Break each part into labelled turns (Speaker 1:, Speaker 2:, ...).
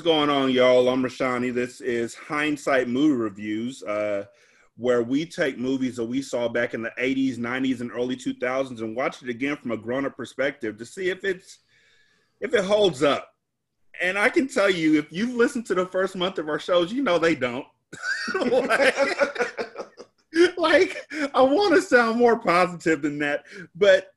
Speaker 1: What's going on, y'all? I'm Rashani. This is Hindsight Movie Reviews, uh, where we take movies that we saw back in the 80s, 90s, and early 2000s and watch it again from a grown-up perspective to see if it's if it holds up. And I can tell you, if you've listened to the first month of our shows, you know they don't. like, like, I want to sound more positive than that, but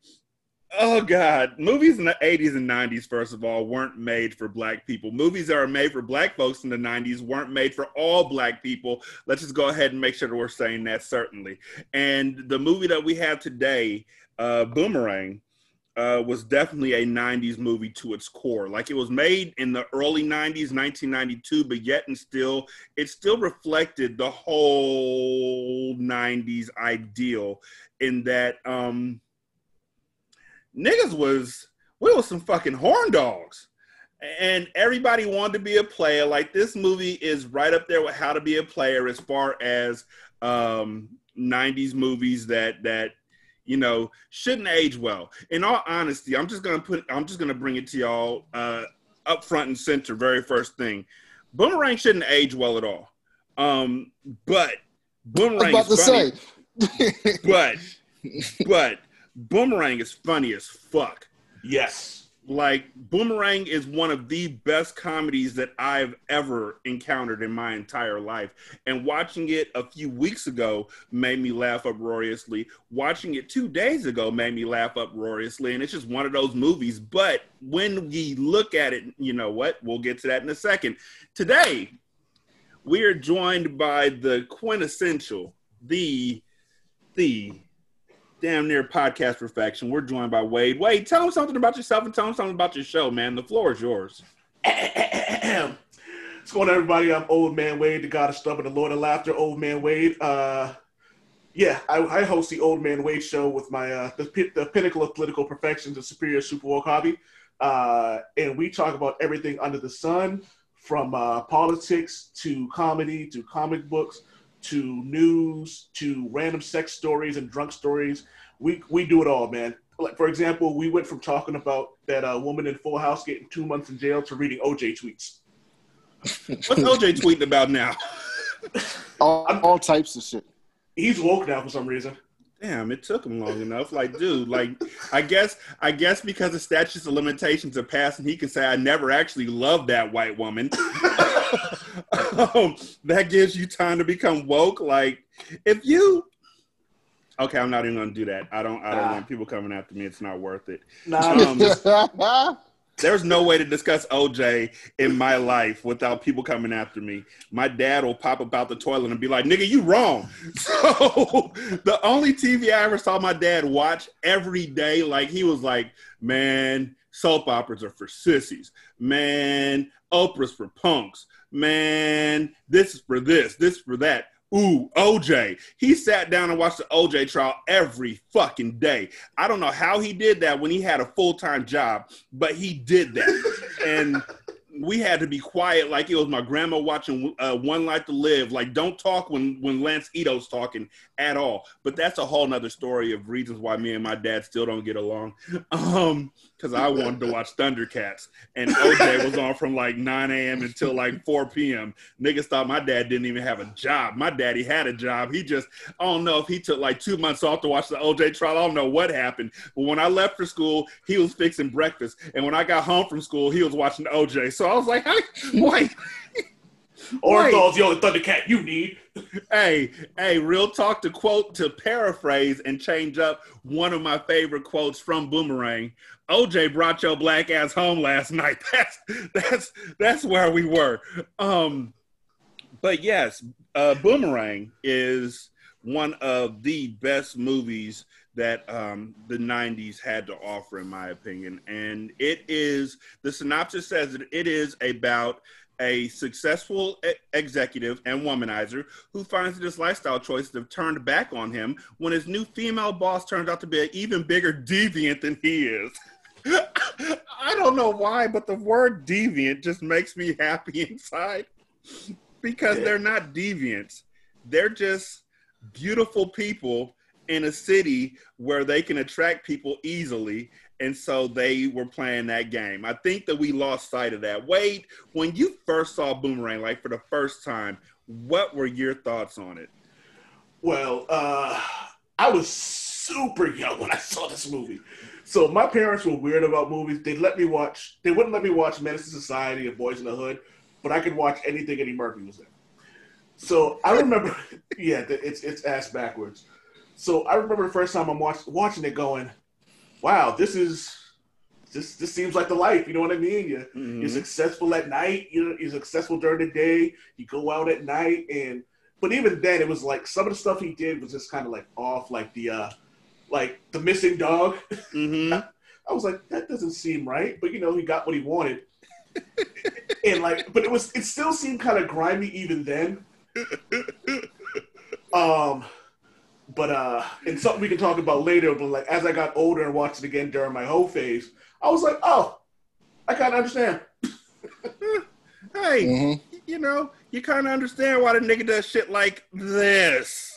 Speaker 1: oh god, movies in the 80s and 90s first of all weren't made for black people. Movies that are made for black folks in the 90s weren't made for all black people. Let's just go ahead and make sure that we're saying that certainly. And the movie that we have today, uh, Boomerang, uh, was definitely a 90s movie to its core. Like it was made in the early 90s, 1992, but yet and still, it still reflected the whole 90s ideal in that um, niggas was, we was some fucking horn dogs. And everybody wanted to be a player. Like this movie is right up there with how to be a player as far as um, 90s movies that that you know, shouldn't age well. In all honesty, I'm just gonna put I'm just gonna bring it to y'all uh up front and center, very first thing. Boomerang shouldn't age well at all. Um, but Boomerang
Speaker 2: about to
Speaker 1: funny,
Speaker 2: say.
Speaker 1: but but Boomerang is funny as fuck.
Speaker 3: Yes.
Speaker 1: Like Boomerang is one of the best comedies that I've ever encountered in my entire life. And watching it a few weeks ago made me laugh uproariously. Watching it 2 days ago made me laugh uproariously and it's just one of those movies, but when we look at it, you know what? We'll get to that in a second. Today, we are joined by the quintessential, the the damn near podcast perfection. We're joined by Wade. Wade, tell them something about yourself and tell them something about your show, man. The floor is yours.
Speaker 3: What's going on, everybody? I'm Old Man Wade, the God of Stubborn, the Lord of Laughter. Old Man Wade. Uh, yeah, I, I host the Old Man Wade show with my uh, the, the pinnacle of political perfection, the superior super woke hobby, uh, and we talk about everything under the sun, from uh, politics to comedy to comic books to news to random sex stories and drunk stories. We we do it all, man. Like for example, we went from talking about that uh, woman in Full House getting two months in jail to reading OJ tweets.
Speaker 1: What's OJ tweeting about now?
Speaker 2: all, all types of shit.
Speaker 3: He's woke now for some reason.
Speaker 1: Damn, it took him long enough. Like, dude, like, I guess, I guess because the statutes of limitations are passed, and he can say, "I never actually loved that white woman." um, that gives you time to become woke. Like, if you, okay, I'm not even gonna do that. I don't, I don't
Speaker 3: Nah.
Speaker 1: want people coming after me. It's not worth it.
Speaker 3: Nah,
Speaker 1: Um, There's no way to discuss OJ in my life without people coming after me. My dad will pop up out the toilet and be like, nigga, you wrong. So the only TV I ever saw my dad watch every day, like he was like, man, soap operas are for sissies. Man, Oprah's for punks. Man, this is for this, this for that. Ooh, OJ. He sat down and watched the OJ trial every fucking day. I don't know how he did that when he had a full time job, but he did that. and we had to be quiet like it was my grandma watching uh, One Life to Live. Like, don't talk when, when Lance Ito's talking at all. But that's a whole nother story of reasons why me and my dad still don't get along. Um, because I wanted to watch Thundercats, and OJ was on from like 9 a.m. until like 4 p.m. Niggas thought my dad didn't even have a job. My daddy had a job. He just, I don't know if he took like two months off to watch the OJ trial. I don't know what happened. But when I left for school, he was fixing breakfast, and when I got home from school, he was watching OJ. So I was like, hey, wait.
Speaker 3: Orenthal's the only Thundercat you need.
Speaker 1: hey, hey, real talk to quote to paraphrase and change up one of my favorite quotes from Boomerang. OJ brought your black ass home last night. That's that's that's where we were. Um but yes, uh Boomerang is one of the best movies that um, the 90s had to offer, in my opinion. And it is, the synopsis says that it is about a successful executive and womanizer who finds that his lifestyle choices have turned back on him when his new female boss turns out to be an even bigger deviant than he is. I don't know why, but the word deviant just makes me happy inside because they're not deviants. They're just beautiful people in a city where they can attract people easily and so they were playing that game. I think that we lost sight of that. Wade, when you first saw Boomerang, like for the first time, what were your thoughts on it?
Speaker 3: Well, uh, I was super young when I saw this movie. So my parents were weird about movies. They let me watch. They wouldn't let me watch Menace to Society and Boyz n the Hood, but I could watch anything Eddie Murphy was in. So I remember, yeah, it's it's ass backwards. So I remember the first time I'm watch, watching it, going, "Wow, this is this this seems like the life." You know what I mean? You,
Speaker 1: Mhm.
Speaker 3: You're successful at night. You're, you're successful during the day. You go out at night, and but even then, it was like some of the stuff he did was just kind of like off, like the uh like the missing dog.
Speaker 1: hmm
Speaker 3: I was like, that doesn't seem right. But you know, he got what he wanted. and like, but it was it still seemed kind of grimy even then. Um but uh and something we can talk about later, but like as I got older and watched it again during my whole phase, I was like, oh, I kinda understand.
Speaker 1: Hey,
Speaker 2: Mhm.
Speaker 1: you know, you kind of understand why the nigga does shit like this.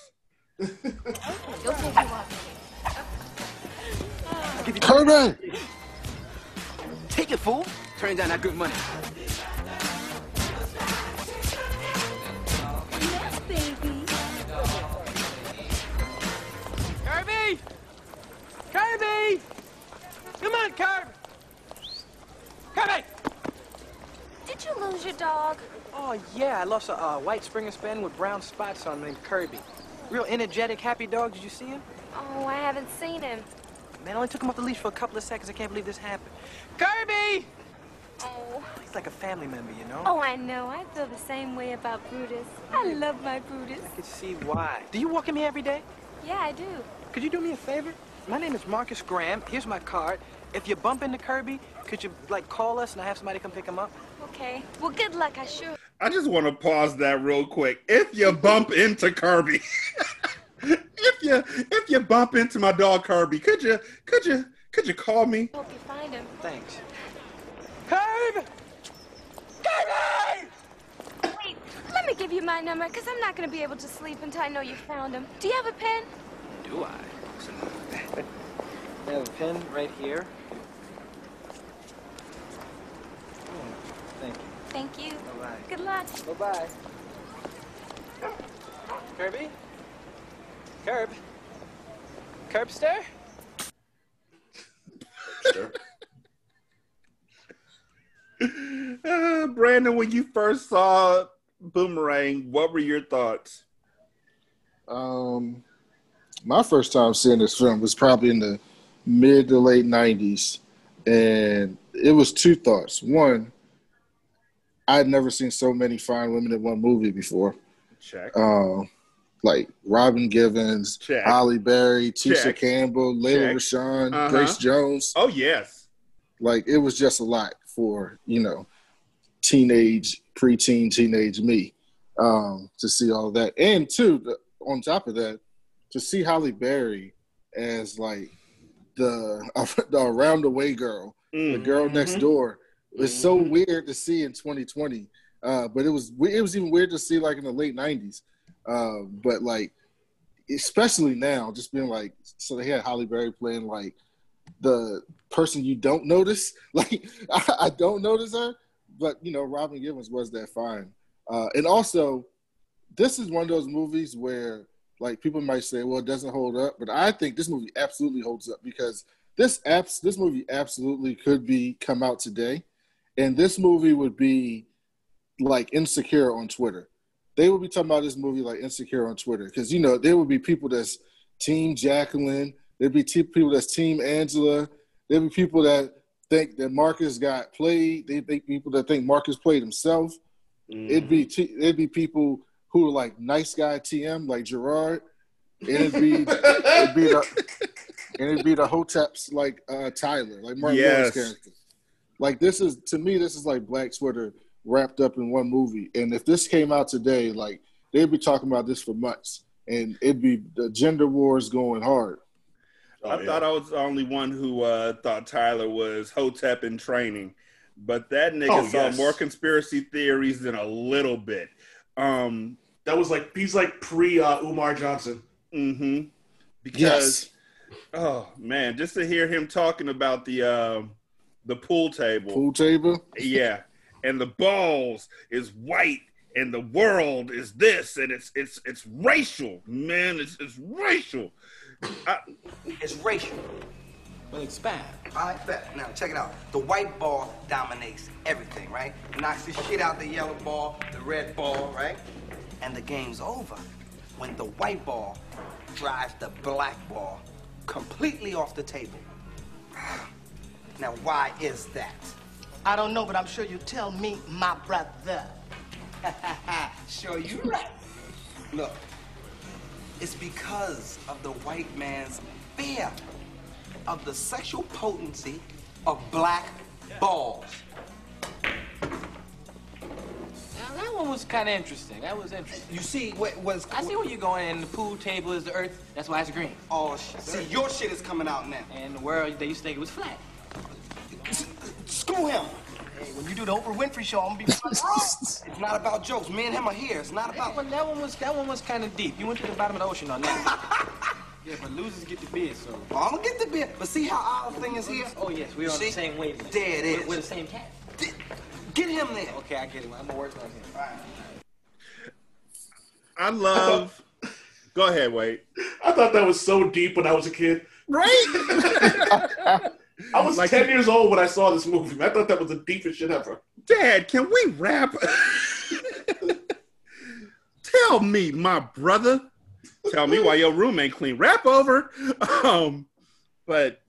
Speaker 4: You'll take you off.
Speaker 2: Kirby!
Speaker 5: Take it, fool. Turn down that good money.
Speaker 4: Yes, baby.
Speaker 5: Kirby! Kirby! Come on, Kirby! Kirby!
Speaker 4: Did you lose your dog?
Speaker 5: Oh, yeah, I lost a uh, white Springer Spaniel with brown spots on him named Kirby. Real energetic, happy dog. Did you see him?
Speaker 4: Oh, I haven't seen him.
Speaker 5: Man, I only took him off the leash for a couple of seconds. I can't believe this happened. Kirby!
Speaker 4: Oh.
Speaker 5: He's like a family member, you know?
Speaker 4: Oh, I know. I feel the same way about Brutus. I love my Brutus.
Speaker 5: I can see why. Do you walk him here every day?
Speaker 4: Yeah, I do.
Speaker 5: Could you do me a favor? My name is Marcus Graham. Here's my card. If you bump into Kirby, could you, like, call us and I have somebody come pick him up?
Speaker 4: Okay. Well, good luck. I sure.
Speaker 1: I just want to pause that real quick. If you bump into Kirby, if you if you bump into my dog Kirby, could you could you could you call me?
Speaker 4: Hope you find him.
Speaker 5: Thanks. Kirby! Kirby!
Speaker 4: Wait, let me give you my number, because I'm not going to be able to sleep until I know you found him. Do you have a pen?
Speaker 5: Do I? I have a pen right here. Oh, thank you.
Speaker 4: Thank you.
Speaker 5: Bye-bye.
Speaker 4: Good luck.
Speaker 5: Bye-bye. Kirby? Curb? Curbster?
Speaker 1: Uh, Brandon, when you first saw Boomerang, what were your thoughts?
Speaker 2: Um, my first time seeing this film was probably in the mid to late '90s, and it was two thoughts. One, I had never seen so many fine women in one movie before.
Speaker 1: Check.
Speaker 2: Uh, like Robin Givens,
Speaker 1: Check.
Speaker 2: Halle Berry, Tisha
Speaker 1: Check.
Speaker 2: Campbell, Lela
Speaker 1: Check.
Speaker 2: Rochon,
Speaker 1: Uh-huh.
Speaker 2: Grace Jones.
Speaker 1: Oh yes.
Speaker 2: Like it was just a lot for you know teenage, preteen, teenage me um, to see all that, and two, the- on top of that, to see Halle Berry as like the, the around the way girl, the girl next
Speaker 1: Mhm.
Speaker 2: door. It's so
Speaker 1: Mhm.
Speaker 2: weird to see in 2020, uh, but it was it was even weird to see like in the late 90s. Uh, but like, especially now, just being like, so they had Halle Berry playing like the person you don't notice. Like, I, I don't notice her, but you know, Robin Givens was that fine. Uh, and also, this is one of those movies where like people might say, well, it doesn't hold up, but I think this movie absolutely holds up because this apps this movie absolutely could be come out today, and this movie would be like insecure on Twitter. They would be talking about this movie like insecure on Twitter because you know there would be people that's Team Jacqueline, there'd be te- people that's Team Angela, there'd be people that think that Marcus got played. They think people that think Marcus played himself. It'd be t- it'd be people who are like nice guy TM like Gerard, and it'd be it'd be the and it'd be the Hoteps like uh, Tyler, like Martin
Speaker 1: Yes.
Speaker 2: Lawrence character. Like this is to me, this is like Black Twitter wrapped up in one movie. And if this came out today, like they'd be talking about this for months, and it'd be the gender wars going hard.
Speaker 3: Oh,
Speaker 1: I
Speaker 3: yeah.
Speaker 1: thought I was the only one who uh, thought Tyler was Hotep in training, but that nigga
Speaker 3: Oh,
Speaker 1: saw
Speaker 3: yes.
Speaker 1: more conspiracy theories than a little bit. Um,
Speaker 3: That was like he's like pre uh, Umar Johnson.
Speaker 1: Mm-hmm. Because
Speaker 2: Yes,
Speaker 1: Oh man, just to hear him talking about the uh, the pool table.
Speaker 2: Pool table.
Speaker 1: Yeah, and the balls is white, and the world is this, and it's it's it's racial, man. It's it's racial. I,
Speaker 6: It's racial.
Speaker 5: Well, expand.
Speaker 6: All right, bet. Now, check it out. The white ball dominates everything, right? Knocks the shit out the yellow ball, the red ball, right? And the game's over when the white ball drives the black ball completely off the table. Now, why is that?
Speaker 7: I don't know, but I'm sure you tell me, my brother.
Speaker 6: sure you right. Look, it's because of the white man's fear of the sexual potency of black balls.
Speaker 5: Now, that one was kind of interesting. That was interesting.
Speaker 6: You see, what was
Speaker 5: I see where you're going, and the pool table is the earth. That's why it's green.
Speaker 6: Oh, shit. See, your shit is coming out now.
Speaker 5: And the world, they used to think it was flat.
Speaker 6: Screw him.
Speaker 7: Hey, when you do the Oprah Winfrey show, I'm gonna be front row.
Speaker 6: It's not about jokes. Me and him are here. It's not
Speaker 5: That
Speaker 6: about.
Speaker 5: one, that one was that one was kind of deep. You went to the bottom of the ocean on that. yeah, but losers get the bid, so.
Speaker 6: Oh, I'm gonna get the beer. But see how our thing is here?
Speaker 5: Oh yes, we're on the same wavelength.
Speaker 6: There it
Speaker 5: We're- We're the same cat.
Speaker 6: D- Get him there.
Speaker 5: Okay, I get him. I'm gonna work on him.
Speaker 1: I love. Go ahead, Wade.
Speaker 3: I thought that was so deep when I was a kid.
Speaker 1: Right,
Speaker 3: I was
Speaker 1: Like-
Speaker 3: 10 years old when I saw this movie. I thought that was the deepest shit ever.
Speaker 1: Dad. Can we rap? Tell me, my brother. Tell me why your room ain't clean. Rap over. Um, but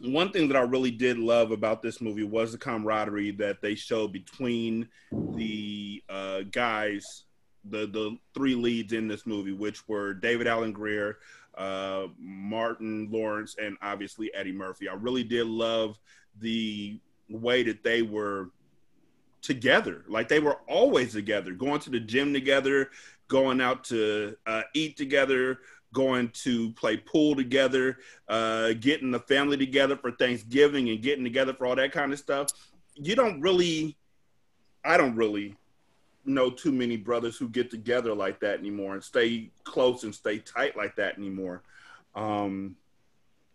Speaker 1: one thing that I really did love about this movie was the camaraderie that they showed between the uh, guys, the the three leads in this movie, which were David Alan Grier, uh, Martin Lawrence, and obviously Eddie Murphy. I really did love the way that they were together. Like they were always together, going to the gym together, going out to uh, eat together, going to play pool together, uh, getting the family together for Thanksgiving and getting together for all that kind of stuff. You don't really, I don't really know too many brothers who get together like that anymore and stay close and stay tight like that anymore. Um,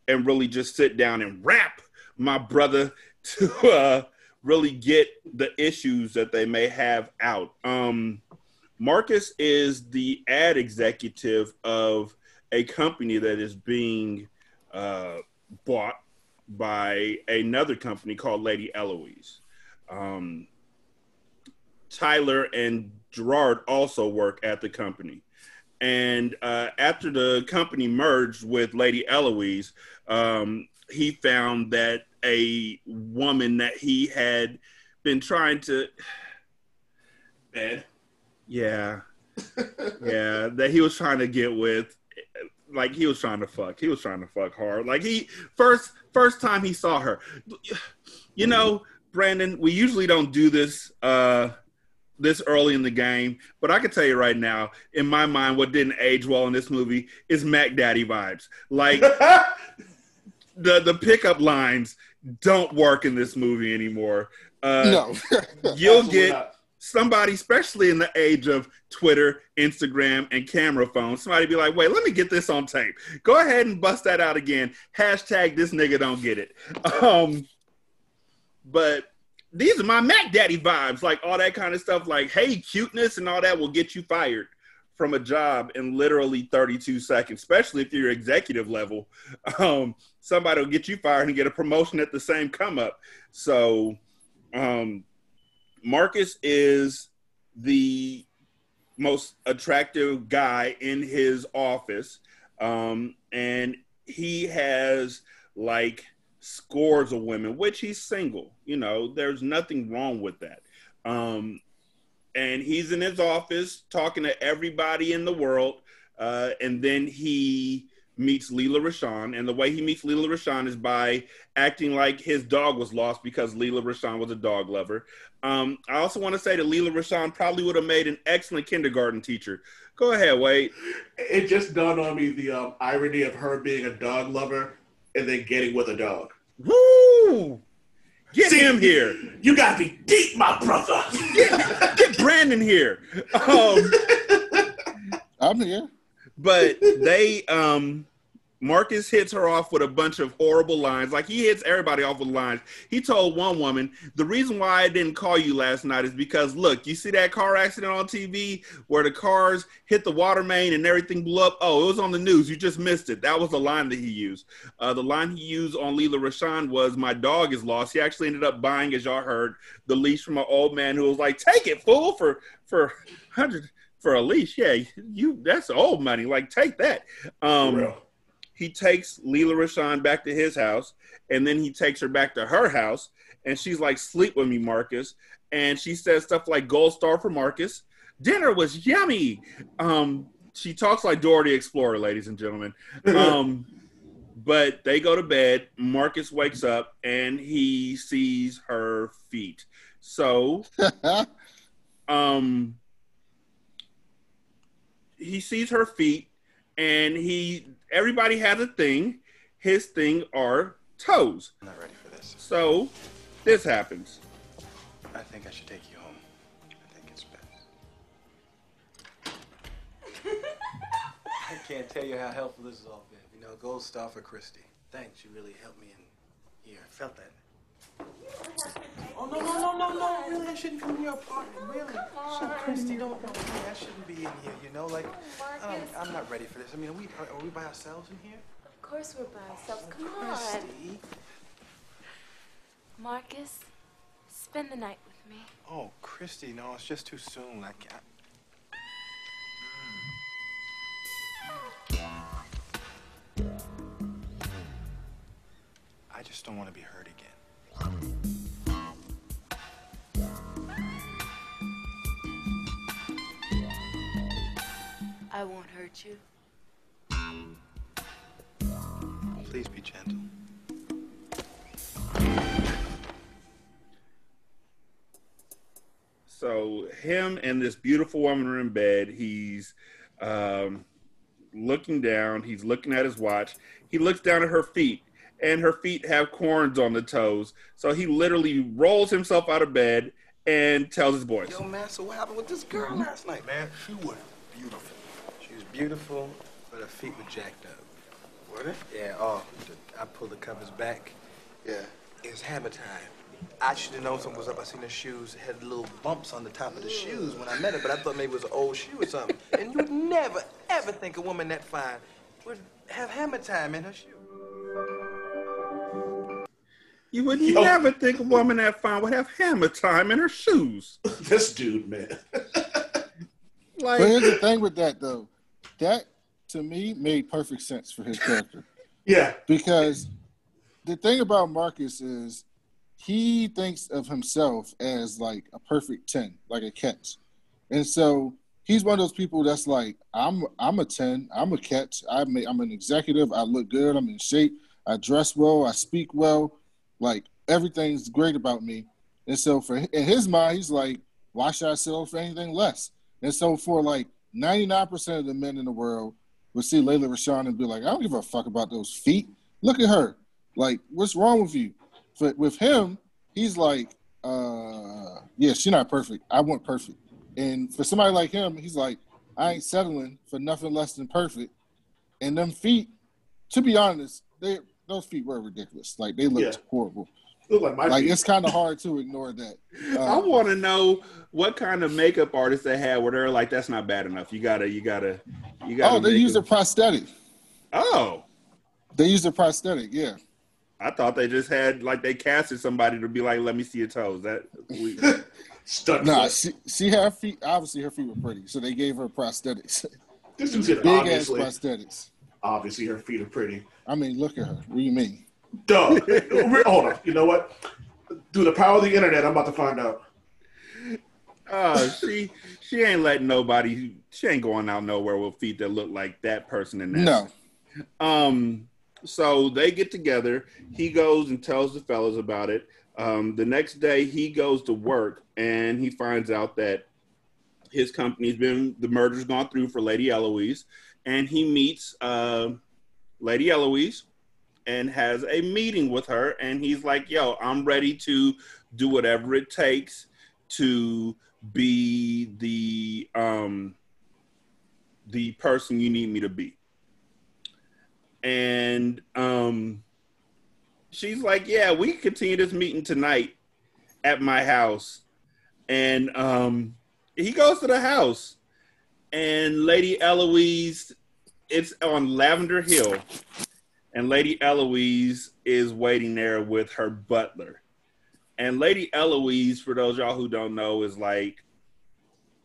Speaker 1: and really just sit down and rap my brother to uh, really get the issues that they may have out. Um, Marcus is the ad executive of a company that is being uh, bought by another company called Lady Eloise. Um, Tyler and Gerard also work at the company. And uh, after the company merged with Lady Eloise, um, he found that a woman that he had been trying to,
Speaker 3: Bad.
Speaker 1: yeah, yeah, that he was trying to get with, like he was trying to fuck. He was trying to fuck hard. Like he first first time he saw her, you know, Brandon. We usually don't do this. uh this early in the game, but I can tell you right now, in my mind, what didn't age well in this movie is Mac Daddy vibes. Like the the pickup lines don't work in this movie anymore. Uh,
Speaker 2: no.
Speaker 1: You'll get
Speaker 3: not.
Speaker 1: somebody, especially in the age of Twitter, Instagram, and camera phones, somebody be like, wait, let me get this on tape. Go ahead and bust that out again. Hashtag this nigga don't get it. Um, but these are my Mac Daddy vibes, like all that kind of stuff, like, hey, cuteness and all that will get you fired from a job in literally 32 seconds, especially if you're executive level. Um, somebody will get you fired and get a promotion at the same come up. So, um, Marcus is the most attractive guy in his office. Um, and he has like scores of women, which he's single. You know, there's nothing wrong with that. Um, and he's in his office talking to everybody in the world. Uh, and then he meets Lela Rochon. And the way he meets Lela Rochon is by acting like his dog was lost because Lela Rochon was a dog lover. Um, I also want to say that Lela Rochon probably would have made an excellent kindergarten teacher. Go ahead, Wade.
Speaker 3: It just dawned on me the um, irony of her being a dog lover and then getting with a dog.
Speaker 1: Woo! Get
Speaker 3: See-
Speaker 1: him here.
Speaker 3: You gotta be deep, my brother.
Speaker 1: Get Brandon here. Um,
Speaker 2: I'm here.
Speaker 1: but they um Marcus hits her off with a bunch of horrible lines. Like he hits everybody off with lines. He told one woman, "The reason why I didn't call you last night is because look, you see that car accident on TV where the cars hit the water main and everything blew up. Oh, it was on the news. You just missed it. That was the line that he used. Uh, the line he used on Lela Rochon was, "My dog is lost." He actually ended up buying, as y'all heard, the leash from an old man who was like, "Take it, fool, for for hundred for a leash. Yeah, you that's old money. Like take that." Um,
Speaker 3: Real.
Speaker 1: He takes Lela Rochon back to his house, and then he takes her back to her house, and she's like, "Sleep with me, Marcus." And she says stuff like "Gold star for Marcus." Dinner was yummy. Um, she talks like the Explorer, ladies and gentlemen. Um, but they go to bed. Marcus wakes up and he sees her feet. So, um, he sees her feet, and he everybody has a thing. His thing are toes.
Speaker 5: I'm not ready for this.
Speaker 1: So, this happens.
Speaker 5: I think I should take you home. I think it's best. I can't tell you how helpful this has all been. You know, gold star for Christy. Thanks, you really helped me in here. I felt that. Oh no no no no no! Really, I shouldn't come to your apartment. Really? So Christy, don't don't. I shouldn't be in here. You know, like I don't, um, I'm not ready for this. I mean, are we are, are we by ourselves in here?
Speaker 4: Of course we're by ourselves. Oh, come on.
Speaker 5: Christy.
Speaker 4: Marcus, spend the night with me.
Speaker 5: Oh, Christy, no, it's just too soon. I can't. Mm. I just don't want to be hurt.
Speaker 4: I won't hurt you.
Speaker 5: Please be gentle.
Speaker 1: So him and this beautiful woman are in bed. He's um, looking down. He's looking at his watch. He looks down at her feet, and her feet have corns on the toes. So he literally rolls himself out of bed and tells his boys.
Speaker 6: Yo, man, so what happened with this girl last night, man?
Speaker 5: She was beautiful. She was beautiful, but her feet were jacked up.
Speaker 6: What it?
Speaker 5: Yeah, oh, I pulled the covers back.
Speaker 6: Yeah.
Speaker 5: It's hammer time. I should have known something was up. I seen her shoes had little bumps on the top of the shoes when I met her, but I thought maybe it was an old shoe or something. And you would never, ever think a woman that fine would have hammer time in her shoe.
Speaker 1: You would
Speaker 3: Yo.
Speaker 1: never think a woman that fine would have hammer time in her shoes.
Speaker 3: this dude, man.
Speaker 1: Like,
Speaker 2: But here's the thing with that though, that to me made perfect sense for his character
Speaker 3: yeah.
Speaker 2: because the thing about Marcus is he thinks of himself as like a perfect ten, like a catch, and so he's one of those people that's like, I'm I'm a ten, I'm a catch, I'm a, I'm an executive, I look good, I'm in shape, I dress well, I speak well, like everything's great about me, and so for in his mind, he's like, why should I settle for anything less? And so for like 99% of the men in the world would see Lela Rochon and be like, I don't give a fuck about those feet. Look at her. Like, what's wrong with you? But with him, he's like, uh, yeah, she's not perfect. I want perfect. And for somebody like him, he's like, I ain't settling for nothing less than perfect. And them feet, to be honest, they those feet were ridiculous. Like they looked
Speaker 3: Yeah.
Speaker 2: horrible.
Speaker 3: Look like
Speaker 2: Like it's kind of hard to ignore that.
Speaker 1: I
Speaker 2: Uh,
Speaker 1: want to know what kind of makeup artist they had where they're like, that's not bad enough. You gotta, you gotta, you gotta.
Speaker 2: oh, they used a prosthetic.
Speaker 1: Oh,
Speaker 2: They used a prosthetic. Yeah.
Speaker 1: I thought they just had like they casted somebody to be like, let me see your toes. That we,
Speaker 3: Stuck.
Speaker 2: Nah, she, she her feet. Obviously, her feet were pretty, so they gave her prosthetics,
Speaker 3: This said
Speaker 2: big
Speaker 3: obviously.
Speaker 2: ass prosthetics.
Speaker 3: Obviously, her feet are pretty.
Speaker 2: I mean, look at her. What do you mean?
Speaker 3: Duh. Hold on. You know what? Through the power of the internet, I'm about to find out.
Speaker 1: uh, she she ain't letting nobody. She ain't going out nowhere with feet that look like that person in that.
Speaker 2: No,
Speaker 1: Um, so they get together. He goes and tells the fellas about it. Um, the next day, he goes to work and he finds out that his company's been the murder's gone through for Lady Eloise, and he meets uh, Lady Eloise and has a meeting with her. And he's like, "Yo, I'm ready to do whatever it takes to be the um, the person you need me to be." and um, she's like, "Yeah, we continue this meeting tonight at my house." And um, he goes to the house, and Lady Eloise, it's on Lavender Hill, and Lady Eloise is waiting there with her butler. And Lady Eloise, for those y'all who don't know, is like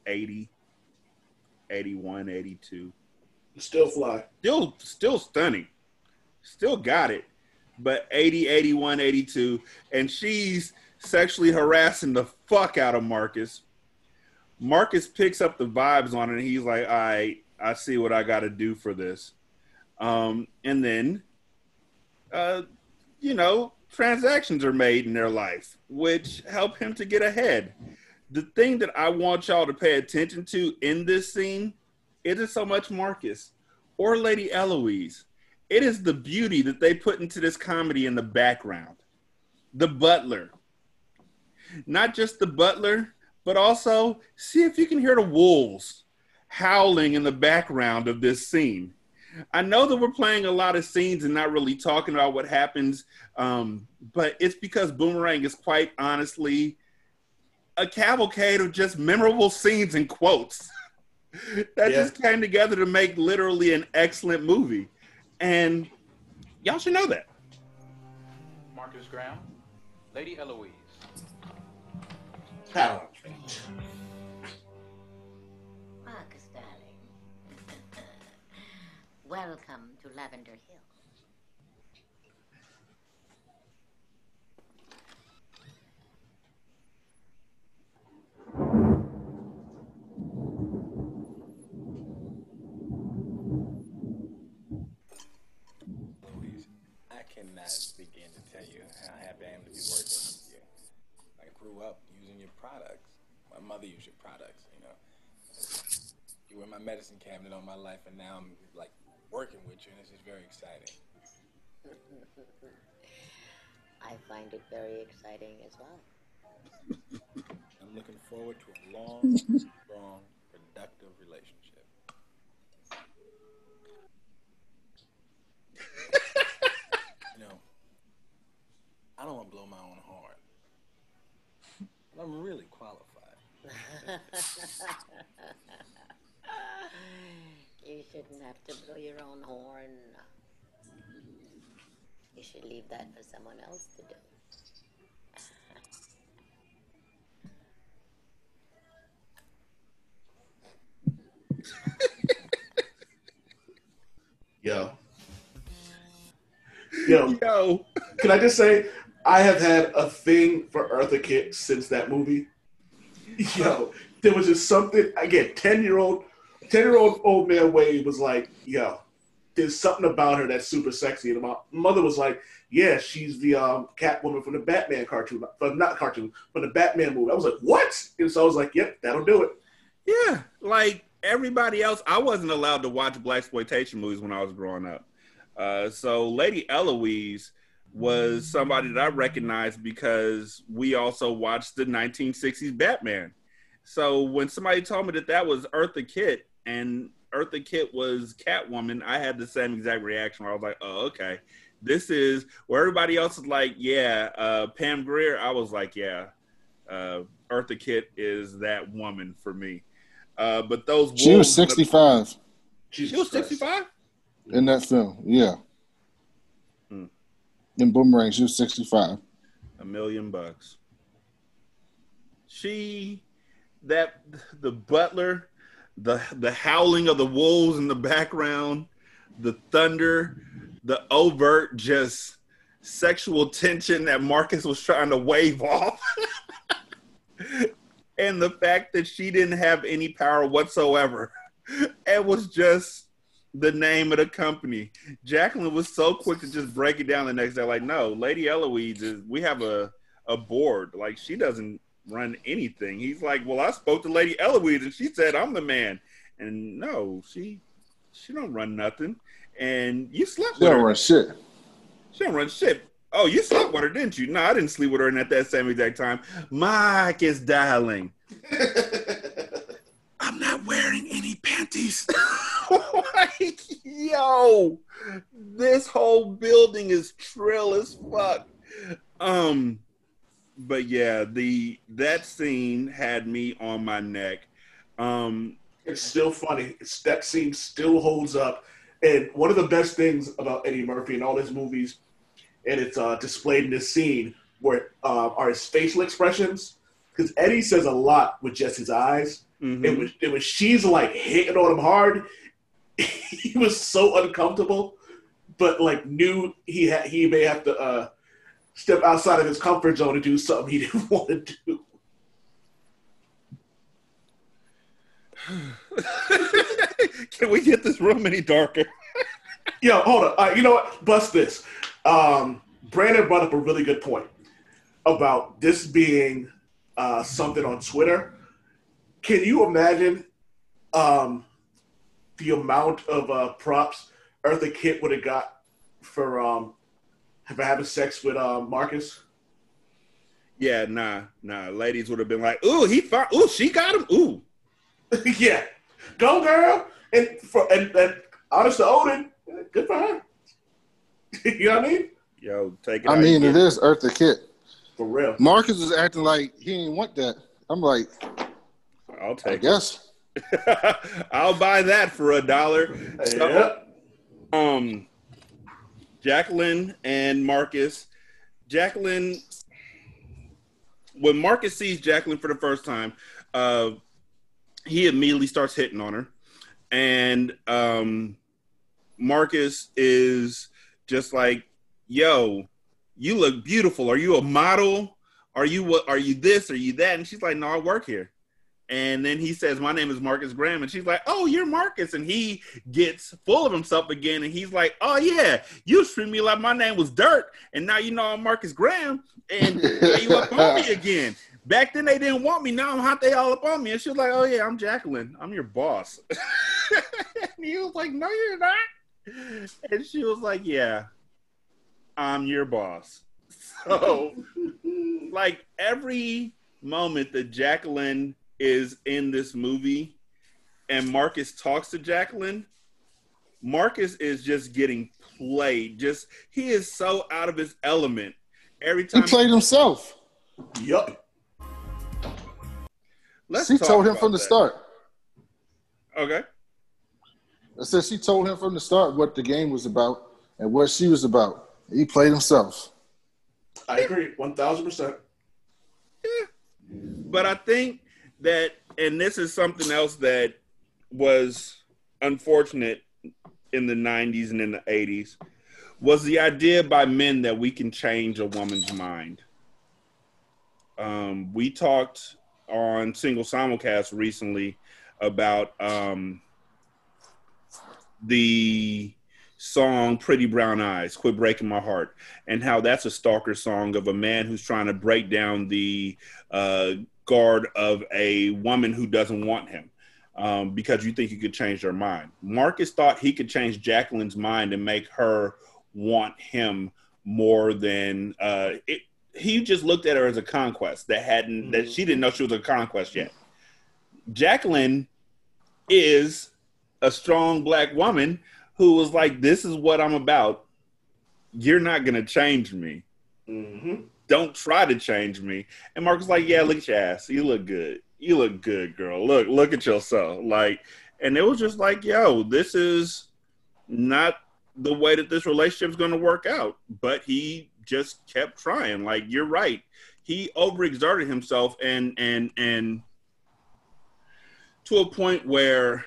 Speaker 1: 80, 81, 82
Speaker 3: Still fly.
Speaker 1: still still stunning. Still got it. But 80 81 82 and she's sexually harassing the fuck out of marcus marcus picks up the vibes on it and he's like right i see what i gotta do for this um, and then uh, you know transactions are made in their life which help him to get ahead the thing that i want y'all to pay attention to in this scene isn't so much marcus or Lady Eloise. It is the beauty that they put into this comedy in the background. The butler. Not just the butler, but also see if you can hear the wolves howling in the background of this scene. I know that we're playing a lot of scenes and not really talking about what happens, um, but it's because Boomerang is quite honestly a cavalcade of just memorable scenes and quotes that
Speaker 3: Yeah.
Speaker 1: just came together to make literally an excellent movie. And y'all should know that.
Speaker 8: Marcus Graham, Lady Eloise.
Speaker 9: Marcus, darling. Welcome to Lavender Hill.
Speaker 5: Cannot begin to tell you how happy I am to be working with you. I grew up using your products. My mother used your products, you know. You were in my medicine cabinet all my life, and now I'm like working with you, and this is very exciting.
Speaker 9: I find it very exciting as well.
Speaker 5: I'm looking forward to a long, strong, productive relationship. you know, I don't want to blow my own horn. But I'm really qualified.
Speaker 9: You shouldn't have to blow your own horn. You should leave that for someone else to do.
Speaker 3: Yo. Yo,
Speaker 1: Yo,
Speaker 3: can I just say, I have had a thing for Eartha Kitt since that movie. Yo, there was just something. Again, ten year old, ten year old old man Wade was like, "Yo, there's something about her that's super sexy." And my mother was like, "Yeah, she's the um, Catwoman from the Batman cartoon, from not cartoon, from the Batman movie." I was like, "What?" And so I was like, "Yep, that'll do it."
Speaker 1: yeah, like everybody else, I wasn't allowed to watch black exploitation movies when I was growing up. Uh, so Lady Eloise was somebody that I recognized because we also watched the 1960s Batman. So when somebody told me that that was Eartha Kitt and Eartha Kitt was Catwoman, I had the same exact reaction where I was like, oh, okay. This is where everybody else is like, yeah, uh, Pam Grier. I was like, yeah, uh, Eartha Kitt is that woman for me. Uh, but those
Speaker 2: She was
Speaker 1: wolves in the-
Speaker 2: 65
Speaker 3: Jesus
Speaker 1: She was 65?
Speaker 2: in that film. Yeah.
Speaker 1: Hmm.
Speaker 2: In Boomerang, she was 65.
Speaker 1: a million bucks. She that the butler, the the howling of the wolves in the background, the thunder, the overt just sexual tension that Marcus was trying to wave off. and the fact that she didn't have any power whatsoever. It was just the name of the company. Jacqueline was so quick to just break it down the next day. Like, no, Lady Eloise is. We have a a board. Like, she doesn't run anything. He's like, well, I spoke to Lady Eloise, and she said I'm the man. And no, she she don't run nothing. And you slept
Speaker 2: She
Speaker 1: with
Speaker 2: don't
Speaker 1: her.
Speaker 2: run shit.
Speaker 1: She don't run shit. Oh, you slept with her, didn't you? No, I didn't sleep with her and at that same exact time. Mike is dialing. I'm not wearing any panties. like, yo, this whole building is trill as fuck. Um, but yeah, the that scene had me on my neck. Um,
Speaker 3: it's still funny. It's, that scene still holds up. And one of the best things about Eddie Murphy and all his movies, and it's uh, displayed in this scene, where uh, are his facial expressions. Because Eddie says a lot with just his eyes.
Speaker 1: mhm.
Speaker 3: It was it was she's like hitting on him hard. he was so uncomfortable, but like knew he had he may have to uh, step outside of his comfort zone to do something he didn't want to do.
Speaker 1: Can we get this room any darker?
Speaker 3: Yo, hold on. Uh, you know what? Bust this. Um, Brandon brought up a really good point about this being uh, something on Twitter. Can you imagine um, the amount of uh, props Eartha Kitt would have got for um, for having sex with uh, Marcus?
Speaker 1: Yeah, nah, nah. Ladies would have been like, "Ooh, he found. Ooh, she got him. Ooh,
Speaker 3: yeah, go girl. And for and, and honest to Odin, good for her. you know what I mean?
Speaker 1: yo, take it."
Speaker 2: I
Speaker 1: how
Speaker 2: mean,
Speaker 1: you
Speaker 2: it
Speaker 1: get
Speaker 2: is Eartha Kitt.
Speaker 3: For real.
Speaker 2: Marcus was acting like he didn't want that. I'm like,
Speaker 1: I'll take.
Speaker 2: I
Speaker 1: take
Speaker 2: guess.
Speaker 1: I'll buy that for a dollar. So,
Speaker 3: Yep.
Speaker 1: um, Jacqueline and Marcus. Jacqueline, when Marcus sees Jacqueline for the first time, uh, he immediately starts hitting on her, and um, Marcus is just like, "Yo, you look beautiful. Are you a model? Are you what? Are you this? Are you that?" And she's like, "No, I work here." And then he says, My name is Marcus Graham. And she's like, Oh, you're Marcus. And he gets full of himself again. And he's like, Oh, yeah, you treat me like my name was Dirt. And now you know I'm Marcus Graham. And now you up on me again. Back then they didn't want me. Now I'm hot. They all up on me. And she was like, Oh, yeah, I'm Jacqueline. I'm your boss. and he was like, No, you're not. And she was like, Yeah, I'm your boss. So, like, every moment that Jacqueline is in this movie and Marcus talks to Jacqueline, Marcus is just getting played. Just he is so out of his element every time
Speaker 2: He
Speaker 1: time.
Speaker 2: played himself.
Speaker 3: Yup.
Speaker 1: Let's
Speaker 2: she told him
Speaker 1: about
Speaker 2: from the start.
Speaker 1: Okay.
Speaker 2: I said she told him from the start what the game was about and what she was about. He played himself.
Speaker 3: I agree. One thousand percent.
Speaker 1: But I think that, and this is something else that was unfortunate in the 90s and in the 80s, was the idea by men that we can change a woman's mind. Um, we talked on Single Simulcast recently about um, the song Pretty Brown Eyes, Quit Breaking My Heart, and how that's a stalker song of a man who's trying to break down the uh, guard of a woman who doesn't want him um, because you think you could change their mind. Marcus thought he could change Jacqueline's mind and make her want him more than uh, it. He just looked at her as a conquest that hadn't that she didn't know she was a conquest yet. Jacqueline is a strong black woman who was like, "This is what I'm about. You're not gonna change me.
Speaker 3: Mm-hmm.
Speaker 1: Don't try to change me." And Mark was like, "Yeah, look at your ass. You look good. You look good, girl. Look, look at yourself." Like, and it was just like, "Yo, this is not the way that this relationship is gonna work out." But he just kept trying. Like, you're right. He overexerted himself, and and and to a point where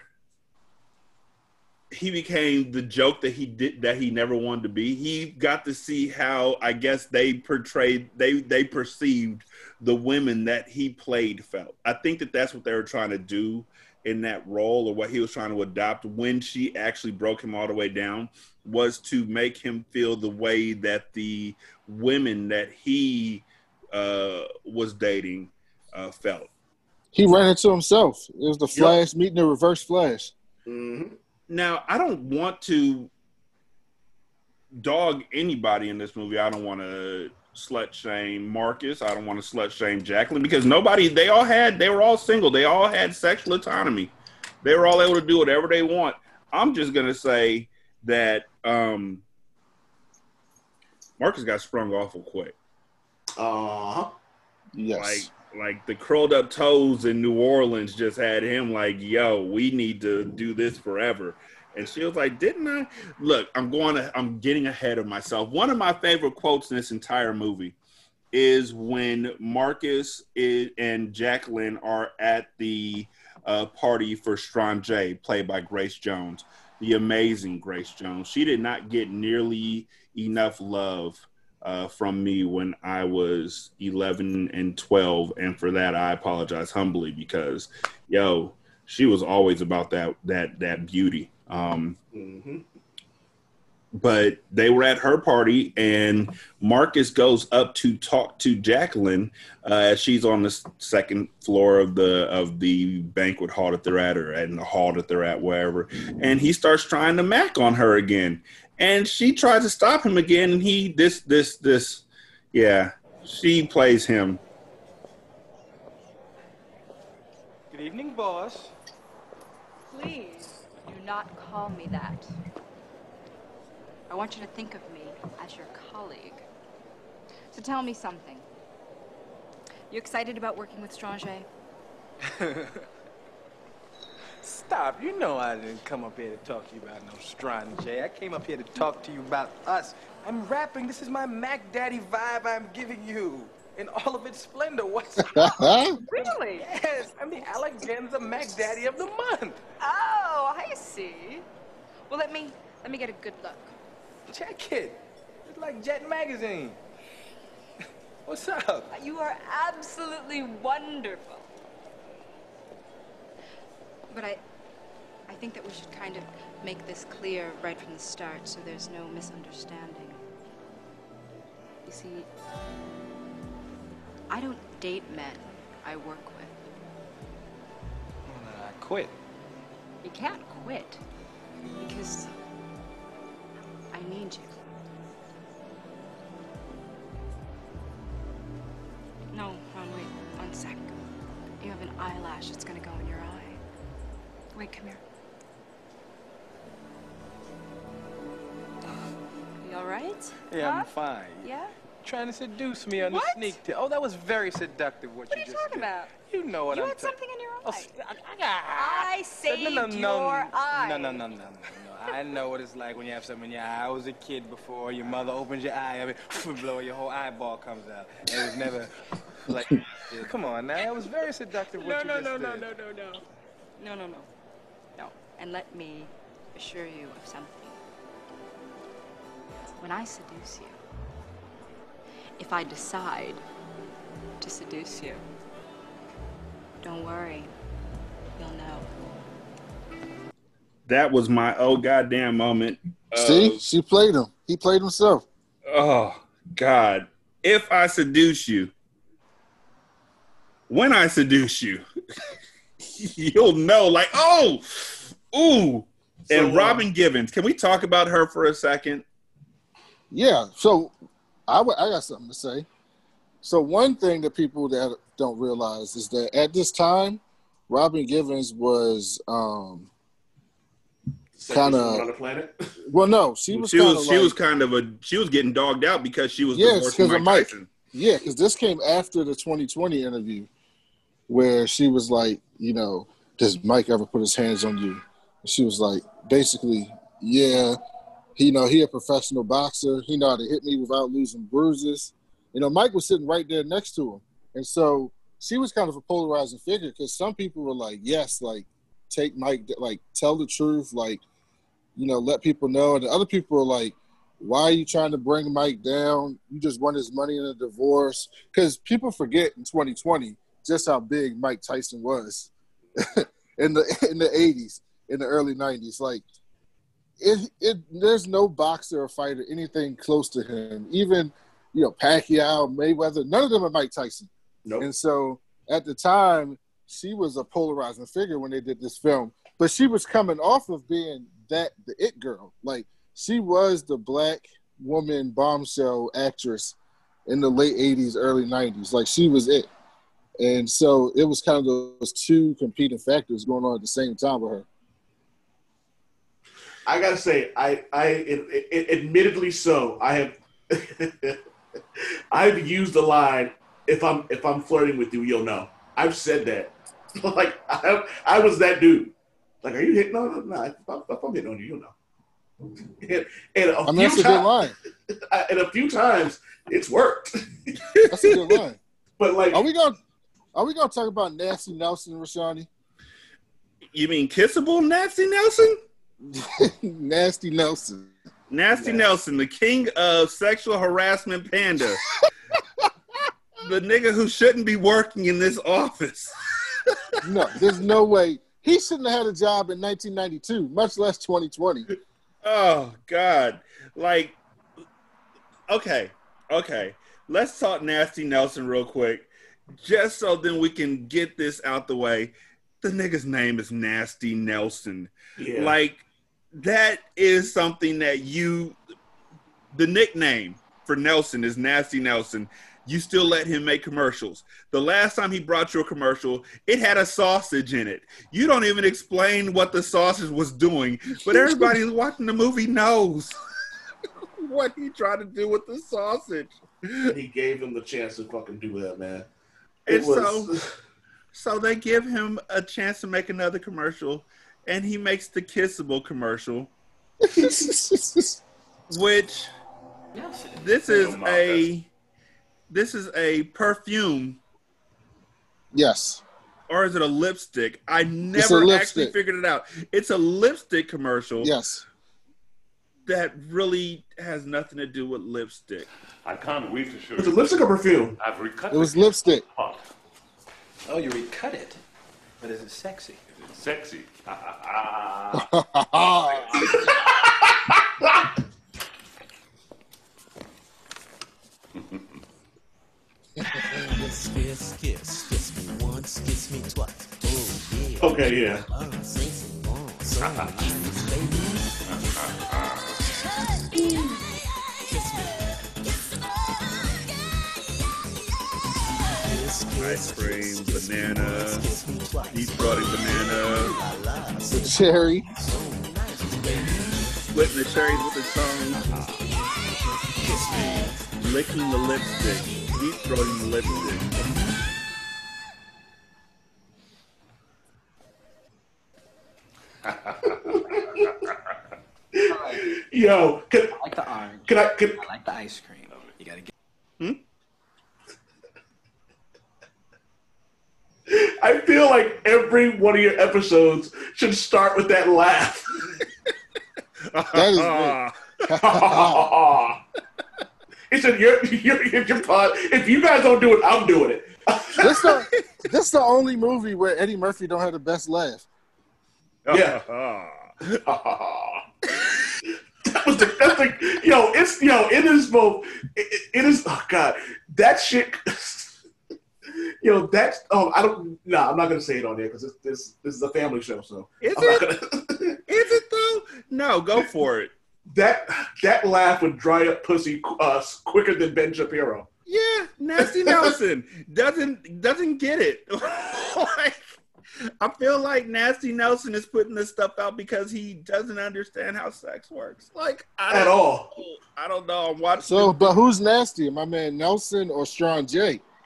Speaker 1: he became the joke that he did that he never wanted to be. He got to see how I guess they portrayed they they perceived the women that he played felt. I think that that's what they were trying to do in that role or what he was trying to adopt when she actually broke him all the way down was to make him feel the way that the women that he uh, was dating uh, felt.
Speaker 2: He ran into himself. It was the Flash meeting the Reverse Flash.
Speaker 3: Mm-hmm.
Speaker 1: Now, I don't want to dog anybody in this movie. I don't want to slut shame Marcus. I don't want to slut shame Jacqueline because nobody, they all had, they were all single. They all had sexual autonomy. They were all able to do whatever they want. I'm just going to say that um Marcus got sprung awful quick.
Speaker 3: Uh huh.
Speaker 2: Yes.
Speaker 1: Like like the curled up toes in New Orleans just had him like, yo, we need to do this forever. And she was like, didn't I? Look, I'm going to, I'm getting ahead of myself. One of my favorite quotes in this entire movie is when Marcus is, and Jacqueline are at the uh, party for Strange, played by Grace Jones, the amazing Grace Jones. She did not get nearly enough love uh, from me when I was 11 and 12, and for that I apologize humbly because, yo, she was always about that that that beauty. Um,
Speaker 3: Mm-hmm.
Speaker 1: but they were at her party and marcus goes up to talk to jacqueline uh, as she's on the second floor of the of the banquet hall that they're at or in the hall that they're at wherever and he starts trying to mac on her again and she tries to stop him again and he this this this yeah she plays him
Speaker 5: Good evening, boss.
Speaker 10: Please do not call me that. I want you to think of me as your colleague. So tell me something. You excited about working with Strange?
Speaker 5: Stop. You know I didn't come up here to talk to you about no Strange. I came up here to talk to you about us. I'm rapping. This is my Mac Daddy vibe I'm giving you. In all of its splendor. What's up?
Speaker 10: Really?
Speaker 5: Yes, I'm the Alleganza Mac Daddy of the month.
Speaker 10: Oh, I see. Well, let me let me get a good look.
Speaker 5: Check it. It's like Jet Magazine. What's up?
Speaker 10: You are absolutely wonderful. But I I think that we should kind of make this clear right from the start so there's no misunderstanding. You see, I don't date men. I work with.
Speaker 5: Well, then I quit.
Speaker 10: You can't quit because I need you. No, no, wait, one sec. You have an eyelash that's gonna go in your eye. Wait, come here. Uh, you all right?
Speaker 5: Yeah,
Speaker 10: Huh?
Speaker 5: I'm fine.
Speaker 10: Yeah?
Speaker 5: Trying to seduce me on
Speaker 10: What?
Speaker 5: the sneak tip. Oh, that was very seductive what,
Speaker 10: What are
Speaker 5: you
Speaker 10: you talking
Speaker 5: did.
Speaker 10: about?
Speaker 5: You know what
Speaker 10: you
Speaker 5: I'm
Speaker 10: talking
Speaker 5: about.
Speaker 10: You had something in your eye.
Speaker 5: s- I-
Speaker 10: I saved
Speaker 5: no, no, no,
Speaker 10: your eye.
Speaker 5: No, no, no, no, no, no. I know what it's like when you have something in your eye. I was a kid before. Your mother opens your eye, I mean, blow, your whole eyeball comes out. It was never like. Come on now, that was very seductive. What
Speaker 10: No,
Speaker 5: you
Speaker 10: no,
Speaker 5: just
Speaker 10: no,
Speaker 5: did.
Speaker 10: no, no, no, no. No, no, no. No. And let me assure you of something. When I seduce you, if I decide to seduce you, don't worry. You'll know.
Speaker 1: that was my oh goddamn moment of-
Speaker 2: See, she played him. He played himself.
Speaker 1: Oh God! If I seduce you, when I seduce you, you'll know. Like, oh, ooh.
Speaker 3: So,
Speaker 1: and
Speaker 3: uh,
Speaker 1: Robin Givens, can we talk about her for a second?
Speaker 2: Yeah. So I w- I got something to say. So one thing that people that don't realize is that at this time, Robin Givens was um Kinda-
Speaker 3: woman on the planet.
Speaker 2: well no, she was
Speaker 1: she
Speaker 2: kind
Speaker 1: was
Speaker 2: of
Speaker 1: she
Speaker 2: like,
Speaker 1: was kind of a she was getting dogged out because she was
Speaker 2: Yes,
Speaker 1: divorcing
Speaker 2: 'cause of
Speaker 1: Mike
Speaker 2: Mike.
Speaker 1: Tyson.
Speaker 2: Yeah, because this came after the 20/20 interview where she was like, you know, does Mike ever put his hands on you? She was like, basically, yeah, he, you know, he a professional boxer. He know how to hit me without losing bruises. You know, Mike was sitting right there next to him. And so she was kind of a polarizing figure because some people were like, yes, like, take Mike, like, tell the truth, like, you know, let people know. And the other people were like, why are you trying to bring Mike down? You just want his money in a divorce. Because people forget in 2020 just how big Mike Tyson was in the in the 80s, in the early 90s. Like, it, it there's no boxer or fighter anything close to him. Even you know Pacquiao, Mayweather, none of them are Mike Tyson.
Speaker 3: Nope.
Speaker 2: And so at the time, she was a polarizing figure when they did this film. But she was coming off of being that the it girl. Like she was the black woman bombshell actress in the late 80s, early 90s. Like she was it. And so it was kind of those two competing factors going on at the same time with her.
Speaker 3: I gotta say, I, I, it, it, admittedly so, I have, I've used the line, "If I'm if I'm flirting with you, you'll know." I've said that. like I, I was that dude. Like, are you hitting? on? No, no, no. If I'm, if I'm hitting on you, you'll know. And, and a
Speaker 2: I mean,
Speaker 3: few
Speaker 2: that's a good
Speaker 3: times,
Speaker 2: line.
Speaker 3: and a few times it's worked.
Speaker 2: That's a good line.
Speaker 3: But like,
Speaker 2: Are we gonna are we gonna talk about Nasty Nelson, Rashani?
Speaker 1: You mean kissable Nasty Nelson?
Speaker 2: Nasty Nelson.
Speaker 1: Nasty Nelson, the king of sexual harassment panda. the nigga who shouldn't be working in this office.
Speaker 2: No, there's no way. He shouldn't have had a job in 1992, much less 2020.
Speaker 1: Oh God! Like, okay, okay. Let's talk Nasty Nelson real quick, just so then we can get this out the way. The nigga's name is Nasty Nelson.
Speaker 3: Yeah.
Speaker 1: Like, that is something that you. The nickname for Nelson is Nasty Nelson. You still let him make commercials. The last time he brought you a commercial, it had a sausage in it. You don't even explain what the sausage was doing, but everybody who's watching the movie knows what he tried to do with the sausage.
Speaker 3: he gave him the chance to fucking do that, man. It
Speaker 1: And
Speaker 3: was,
Speaker 1: so, so they give him a chance to make another commercial, and he makes the kissable commercial, which this is a this is a perfume
Speaker 2: Yes.
Speaker 1: or is it a lipstick? I never actually figured it out. It's a lipstick commercial.
Speaker 2: Yes.
Speaker 1: That really has nothing to do with lipstick.
Speaker 11: I can't wait to show
Speaker 3: It's a lipstick or perfume?
Speaker 11: I've recut
Speaker 2: It It was lipstick.
Speaker 5: Oh, you recut it. But is it sexy?
Speaker 11: Sexy?
Speaker 12: Kiss, me once, kiss me twice. Oh yeah.
Speaker 3: Okay, yeah.
Speaker 12: Oh, say some more, baby.
Speaker 1: Ice cream, banana,
Speaker 12: once, kiss me
Speaker 1: deep throating banana,
Speaker 12: La, la,
Speaker 2: The cherry.
Speaker 12: so
Speaker 1: splitting the cherries with the tongue, licking the lipstick, deep throating the lipstick.
Speaker 3: Yo, can,
Speaker 5: I like the orange.
Speaker 3: can I? Can,
Speaker 5: I like the ice cream. You gotta get.
Speaker 3: I feel like every one of your episodes should start with that laugh.
Speaker 2: That is great.
Speaker 3: He said, "Your your your pod. If you guys don't do it, I'm doing it."
Speaker 2: This the this the only movie where Eddie Murphy don't have the best laugh.
Speaker 3: Yeah. that was the that's the yo. It's yo. It is both. It, it is. Oh god, that shit. Yo, that's oh I don't nah I'm not gonna say it on there because this this this is a family show so
Speaker 1: Is
Speaker 3: I'm
Speaker 1: it?
Speaker 3: gonna-
Speaker 1: Is it though? No, go for it.
Speaker 3: that that laugh would dry up pussy uh, quicker than Ben Shapiro.
Speaker 1: Yeah, Nasty Nelson doesn't doesn't get it. like, I feel like Nasty Nelson is putting this stuff out because he doesn't understand how sex works. Like I
Speaker 3: At
Speaker 1: don't
Speaker 3: all.
Speaker 1: know. I don't know. I'm watching.
Speaker 2: So, but who's nasty? My man Nelson or Strange?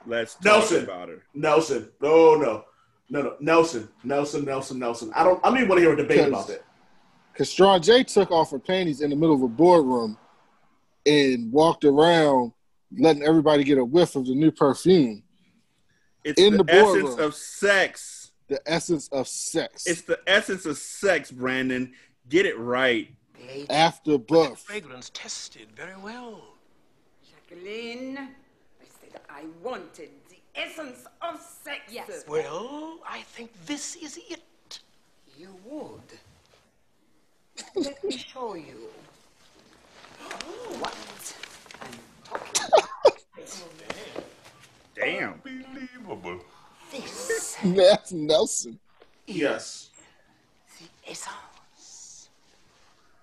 Speaker 1: Let's talk
Speaker 3: Nelson.
Speaker 1: about her.
Speaker 3: Nelson. No, no, no, no. Nelson. Nelson. Nelson. Nelson. I don't. I don't even want to hear a debate about that.
Speaker 2: Because Strange took off her panties in the middle of a boardroom and walked around letting everybody get a whiff of the new perfume.
Speaker 1: It's
Speaker 2: In
Speaker 1: the,
Speaker 2: the
Speaker 1: essence
Speaker 2: boardroom.
Speaker 1: of sex.
Speaker 2: The essence of sex.
Speaker 1: It's the essence of sex, Brandon. Get it right.
Speaker 2: After buff.
Speaker 12: Fragrance tested very well.
Speaker 13: Jacqueline, I wanted the essence of sex.
Speaker 7: Yes.
Speaker 12: Well, I think this is it.
Speaker 13: You would. Let me show you. What I'm talking about.
Speaker 1: Damn.
Speaker 11: Unbelievable.
Speaker 13: This
Speaker 2: That's Nelson.
Speaker 3: Yes.
Speaker 13: the essence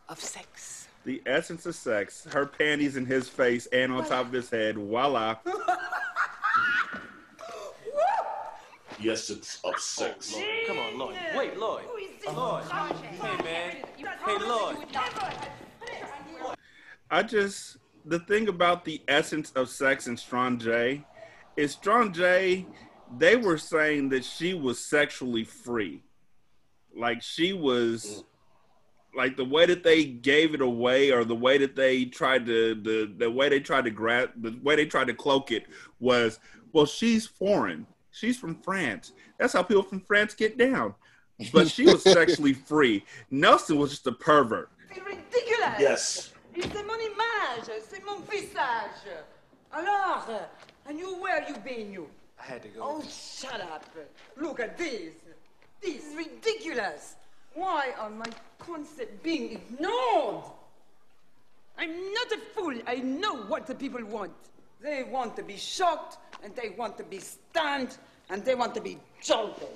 Speaker 13: of sex.
Speaker 1: The essence of sex. Her panties in his face and on top of his head. Voila.
Speaker 3: Yes, it's of sex.
Speaker 5: Come on, Lloyd. Wait, Lloyd.
Speaker 13: Who is this?
Speaker 5: Lloyd.
Speaker 13: Sergeant?
Speaker 5: Hey, man. Hey, Lord.
Speaker 1: I just the thing about the essence of sex and Strange is Strange. They were saying that she was sexually free, like she was, mm. Like the way that they gave it away, or the way that they tried to the the way they tried to grab the way they tried to cloak it was, well, she's foreign. She's from France. That's how people from France get down. But she was sexually free. Nelson was just a pervert.
Speaker 13: Ridiculous.
Speaker 3: Yes.
Speaker 13: C'est mon image, c'est mon visage. Alors, and you, where you been, you?
Speaker 5: I had to go.
Speaker 13: Oh, shut up. Look at this. This is ridiculous. Why are my concepts being ignored? I'm not a fool. I know what the people want. They want to be shocked, and they want to be stunned, and they want to be jolted.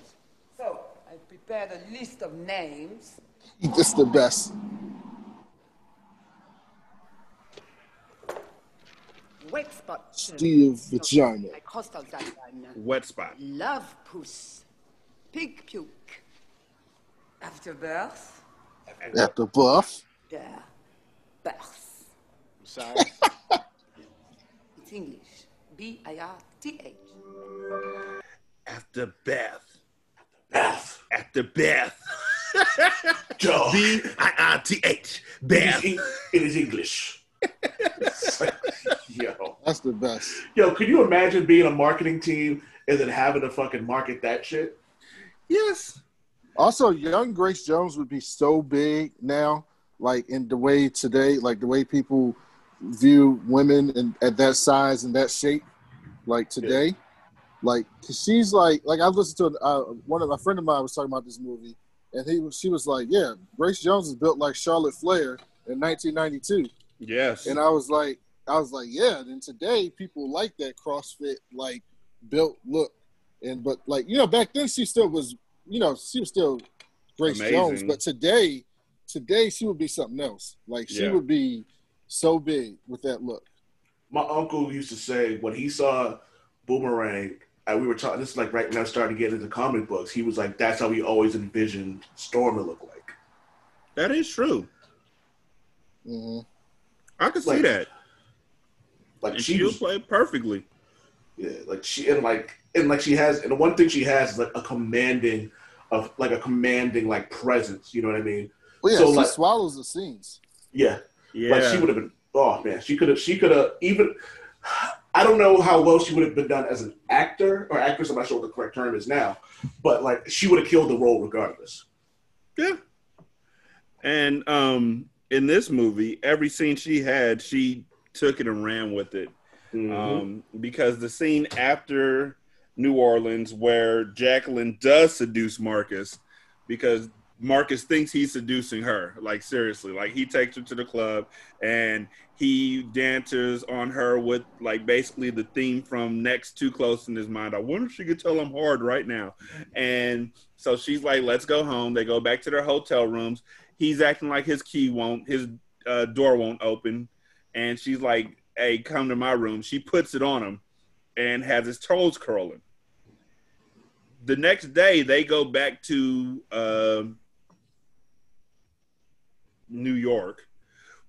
Speaker 13: So, I prepared a list of names.
Speaker 2: This the best.
Speaker 13: Wet spot.
Speaker 2: Steve Vagina.
Speaker 13: Like hostile that.
Speaker 1: Wet spot.
Speaker 13: Love puss. Pig puke. After birth.
Speaker 2: At the buff.
Speaker 13: There. Birth.
Speaker 5: I'm sorry.
Speaker 13: It's English. B I R T H.
Speaker 1: After Beth. Beth. After Beth.
Speaker 3: Joe.
Speaker 1: B I R T H. Beth.
Speaker 3: It is English. Yo.
Speaker 2: That's the best.
Speaker 3: Yo, could you imagine being a marketing team and then having to fucking market that shit?
Speaker 1: Yes.
Speaker 2: Also, young Grace Jones would be so big now, like in the way today, like the way people view women and at that size and that shape, like today. Like, 'cause she's like, like I listened to uh, one of my friend of mine was talking about this movie, and he was, she was like, yeah, Grace Jones is built like Charlotte Flair in 1992.
Speaker 1: Yes.
Speaker 2: And I was like, I was like, yeah. And today people like that CrossFit like built look, and but like you know back then she still was, you know, she was still Grace
Speaker 1: Amazing.
Speaker 2: Jones, but today, today she would be something else. Like she
Speaker 3: Yeah.
Speaker 2: would be so big with that look.
Speaker 3: My uncle used to say when he saw Boomerang, and we were talking. This is like right now starting to get into comic books. He was like, "That's how he always envisioned Storm to look like."
Speaker 1: That is true.
Speaker 2: Mm-hmm.
Speaker 1: I can see that.
Speaker 3: Like
Speaker 1: And
Speaker 3: she
Speaker 1: she'll
Speaker 3: was,
Speaker 1: play perfectly.
Speaker 3: yeah, like she and like and like she has, and the one thing she has is like a commanding of like a commanding like presence. You know what I mean?
Speaker 2: Well, yeah,
Speaker 3: So,
Speaker 2: she
Speaker 3: like-
Speaker 2: swallows the scenes.
Speaker 3: Yeah.
Speaker 1: Yeah.
Speaker 3: Like she would have been oh man, she could have she could have even I don't know how well she would have been done as an actor or actress, I'm not sure what the correct term is now, but like she would have killed the role regardless.
Speaker 1: Yeah. And um in this movie, every scene she had, she took it and ran with it. Um, because the scene after New Orleans where Jacqueline does seduce Marcus, because Marcus thinks he's seducing her, like seriously, like he takes her to the club and he dances on her with like basically the theme from Next Too Close in his mind. I wonder if she could tell I'm hard right now. And so she's like, let's go home. They go back to their hotel rooms. He's acting like his key won't, his uh, door won't open. And she's like, hey, come to my room. She puts it on him and has his toes curling. The next day, they go back to uh, New York,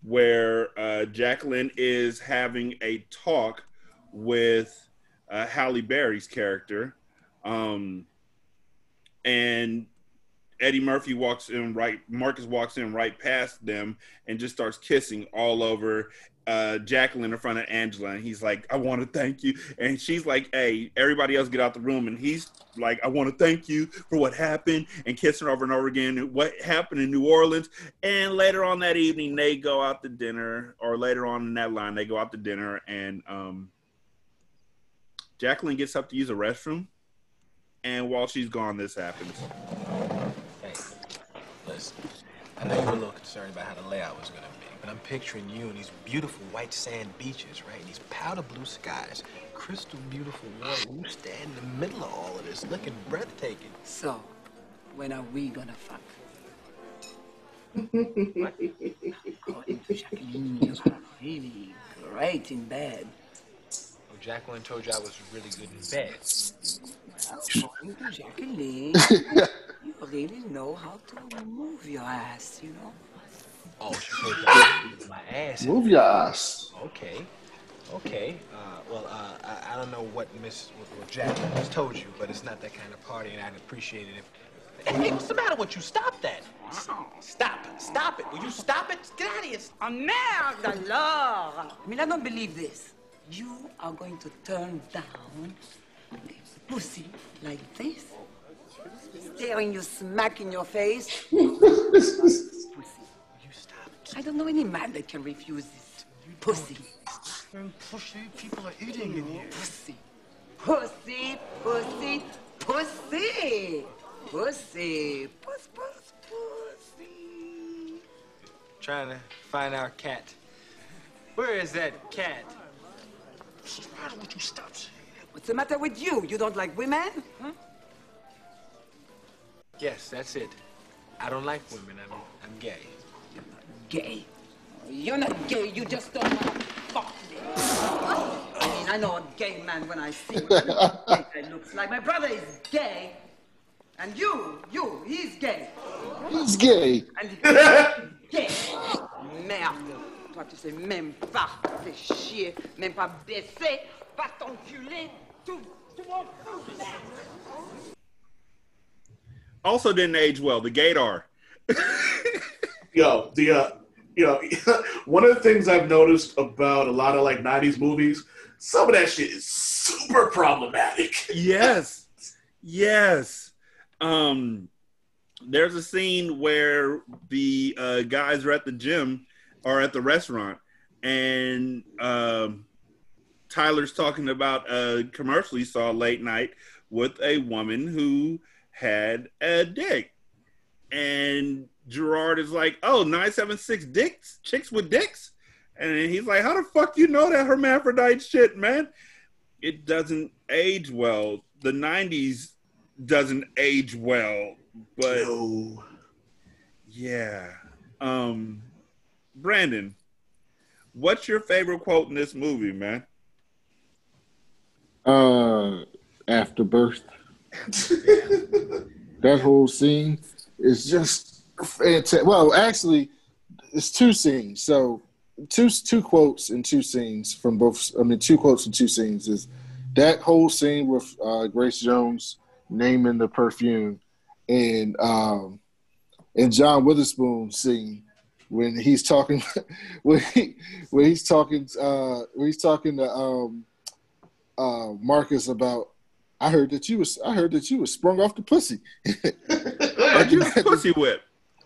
Speaker 1: where uh, Jacqueline is having a talk with uh, Halle Berry's character. Um, and Eddie Murphy walks in right, Marcus walks in right past them and just starts kissing all over uh, Jacqueline in front of Angela. And he's like, I want to thank you. And she's like, hey, everybody else get out the room. And he's like, I want to thank you for what happened and kissing her over and over again. What happened in New Orleans. And later on that evening, they go out to dinner, or later on in that line, they go out to dinner. And um, Jacqueline gets up to use a restroom. And while she's gone, this happens.
Speaker 5: Hey, listen. I know you were a little concerned about how the layout was gonna be, but I'm picturing you in these beautiful white sand beaches, right? These powder blue skies, crystal beautiful water. You stand in the middle of all of this, looking breathtaking.
Speaker 13: So, when are we gonna fuck? According to Jacqueline, you are really great in bed.
Speaker 8: Oh, Jacqueline told you I was really good in bed.
Speaker 13: Well, according to Jacqueline, you really know how to move your ass, you know?
Speaker 8: Oh, she told you I was my ass.
Speaker 2: Move your ass.
Speaker 8: Okay. Okay. Uh, well, uh, I, I don't know what Miss what, what Jack has told you, but it's not that kind of party, and I'd appreciate it if. Hey, what's the matter with you? Stop that! Stop it! Stop it! Will you stop it? Get out of here!
Speaker 13: Oh, merde alors! I mean, I don't believe this. You are going to turn down this pussy like this, staring you smack in your face. pussy. I don't know any man that can refuse this pussy.
Speaker 5: Pussy, people are eating in here.
Speaker 13: Pussy. Pussy, pussy, pussy. Pussy. Puss, puss, pussy.
Speaker 8: Trying to find our cat. Where is that cat?
Speaker 5: What's the matter with you? Stop saying
Speaker 13: What's the matter with you? You don't like women? Huh?
Speaker 8: Yes, that's it. I don't like women. I'm, I'm gay.
Speaker 13: Gay. You're not gay, you just don't want to fuck me. I mean, I know a gay man when I see one. I think looks like my brother is gay. And you, you, he's gay.
Speaker 2: He's gay.
Speaker 13: And he's gay. Merde. Toi, tu sais même pas. Fais chier. Même pas baisser. Pas t'enculer. Tout, tout m'en.
Speaker 1: Also didn't age well. The Gator.
Speaker 3: Yo, the uh, you know, one of the things I've noticed about a lot of like '90s movies, some of that shit is super problematic.
Speaker 1: yes. Yes. Um there's a scene where the uh, guys are at the gym or at the restaurant and um tyler's talking about a commercial he saw late night with a woman who had a dick. And gerard is like oh 976 dicks chicks with dicks and he's like how the fuck do you know that hermaphrodite shit man it doesn't age well. The '90s doesn't age well, but yeah. Um, Brandon, what's your favorite quote in this movie, man?
Speaker 2: Uh, after birth. that whole scene is just fantastic. Well, actually, it's two scenes. So two two quotes and two scenes from both. I mean, two quotes and two scenes is that whole scene with uh, Grace Jones naming the perfume, and um, and John Witherspoon scene when he's talking when he when he's talking uh, when he's talking to um, uh, Marcus about. I heard that you was. I heard that you was sprung off the pussy.
Speaker 1: That you was pussy whip.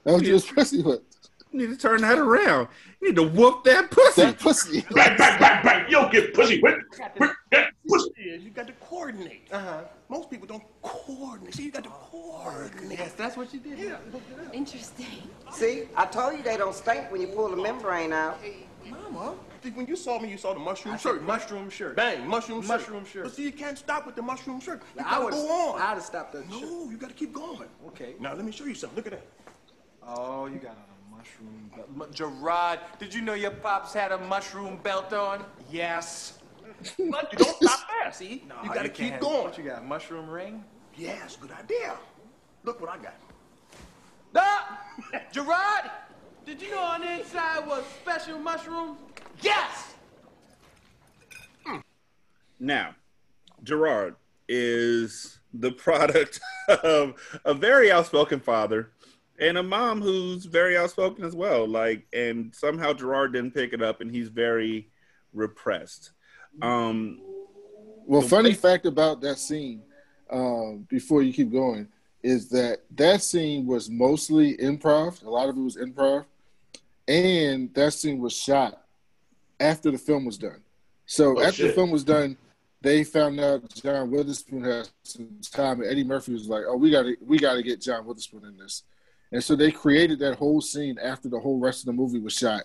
Speaker 2: That was you was pussy whip.
Speaker 1: You need to turn that around. You need to whoop that pussy.
Speaker 2: That pussy.
Speaker 3: Bang, bang, bang, bang. You don't get pussy whip. Whip that pussy.
Speaker 5: is you got to coordinate. Uh-huh. Most people don't coordinate. See, you got to coordinate.
Speaker 7: Yes, that's what you did.
Speaker 5: Yeah.
Speaker 4: Interesting.
Speaker 6: See, I told you they don't stink when you pull the membrane out.
Speaker 5: Mama, see, when you saw me, you saw the mushroom
Speaker 7: I
Speaker 5: shirt.
Speaker 7: mushroom shirt.
Speaker 5: Bang, mushroom shirt.
Speaker 7: Mushroom shirt.
Speaker 5: But see, you can't stop with the mushroom shirt. You
Speaker 7: I
Speaker 5: gotta
Speaker 7: would.
Speaker 5: go on.
Speaker 7: I'd have stopped that
Speaker 5: no,
Speaker 7: shirt.
Speaker 5: you gotta keep going.
Speaker 7: Okay.
Speaker 5: Now let me show you something. Look at that.
Speaker 7: Oh, you got on a mushroom belt. Mu- Gerard, did you know your pops had a mushroom belt on?
Speaker 5: Yes. But you don't stop there. See,
Speaker 7: No,
Speaker 5: you gotta keep going.
Speaker 7: What you got? Mushroom ring?
Speaker 5: Yes, good idea. Look what I got.
Speaker 7: Ah! Gerard, did you know on the inside was special mushroom? Yes.
Speaker 1: Now, Gerard is the product of a very outspoken father and a mom who's very outspoken as well. Like, and somehow Gerard didn't pick it up, and he's very repressed. Um,
Speaker 2: Well, funny fact about that scene, um, before you keep going, is that that scene was mostly improv. A lot of it was improv, and that scene was shot after the film was done. So
Speaker 3: Oh,
Speaker 2: after the film was done, they found out John Witherspoon had some time, and Eddie Murphy was like, "Oh, we got to we got to get John Witherspoon in this," and so they created that whole scene after the whole rest of the movie was shot,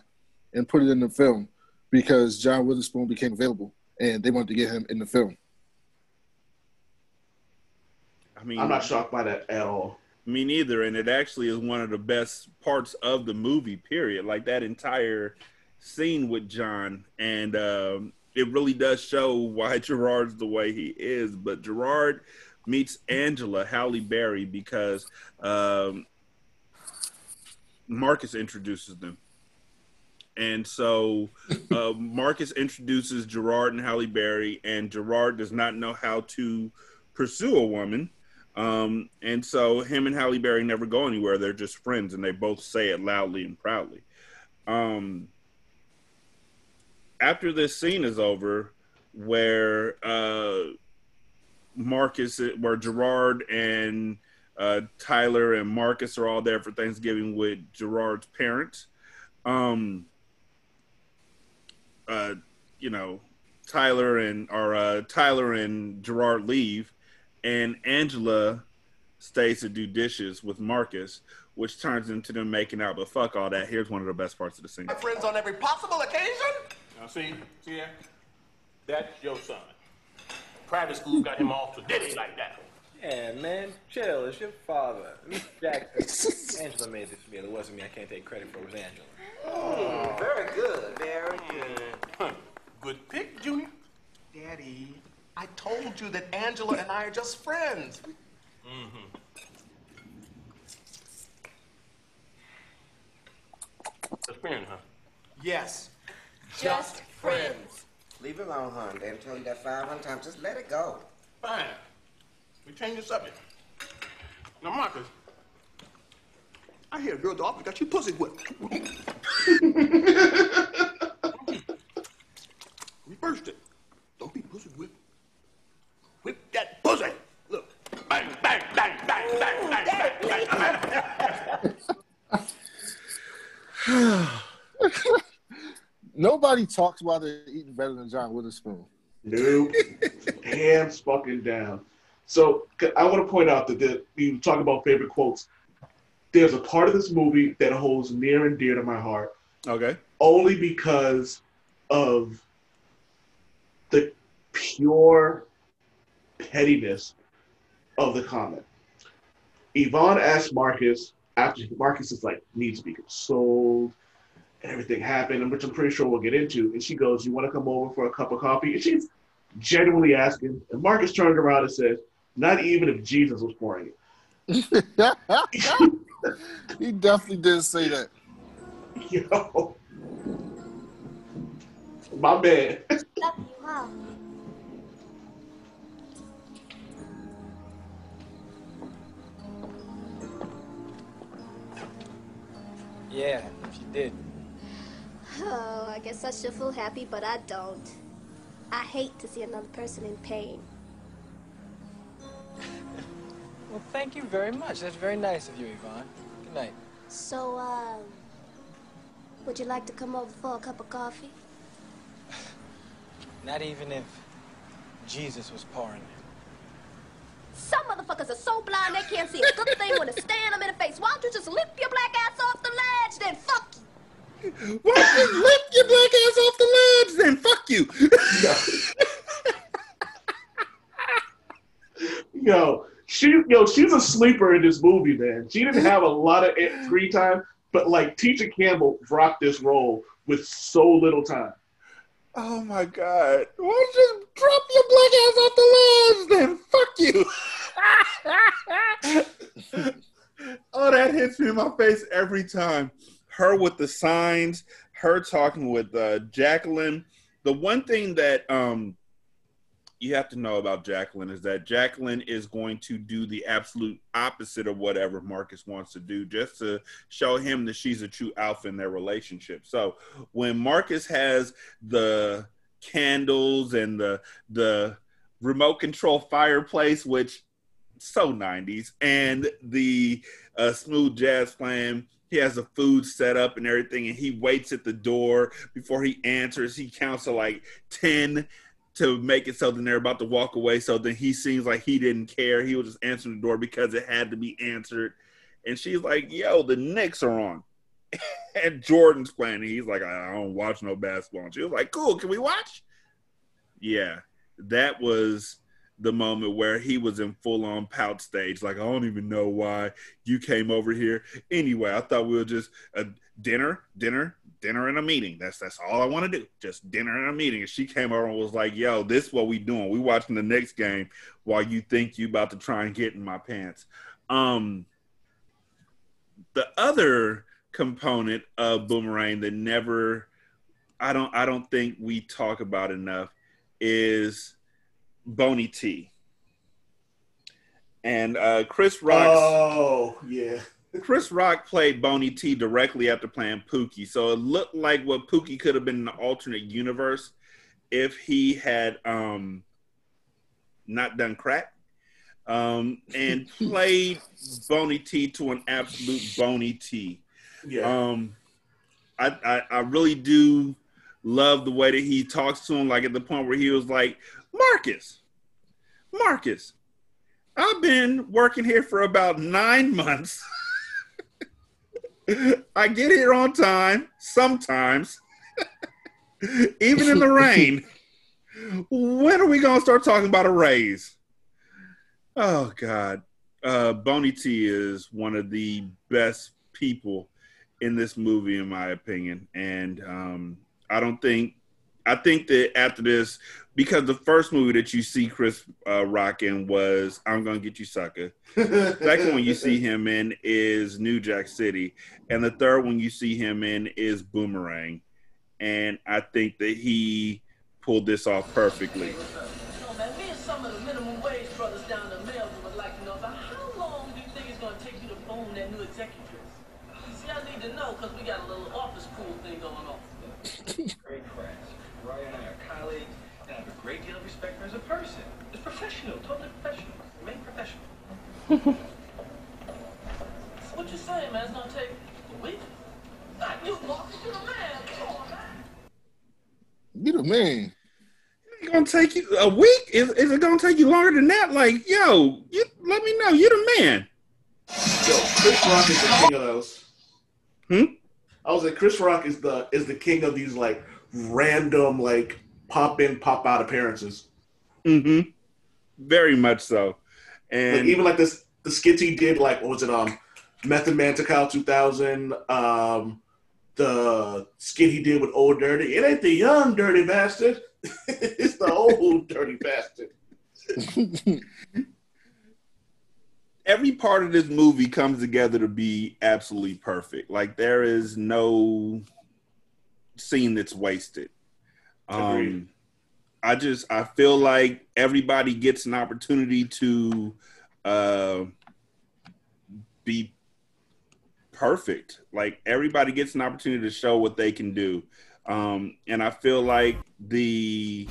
Speaker 2: and put it in the film because John Witherspoon became available, and they wanted to get him in the film.
Speaker 1: I mean,
Speaker 3: I'm not shocked by that at all.
Speaker 1: Me neither, and it actually is one of the best parts of the movie. Period. Like that entire scene with John, and um, it really does show why Gerard's the way he is. But Gerard meets Angela Halle Berry because um, Marcus introduces them, and so uh, Marcus introduces Gerard and Halle Berry, and Gerard does not know how to pursue a woman. Um, and so him and Halle Berry never go anywhere. They're just friends, and they both say it loudly and proudly. Um, after this scene is over, where uh, Marcus, where Gerard and uh, Tyler and Marcus are all there for Thanksgiving with Gerard's parents. Um, uh, you know, Tyler and or uh, Tyler and Gerard leave, and Angela stays to do dishes with Marcus, which turns into them making out. But fuck all that. Here's one of the best parts of the scene.
Speaker 14: My friends on every possible occasion.
Speaker 11: Now see, see there? That's your son. Private school got him off to ditty like that.
Speaker 8: Yeah, man, chill. It's your father. Miss Jackson. Angela made this meal. It wasn't me. I can't take credit for it. It was Angela.
Speaker 14: Oh, very good, very good.
Speaker 11: Huh. Good pick, Junior.
Speaker 14: Daddy, I told you that Angela and I are just friends.
Speaker 11: Mm-hmm. Just friend, huh?
Speaker 14: Yes.
Speaker 13: Just friends.
Speaker 6: Leave it alone, hon. They tell you that 500 times. Just let it go.
Speaker 11: Fine. We change the subject. Now, Marcus,
Speaker 14: I hear a girl dog the office got you pussy whipped. Reversed it. Don't be pussy whipped. Whip that pussy. Look.
Speaker 11: Bang, bang, bang, bang, Ooh, bang, bang, bang, bang, bang, bang.
Speaker 2: Nobody talks while they're eating better than John Witherspoon.
Speaker 3: Nope. Hands fucking down. So I want to point out that the, you talk about favorite quotes. There's a part of this movie that holds near and dear to my heart.
Speaker 1: Okay.
Speaker 3: Only because of the pure pettiness of the comment. Yvonne asked Marcus after Marcus is like needs to be consoled and everything happened, and which I'm pretty sure we'll get into. And she goes, "You want to come over for a cup of coffee?" And she's genuinely asking. And Marcus turned around and said, "Not even if Jesus was pouring it."
Speaker 2: he definitely didn't say that.
Speaker 3: Yo, my man.
Speaker 8: Yeah, she did.
Speaker 15: Oh, I guess I should feel happy, but I don't. I hate to see another person in pain.
Speaker 8: Well, thank you very much. That's very nice of you, Yvonne. Good night.
Speaker 15: So, um, would you like to come over for a cup of coffee?
Speaker 8: Not even if Jesus was pouring it.
Speaker 15: Some motherfuckers are so blind they can't see a good thing when it's staring them in the face. Why don't you just lift your black ass off the ledge, then fuck you?
Speaker 1: Why don't you lift your black ass off the ledge? Then fuck you.
Speaker 3: Yo, she yo, she's a sleeper in this movie, man. She didn't have a lot of screen time, but like Tisha Campbell rocked this role with so little time.
Speaker 1: Oh my god. Why don't you just drop your black ass off the ledge then? Fuck you. oh, that hits me in my face every time. Her with the signs, her talking with uh, Jacqueline. The one thing that um you have to know about Jacqueline is that Jacqueline is going to do the absolute opposite of whatever Marcus wants to do just to show him that she's a true alpha in their relationship. So when Marcus has the candles and the the remote control fireplace, which so 90s, and the uh, smooth jazz playing. He has the food set up and everything, and he waits at the door before he answers. He counts to like 10 to make it so then they're about to walk away. So then he seems like he didn't care. He was just answering the door because it had to be answered. And she's like, yo, the Knicks are on. and Jordan's playing. And he's like, I don't watch no basketball. And she was like, cool, can we watch? Yeah, that was the moment where he was in full on pout stage. Like, I don't even know why you came over here. Anyway, I thought we were just a dinner, dinner, dinner and a meeting. That's that's all I want to do. Just dinner and a meeting. And she came over and was like, yo, this is what we doing. We watching the Knicks game while you think you about to try and get in my pants. Um the other component of Boomerang that never I don't I don't think we talk about enough is Boney T. And uh, Chris Rock.
Speaker 3: Oh yeah.
Speaker 1: Chris Rock played Boney T directly after playing Pookie, so it looked like what Pookie could have been in the alternate universe if he had um, not done crack um, and played Boney T to an absolute Boney T.
Speaker 3: Yeah.
Speaker 1: Um, I, I I really do love the way that he talks to him, like at the point where he was like, Marcus, Marcus, I've been working here for about nine months. I get here on time sometimes, even in the rain. When are we gonna start talking about a raise? Oh God, uh, Boney T is one of the best people in this movie, in my opinion, and um, I don't think I think that after this, because the first movie that you see Chris uh, Rock in was "I'm Gonna Get You, Sucker." Second one you see him in is New Jack City, and the third one you see him in is Boomerang, and I think that he pulled this off perfectly.
Speaker 7: No, man, me and some of the minimum wage brothers down in mailroom would like to know about how long do you think it's going to take you to phone that new executress? You see, I need to know because we got a little office pool thing going on.
Speaker 8: Great crash. Roy and I are colleagues, and I have a great deal of respect for her as a person. It's professional, totally professional. Remain professional.
Speaker 7: So what you saying, man? It's going to take a week? God, you Marcus, you the man. Come on, man.
Speaker 2: You the man.
Speaker 1: It's gonna take you a week. Is, is it gonna take you longer than that? Like, yo, you, let me know. You're the man.
Speaker 3: Yo, Chris Rock is the king of those.
Speaker 1: Hmm?
Speaker 3: I was like, Chris Rock is the is the king of these like random like pop in pop out appearances.
Speaker 1: Mm-hmm. Very much so. And
Speaker 3: like, even like this the skits he did like what was it um Method Man Tical 2000 um the skit he did with Old Dirty it ain't the young dirty bastard it's the old dirty bastard
Speaker 1: every part of this movie comes together to be absolutely perfect. Like there is no scene that's wasted. Um. I just I feel like everybody gets an opportunity to uh, be perfect. Like everybody gets an opportunity to show what they can do, um, and I feel like the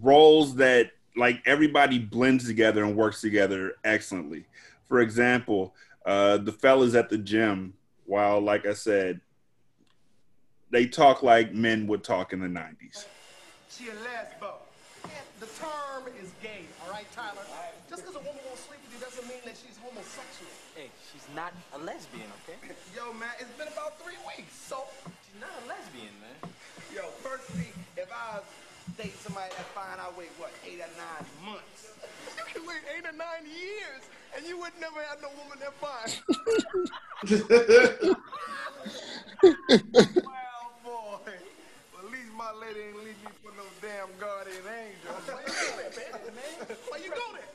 Speaker 1: roles that like everybody blends together and works together excellently. For example, uh, the fellas at the gym, while like I said, they talk like men would talk in the '90s.
Speaker 16: She a lesbo. The term is gay, all right, Tyler? Just because a woman won't sleep with you doesn't mean that she's homosexual.
Speaker 5: Hey, she's not a lesbian, okay?
Speaker 16: Yo, man, it's been about three weeks, so.
Speaker 5: She's not a lesbian, man.
Speaker 16: Yo, firstly, if I date somebody that fine, I wait, what, eight or nine months? You can wait eight or nine years, and you would never have no woman that fine. well, boy, at least my lady ain't leave me for no damn guardian angel. Why you go there?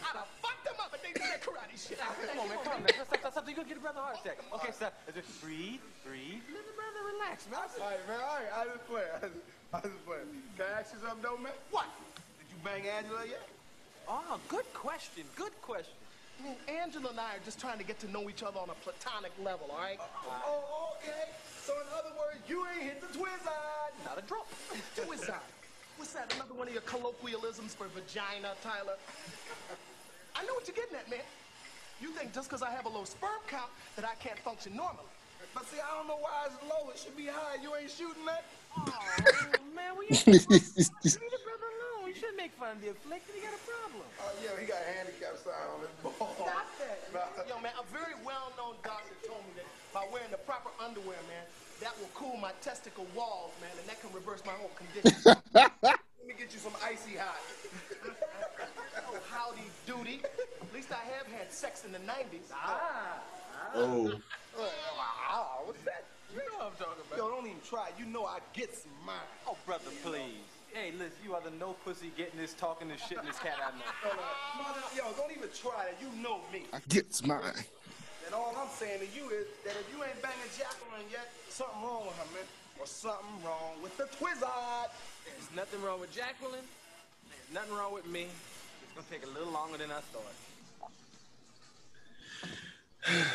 Speaker 16: I'd have fucked them up if they did that karate
Speaker 5: Come on, man, come on, man. Stop, stop, stop. You're gonna get a brother a heart attack. Okay, stop. Just breathe, breathe. Let the brother relax, man.
Speaker 16: All right, man. All right, I just play. I just, I just play. Can I ask you something, though, man? What? Did you bang Angela yet?
Speaker 5: Oh, good question. Good question.
Speaker 16: I mean, Angela and I are just trying to get to know each other on a platonic level, all right? Oh, okay. So, in other words, you ain't hit the twizzard.
Speaker 5: Not a drop.
Speaker 16: Twizzard. What's that? Another one of your colloquialisms for vagina, Tyler? I know what you're getting at, man. You think just because I have a low sperm count that I can't function normally. But see, I don't know why it's low. It should be high. You ain't shooting that?
Speaker 5: Oh, man, will you leave the brother alone? You shouldn't make fun of the afflicted. He got a problem.
Speaker 16: Oh, yeah, he got a handicap sign on his ball. Stop that. Yo, man, a very well-known doctor told me that by wearing the proper underwear, man, that will cool my testicle walls, man, and that can reverse my whole condition. Let me get you some icy hot. Oh, howdy doody. At least I have had sex in the 90s. Ah.
Speaker 1: Oh.
Speaker 16: Oh, what's that?
Speaker 5: You know what I'm talking about.
Speaker 16: Yo, don't even try. You know I get mine.
Speaker 5: Oh, brother, please. Hey, listen, you are the no pussy getting this, talking this shit in this cat I know.
Speaker 16: No, no, no, no, yo, don't even try that. You know me.
Speaker 2: I get mine.
Speaker 16: And all I'm saying to you is that if you ain't banging Jacqueline yet, something wrong with her, man. Or something wrong with the Twizzard.
Speaker 5: There's nothing wrong with Jacqueline. There's nothing wrong with me. It's gonna take a little longer than I thought.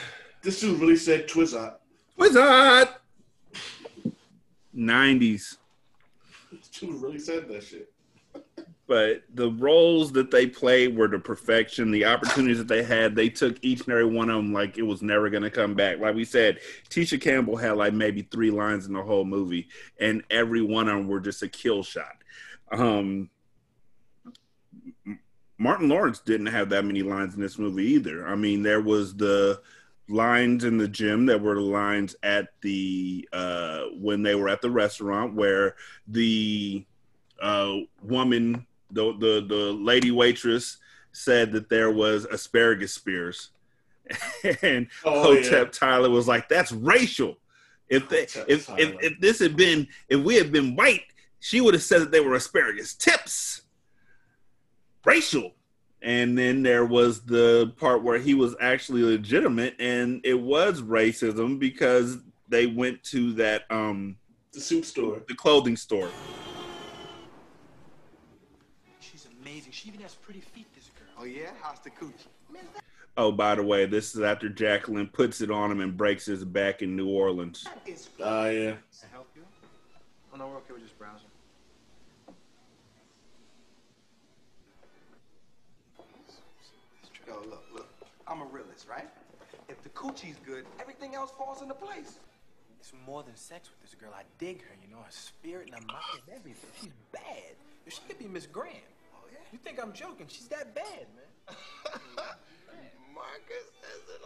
Speaker 3: This dude really said Twizzard.
Speaker 1: Twizzard. 90s.
Speaker 3: This dude really said that shit.
Speaker 1: but the roles that they played were to perfection. The opportunities that they had, they took each and every one of them like it was never going to come back. Like we said, Tisha Campbell had like maybe three lines in the whole movie, and every one of them were just a kill shot. Um, Martin Lawrence didn't have that many lines in this movie either. I mean, there was the lines in the gym that were the lines at the uh, when they were at the restaurant where the uh, woman, the, the the lady waitress, said that there was asparagus spears, and
Speaker 3: Oh, yeah.
Speaker 1: Hotep Tyler was like, "That's racial." If they, if, if
Speaker 3: Tyler.
Speaker 1: if this had been if we had been white, she would have said that they were asparagus tips. Racial. And then there was the part where he was actually legitimate, and it was racism because they went to that um
Speaker 3: the soup store,
Speaker 1: the clothing store.
Speaker 5: She's amazing. She even has pretty feet, this girl.
Speaker 16: Oh, yeah? How's the coochie?
Speaker 1: Oh, by the way, this is after Jacqueline puts it on him and breaks his back in New Orleans.
Speaker 3: Oh yeah.
Speaker 5: Can I help you? Oh, no, we're okay. We're just browsing.
Speaker 16: Yo, look, look. I'm a realist, right? If the coochie's good, everything else falls into place.
Speaker 5: It's more than sex with this girl. I dig her, you know, her spirit and her mind and everything. She's bad. She could be Miss Graham. Oh, yeah? You think I'm joking? She's that bad, man.
Speaker 16: Marcus isn't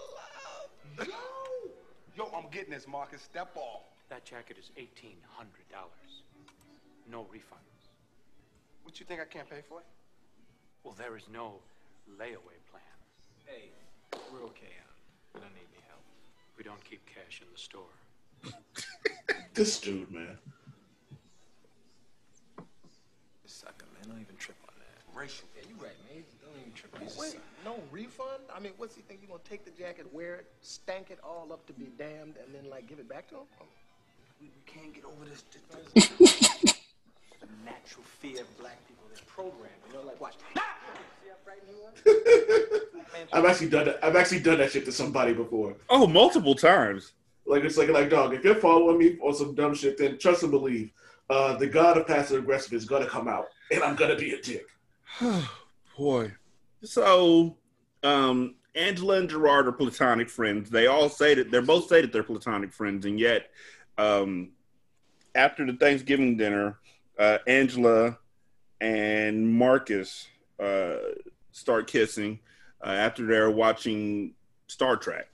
Speaker 16: allowed. Yo! Yo, I'm getting this, Marcus. Step off.
Speaker 17: That jacket is eighteen hundred dollars. No refunds.
Speaker 16: What you think I can't pay for it?
Speaker 17: Well, there is no layaway plan.
Speaker 5: Hey, we're okay. We don't need any help.
Speaker 17: We don't keep cash in the store.
Speaker 3: This dude, man.
Speaker 5: Sucker, man. Don't even trip on that.
Speaker 16: Racial.
Speaker 5: Yeah, you right, man. Don't even trip on that.
Speaker 16: Wait, no refund? I mean, what's he think? You gonna take the jacket, wear it, stank it all up to be damned, and then like give it back to him? We, we can't get over this. this- this-
Speaker 5: The natural fear of black people. They're programmed. You know, like, watch.
Speaker 3: I've actually done that. I've actually done that shit to somebody before.
Speaker 1: Oh, multiple times.
Speaker 3: Like it's like like dog. If you're following me on some dumb shit, then trust and believe. Uh, the god of passive aggressive is gonna come out, and I'm gonna be a dick.
Speaker 1: Boy. So, um, Angela and Gerard are platonic friends. They all say that they're both say that they're platonic friends, and yet, um, after the Thanksgiving dinner, uh, Angela and Marcus uh, start kissing uh, after they're watching Star Trek,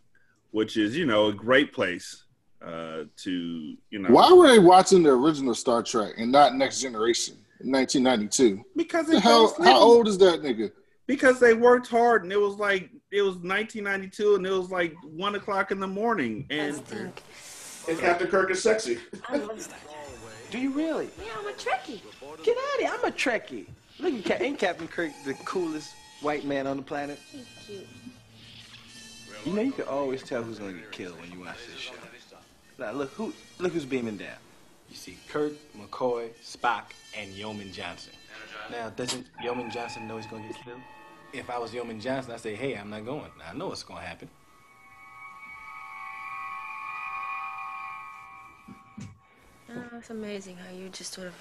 Speaker 1: which is you know a great place uh, to you know.
Speaker 2: Why were they watching the original Star Trek and not Next Generation in 1992?
Speaker 1: Because
Speaker 2: the hell, how old is that nigga?
Speaker 1: because they worked hard and it was like it was 1992 and it was like one o'clock in the morning and
Speaker 3: And Captain Kirk is sexy.
Speaker 5: Do you really?
Speaker 4: Yeah, I'm a Trekkie.
Speaker 5: Get out of here. I'm a Trekkie. Look, at Cap- ain't Captain Kirk the coolest white man on the planet?
Speaker 4: He's cute.
Speaker 5: You know, you can always tell who's gonna get killed when you watch this show. Now, look who look who's beaming down. You see Kirk, McCoy, Spock, and Yeoman Johnson. Now, doesn't Yeoman Johnson know he's gonna get killed? If I was Yeoman Johnson, I'd say, hey, I'm not going. I know what's gonna happen.
Speaker 18: Oh, it's amazing how you just sort of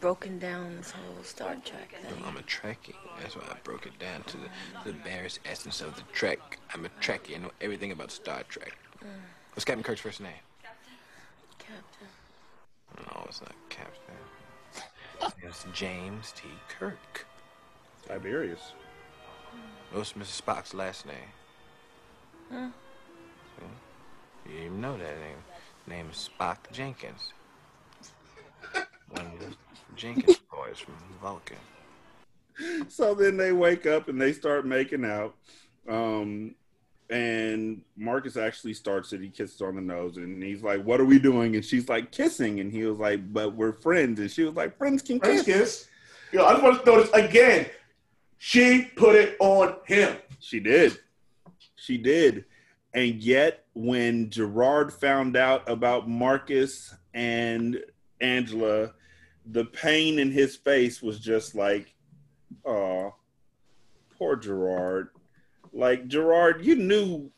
Speaker 18: broken down this whole Star Trek thing.
Speaker 5: I'm a Trekkie. That's why I broke it down to the, the barest essence of the Trek. I'm a Trekkie. I know everything about Star Trek.
Speaker 18: Mm.
Speaker 5: What's Captain Kirk's first name?
Speaker 18: Captain. Captain.
Speaker 5: No, it's not Captain. It's James T. Kirk.
Speaker 1: Tiberius.
Speaker 5: What's Mr. Spock's last name?
Speaker 18: Huh?
Speaker 5: You didn't even know that name. Name is Spock Jenkins. One of the Jenkins boys from Vulcan.
Speaker 1: so then they wake up and they start making out um and marcus actually starts it he kisses her on the nose and he's like what are we doing and she's like kissing and he was like but we're friends and she was like friends can
Speaker 3: Friends
Speaker 1: kiss
Speaker 3: kiss. Yo, I just want to notice again. She put it on him.
Speaker 1: She did. She did. And yet, when Gerard found out about Marcus and Angela, the pain in his face was just like, oh, poor Gerard. Like Gerard, you knew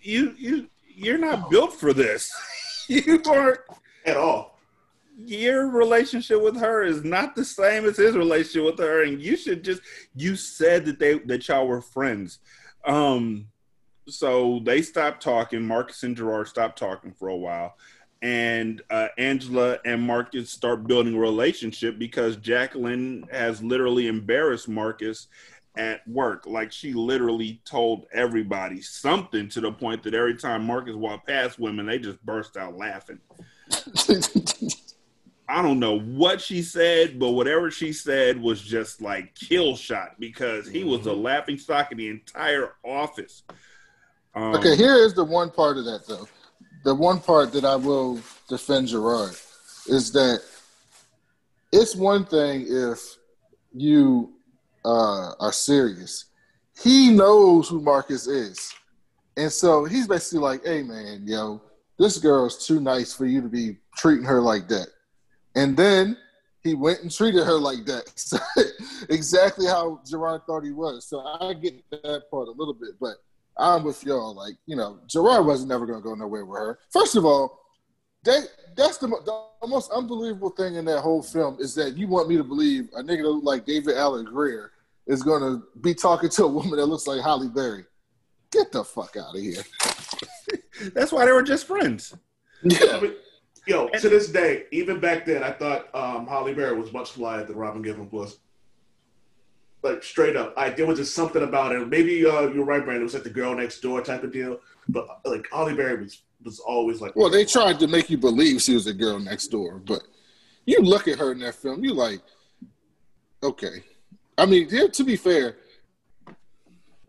Speaker 1: you you you're not built for this. you aren't
Speaker 3: at all.
Speaker 1: Your relationship with her is not the same as his relationship with her, and you should just you said that they that y'all were friends. Um so they stopped talking. Marcus and Gerard stopped talking for a while. And uh, Angela and Marcus start building a relationship because Jacqueline has literally embarrassed Marcus at work. Like she literally told everybody something to the point that every time Marcus walked past women, they just burst out laughing. I don't know what she said, but whatever she said was just like kill shot because he was a laughing stock in the entire office. Um,
Speaker 2: okay, here is the one part of that though. The one part that I will defend Gerard is that it's one thing if you uh, are serious. He knows who Marcus is. And so he's basically like, hey, man, yo, this girl's too nice for you to be treating her like that. And then he went and treated her like that. Exactly how Gerard thought he was. So I get that part a little bit, but I'm with y'all. Like, you know, Gerard wasn't never going to go nowhere with her. First of all, they, that's the, the most unbelievable thing in that whole film is that you want me to believe a nigga that look like David Alan Grier is going to be talking to a woman that looks like Halle Berry. Get the fuck out of here.
Speaker 1: That's why they were just friends.
Speaker 3: Yeah. But, yo, to this day, even back then, I thought um, Halle Berry was much flyer than Robin Givens was. Like straight up, I there was just something about it. Maybe uh, you're right, Brandon. It was like the girl next door type of deal. But like Halle Berry was was always like.
Speaker 2: Well, they tried to make you believe she was the girl next door, but you look at her in that film, you like, okay. I mean, to be fair,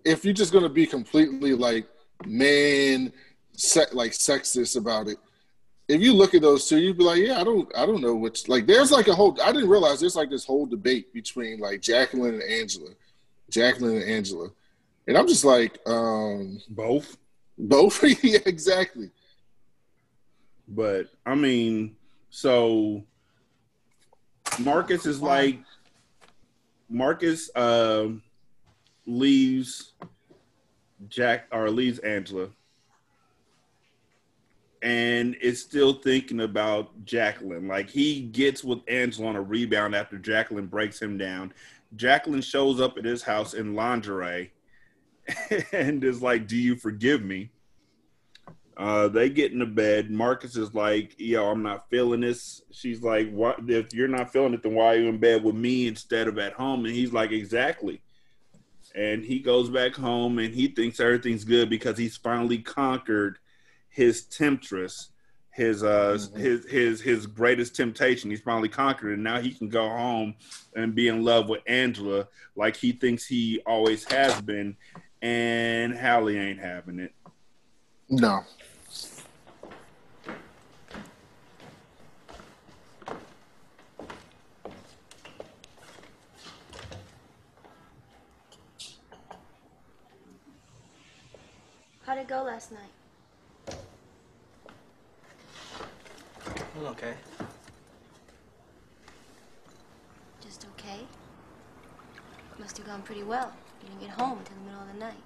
Speaker 2: if you're just gonna be completely like man, se- like sexist about it, if you look at those two, you'd be like, yeah, I don't, I don't know which. Like, there's like a whole. I didn't realize there's like this whole debate between like Jacqueline and Angela, Jacqueline and Angela, and I'm just like, um
Speaker 1: both,
Speaker 2: both, yeah, exactly.
Speaker 1: But I mean, so Marcus is like Marcus um leaves Jack or leaves Angela and is still thinking about Jacqueline. Like he gets with Angela on a rebound after Jacqueline breaks him down. Jacqueline shows up at his house in lingerie and is like, Do you forgive me? Uh, they get into bed. Marcus is like, "Yo, I'm not feeling this." She's like, "What? If you're not feeling it, then why are you in bed with me instead of at home?" And he's like, "Exactly." And he goes back home and he thinks everything's good because he's finally conquered his temptress, his uh,
Speaker 2: Mm-hmm.
Speaker 1: his his his greatest temptation. He's finally conquered, and now he can go home and be in love with Angela like he thinks he always has been. And Halle ain't having it.
Speaker 2: No.
Speaker 9: How'd it go last night?
Speaker 5: Well, okay.
Speaker 9: Just okay? Must have gone pretty well. You didn't get home until the middle of the night.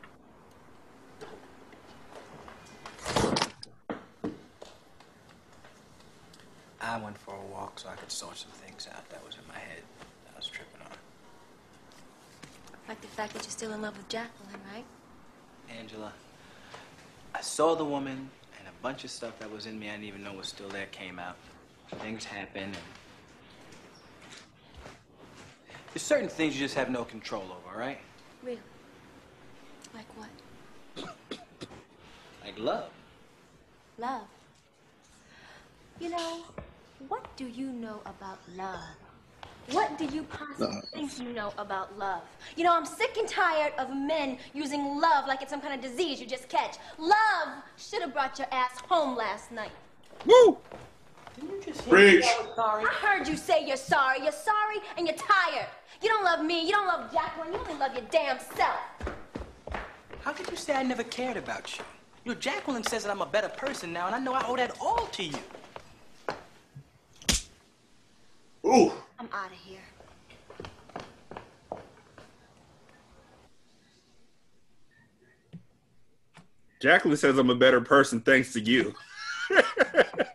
Speaker 5: I went for a walk so I could sort some things out that was in my head that I was tripping on.
Speaker 9: Like the fact that you're still in love with Jacqueline, right?
Speaker 5: Angela, I saw the woman a bunch of stuff that was in me I didn't even know was still there came out. Things happen and there's certain things you just have no control over, right?
Speaker 9: Really? Like what?
Speaker 5: Like love.
Speaker 9: Love. You know, what do you know about love? What do you possibly
Speaker 2: Love.
Speaker 9: think you know about love? You know, I'm sick and tired of men using love like it's some kind of disease you just catch. Love should have brought your ass home last night.
Speaker 1: Woo!
Speaker 5: Didn't you just
Speaker 3: Preach.
Speaker 9: I heard you say you're sorry. You're sorry and you're tired. You don't love me. You don't love Jacqueline. You only love your damn self.
Speaker 5: How could you say I never cared about you? You know, Jacqueline says that I'm a better person now, and I know I owe that all to you.
Speaker 3: Ooh.
Speaker 9: I'm out of here.
Speaker 1: Jacqueline says I'm a better person thanks to you.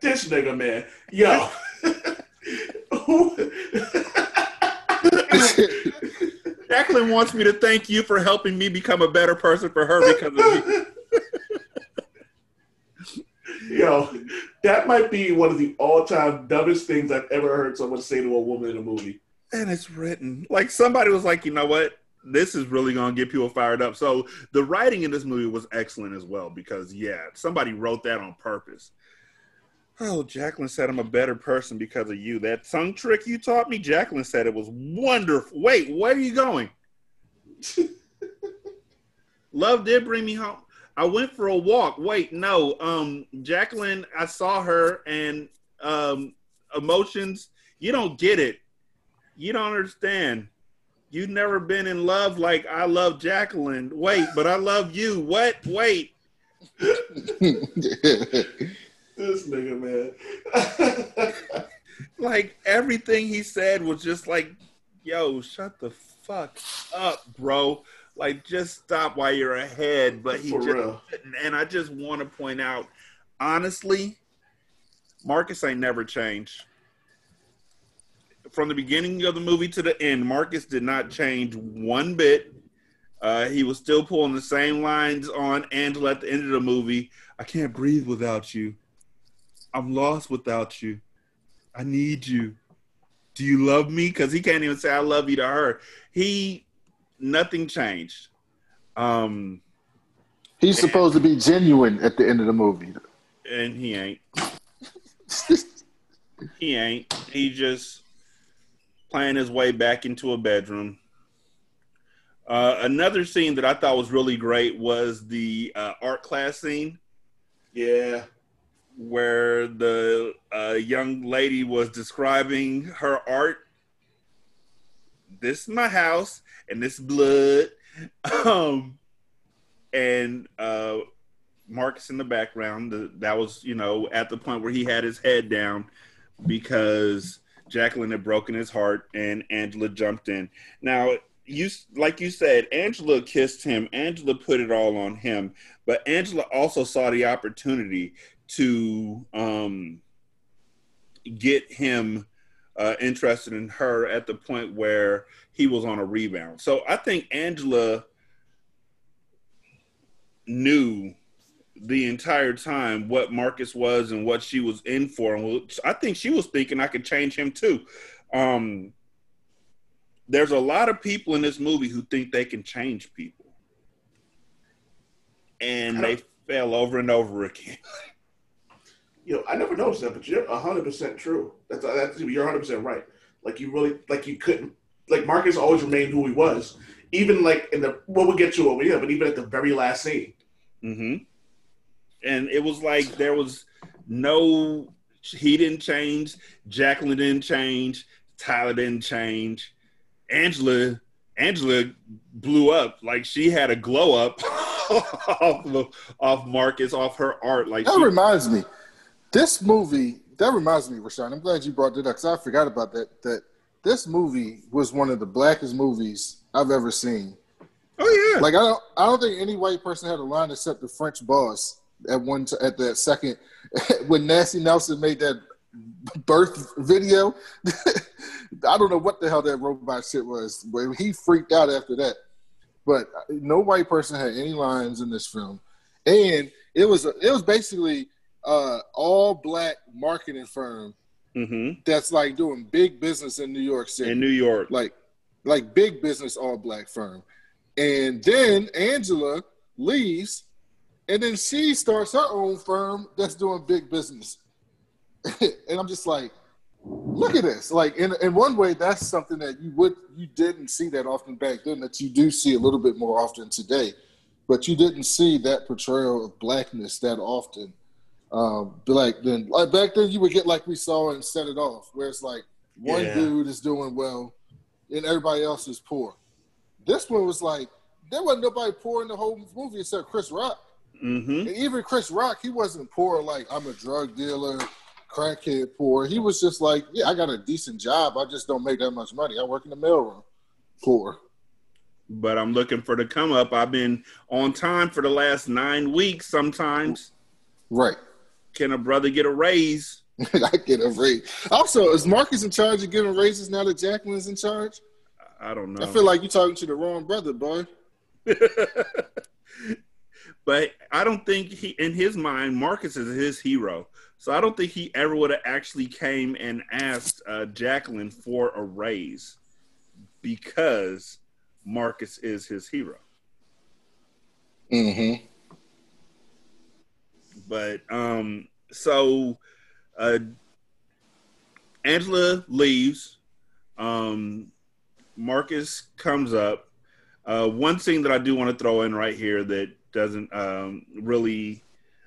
Speaker 3: This nigga, man. Yo.
Speaker 1: Jacqueline wants me to thank you for helping me become a better person for her because of you.
Speaker 3: Yo, that might be one of the all-time dumbest things I've ever heard someone say to a woman in a movie.
Speaker 1: And it's written. Like somebody was like, you know what? This is really gonna get people fired up. So the writing in this movie was excellent as well because yeah, somebody wrote that on purpose. Oh, Jacqueline said I'm a better person because of you. That tongue trick you taught me, Jacqueline said it was wonderful. Wait, where are you going? Love did bring me home. I went for a walk. Wait, no. Um, Jacqueline, I saw her and um emotions, you don't get it. You don't understand. You've never been in love like I love Jacqueline. Wait, but I love you. What? Wait.
Speaker 3: This nigga, man.
Speaker 1: like everything he said was just like, yo, shut the fuck up, bro. Like just stop while you're ahead. But he
Speaker 3: For
Speaker 1: just
Speaker 3: real.
Speaker 1: couldn't. and I just want to point out, honestly, Marcus ain't never changed. From the beginning of the movie to the end, Marcus did not change one bit. Uh, he was still pulling the same lines on Angela at the end of the movie. I can't breathe without you. I'm lost without you. I need you. Do you love me? Because he can't even say I love you to her. He nothing changed. Um,
Speaker 2: He's supposed to be genuine at the end of the movie.
Speaker 1: and he ain't. he ain't. He just playing his way back into a bedroom. Uh, another scene that I thought was really great was the uh, art class scene.
Speaker 3: Yeah.
Speaker 1: Where the uh, young lady was describing her art. This is my house, and this blood. Um, and uh, Marcus in the background. The, that was, you know, at the point where he had his head down because Jacqueline had broken his heart and Angela jumped in. Now, you like you said, Angela kissed him. Angela put it all on him, but Angela also saw the opportunity to um, get him uh, interested in her at the point where he was on a rebound. So I think Angela knew the entire time what Marcus was and what she was in for. And I think she was thinking I could change him too. Um, there's a lot of people in this movie who think they can change people, and they fail over and over again.
Speaker 3: Yo, I never noticed that, but you're hundred percent true. That's that's you're hundred percent right. Like you really like you couldn't like Marcus always remained who he was, even like in the well we'll get to over here, but even at the very last scene.
Speaker 1: Mm-hmm. And it was like there was no, he didn't change, Jacqueline didn't change, Tyler didn't change, Angela, Angela blew up like she had a glow up off of, off Marcus, off her art. Like
Speaker 2: That
Speaker 1: she-
Speaker 2: reminds me, this movie. That reminds me, Rashawn. I'm glad you brought that up because I forgot about that. That this movie was one of the blackest movies I've ever seen.
Speaker 1: Oh yeah.
Speaker 2: Like I don't, I don't think any white person had a line except the French boss at one t- at that second when Nancy Nelson made that birth video. I don't know what the hell that robot shit was, but he freaked out after that. But no white person had any lines in this film, and it was it was basically uh, all black marketing firm
Speaker 1: Mhm.
Speaker 2: that's like doing big business in New York City.
Speaker 1: in New York.
Speaker 2: Like like big business all black firm. And then Angela leaves and then she starts her own firm that's doing big business. and I'm just like, look at this. Like in in one way, that's something that you would you didn't see that often back then that you do see a little bit more often today. But you didn't see that portrayal of blackness that often. Um, but like then, like back then, you would get like we saw and set it off, where it's like one
Speaker 3: Yeah.
Speaker 2: dude is doing well, and everybody else is poor. This one was like there wasn't nobody poor in the whole movie except Chris Rock.
Speaker 1: Mm-hmm.
Speaker 2: And even Chris Rock, he wasn't poor like I'm a drug dealer, crackhead poor. He was just like, yeah, I got a decent job. I just don't make that much money. I work in the mailroom. Poor.
Speaker 1: But I'm looking for the come up. I've been on time for the last nine weeks. Sometimes,
Speaker 2: right?
Speaker 1: Can a brother get a raise?
Speaker 2: I get a raise. Also, is Marcus in charge of giving raises now that Jacqueline's in charge?
Speaker 1: I don't know.
Speaker 2: I feel like you're talking to the wrong brother, boy.
Speaker 1: but I don't think he, in his mind, Marcus is his hero. So I don't think he ever would have actually came and asked uh, Jacqueline for a raise because Marcus is his hero.
Speaker 2: Mm-hmm.
Speaker 1: But um, so uh, Angela leaves. Um, Marcus comes up. Uh, one thing that I do want to throw in right here that doesn't um, really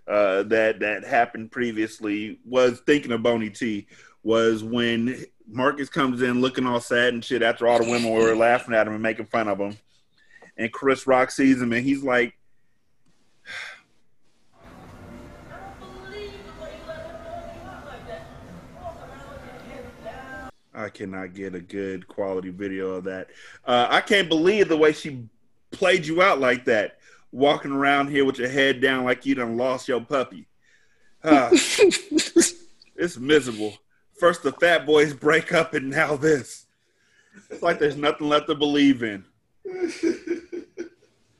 Speaker 1: uh, that that happened previously was thinking of Boney T was when Marcus comes in looking all sad and shit after all the women were laughing at him and making fun of him, and Chris Rock sees him and he's like, I cannot get a good quality video of that. Uh, I can't believe the way she played you out like that, walking around here with your head down like you done lost your puppy. Uh, it's miserable. First the Fat Boys break up, and now this. It's like there's nothing left to believe in.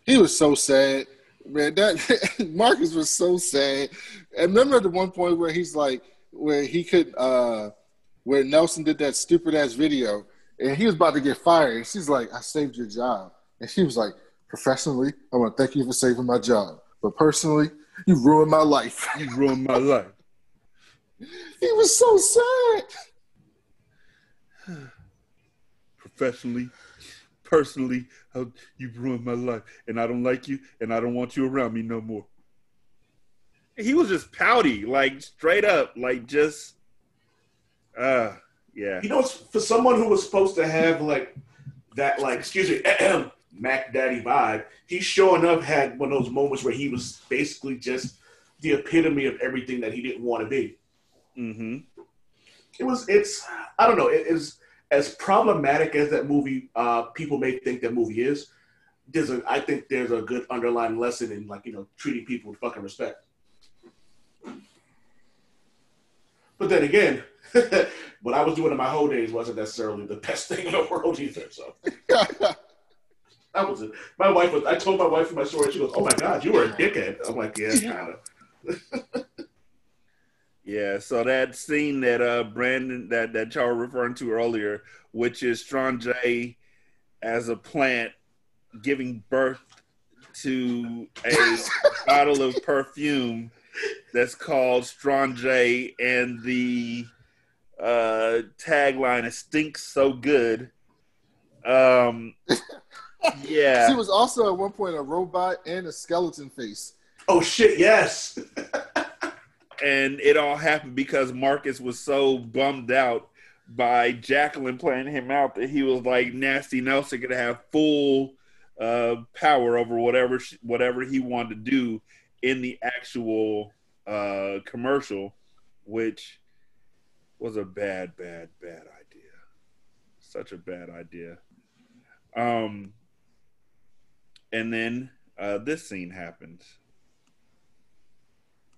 Speaker 2: He was so sad, man. That Marcus was so sad. And remember the one point where he's like, where he could. uh where Nelson did that stupid ass video and he was about to get fired. And she's like, I saved your job. And she was like, professionally, I want to thank you for saving my job. But personally, you ruined my life.
Speaker 1: You ruined my life.
Speaker 2: he was so sad.
Speaker 1: Professionally, personally, you ruined my life. And I don't like you and I don't want you around me no more. He was just pouty, like straight up, like just uh, yeah.
Speaker 3: You know, for someone who was supposed to have like that, like excuse me, Mac Daddy vibe, he showing up had one of those moments where he was basically just the epitome of everything that he didn't want to be.
Speaker 1: Mm-hmm.
Speaker 3: It was. It's. I don't know. It is as problematic as that movie. Uh, people may think that movie is. There's a. I think there's a good underlying lesson in like you know treating people with fucking respect. But then again, what I was doing in my whole days wasn't necessarily the best thing in the world either. So that was it. My wife was. I told my wife my story. She goes, "Oh my god, you were a dickhead." I'm like, "Yeah, kind of."
Speaker 1: yeah. So that scene that uh Brandon that that y'all were referring to earlier, which is Strange as a plant giving birth to a bottle of perfume that's called Strange and the uh, tagline is "Stinks so good." Um, yeah,
Speaker 2: she was also at one point a robot and a skeleton face.
Speaker 3: Oh shit! Yes.
Speaker 1: and it all happened because Marcus was so bummed out by Jacqueline playing him out that he was like nasty Nelson could have full uh, power over whatever she, whatever he wanted to do in the actual uh, commercial, which was a bad, bad, bad idea. Such a bad idea. Um, and then uh, this scene happens.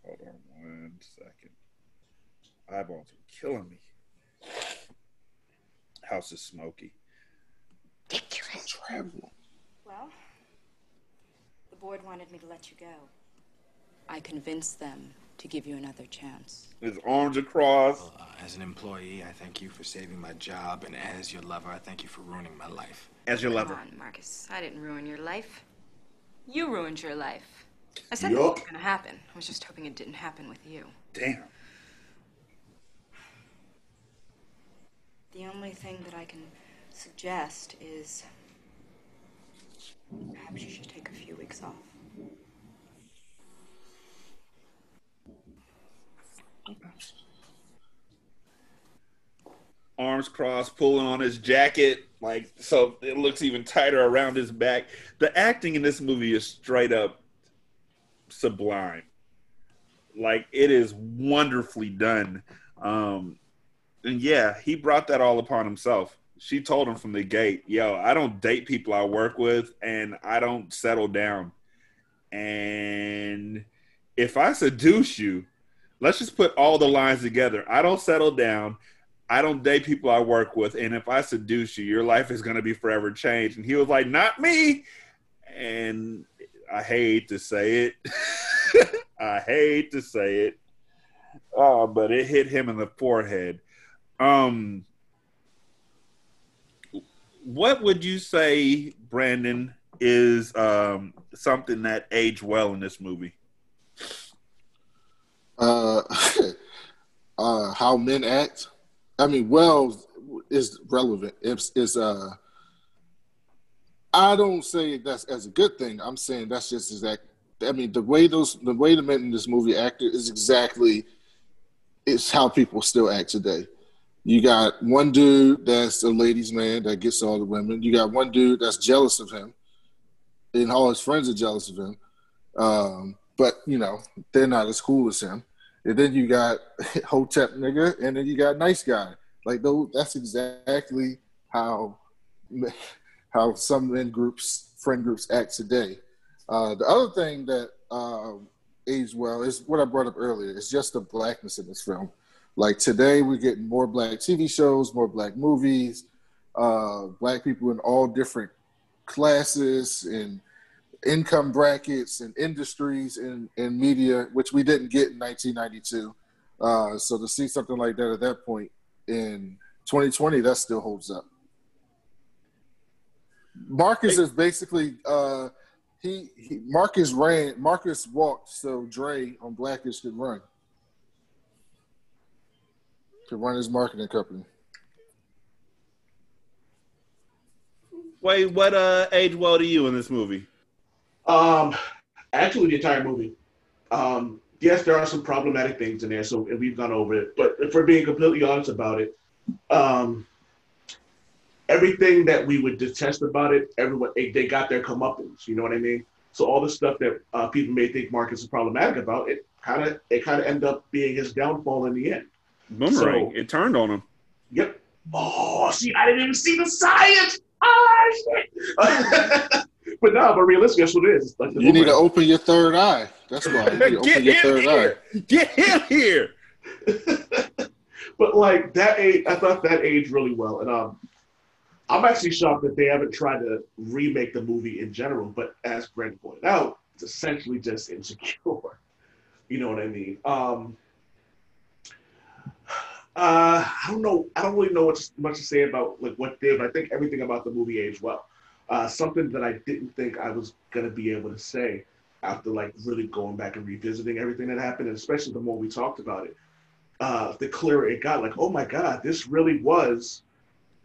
Speaker 1: Hold on one second. Eyeballs are killing me. House is smoky.
Speaker 2: Ridiculous. Travel.
Speaker 10: Well, the board wanted me to let you go. I convinced them to give you another chance.
Speaker 1: His arms across.
Speaker 8: Well, uh, as an employee, I thank you for saving my job, and as your lover, I thank you for ruining my life.
Speaker 1: As your lover.
Speaker 10: Come on, Marcus. I didn't ruin your life. You ruined your life. I said
Speaker 1: Yup.
Speaker 10: this was gonna happen. I was just hoping it didn't happen with you.
Speaker 1: Damn.
Speaker 10: The only thing that I can suggest is perhaps you should take a few weeks off.
Speaker 1: Arms crossed, pulling on his jacket, like so it looks even tighter around his back. The acting in this movie is straight up sublime. Like it is wonderfully done. Um, and yeah, he brought that all upon himself. She told him from the gate, "Yo, I don't date people I work with, and I don't settle down. And if I seduce you, let's just put all the lines together. I don't settle down. I don't date people I work with, and if I seduce you, your life is going to be forever changed." And he was like, "Not me." And I hate to say it. I hate to say it. Oh, but it hit him in the forehead. Um, what would you say, Brandon, is um, something that aged well in this movie?
Speaker 2: Uh, uh, how men act. I mean, well is relevant. It's, it's uh, I don't say that's as a good thing. I'm saying that's just exact. I mean, the way those, the way the men in this movie acted is exactly, it's how people still act today. You got one dude that's a ladies' man that gets all the women. You got one dude that's jealous of him, and all his friends are jealous of him. Um, but you know, they're not as cool as him. And then you got Hotep nigga, and then you got nice guy. Like those, that's exactly how how some men groups, friend groups act today. Uh, the other thing that uh, aged well is what I brought up earlier. It's just the blackness in this film. Like today, we're getting more black TV shows, more black movies, uh, black people in all different classes and income brackets and industries in, in media, which we didn't get in 1992. Uh, so to see something like that at that point in 2020, that still holds up. Marcus is basically uh, he, he Marcus ran Marcus walked so Dre on Blackish could run. Could run his marketing company.
Speaker 1: Wait, what uh age well to you in this movie?
Speaker 3: Um, actually, the entire movie. Um, yes, there are some problematic things in there, so and we've gone over it. But if we're being completely honest about it, um, everything that we would detest about it, everyone they, they got their comeuppance. You know what I mean? So all the stuff that uh, people may think Marcus is problematic about, it kind of it kind of end up being his downfall in the end.
Speaker 1: Boomerang. it turned on him.
Speaker 3: Yep. Oh, see, I didn't even see the science. Ah, shit. but no, but realistically, that's what it is. Like
Speaker 2: You need to open your third eye. That's why. You need to
Speaker 3: Get
Speaker 2: open your
Speaker 3: him
Speaker 2: third
Speaker 3: here.
Speaker 2: eye.
Speaker 1: Get him here.
Speaker 3: but like that age, I thought that aged really well, and um, I'm actually shocked that they haven't tried to remake the movie in general. But as Brent pointed out, it's essentially just insecure. You know what I mean? Um, uh, I don't know. I don't really know much much to say about like what did. But I think everything about the movie aged well. Uh, something that I didn't think I was gonna be able to say after like really going back and revisiting everything that happened, and especially the more we talked about it, uh, the clearer it got. Like, oh my god, this really was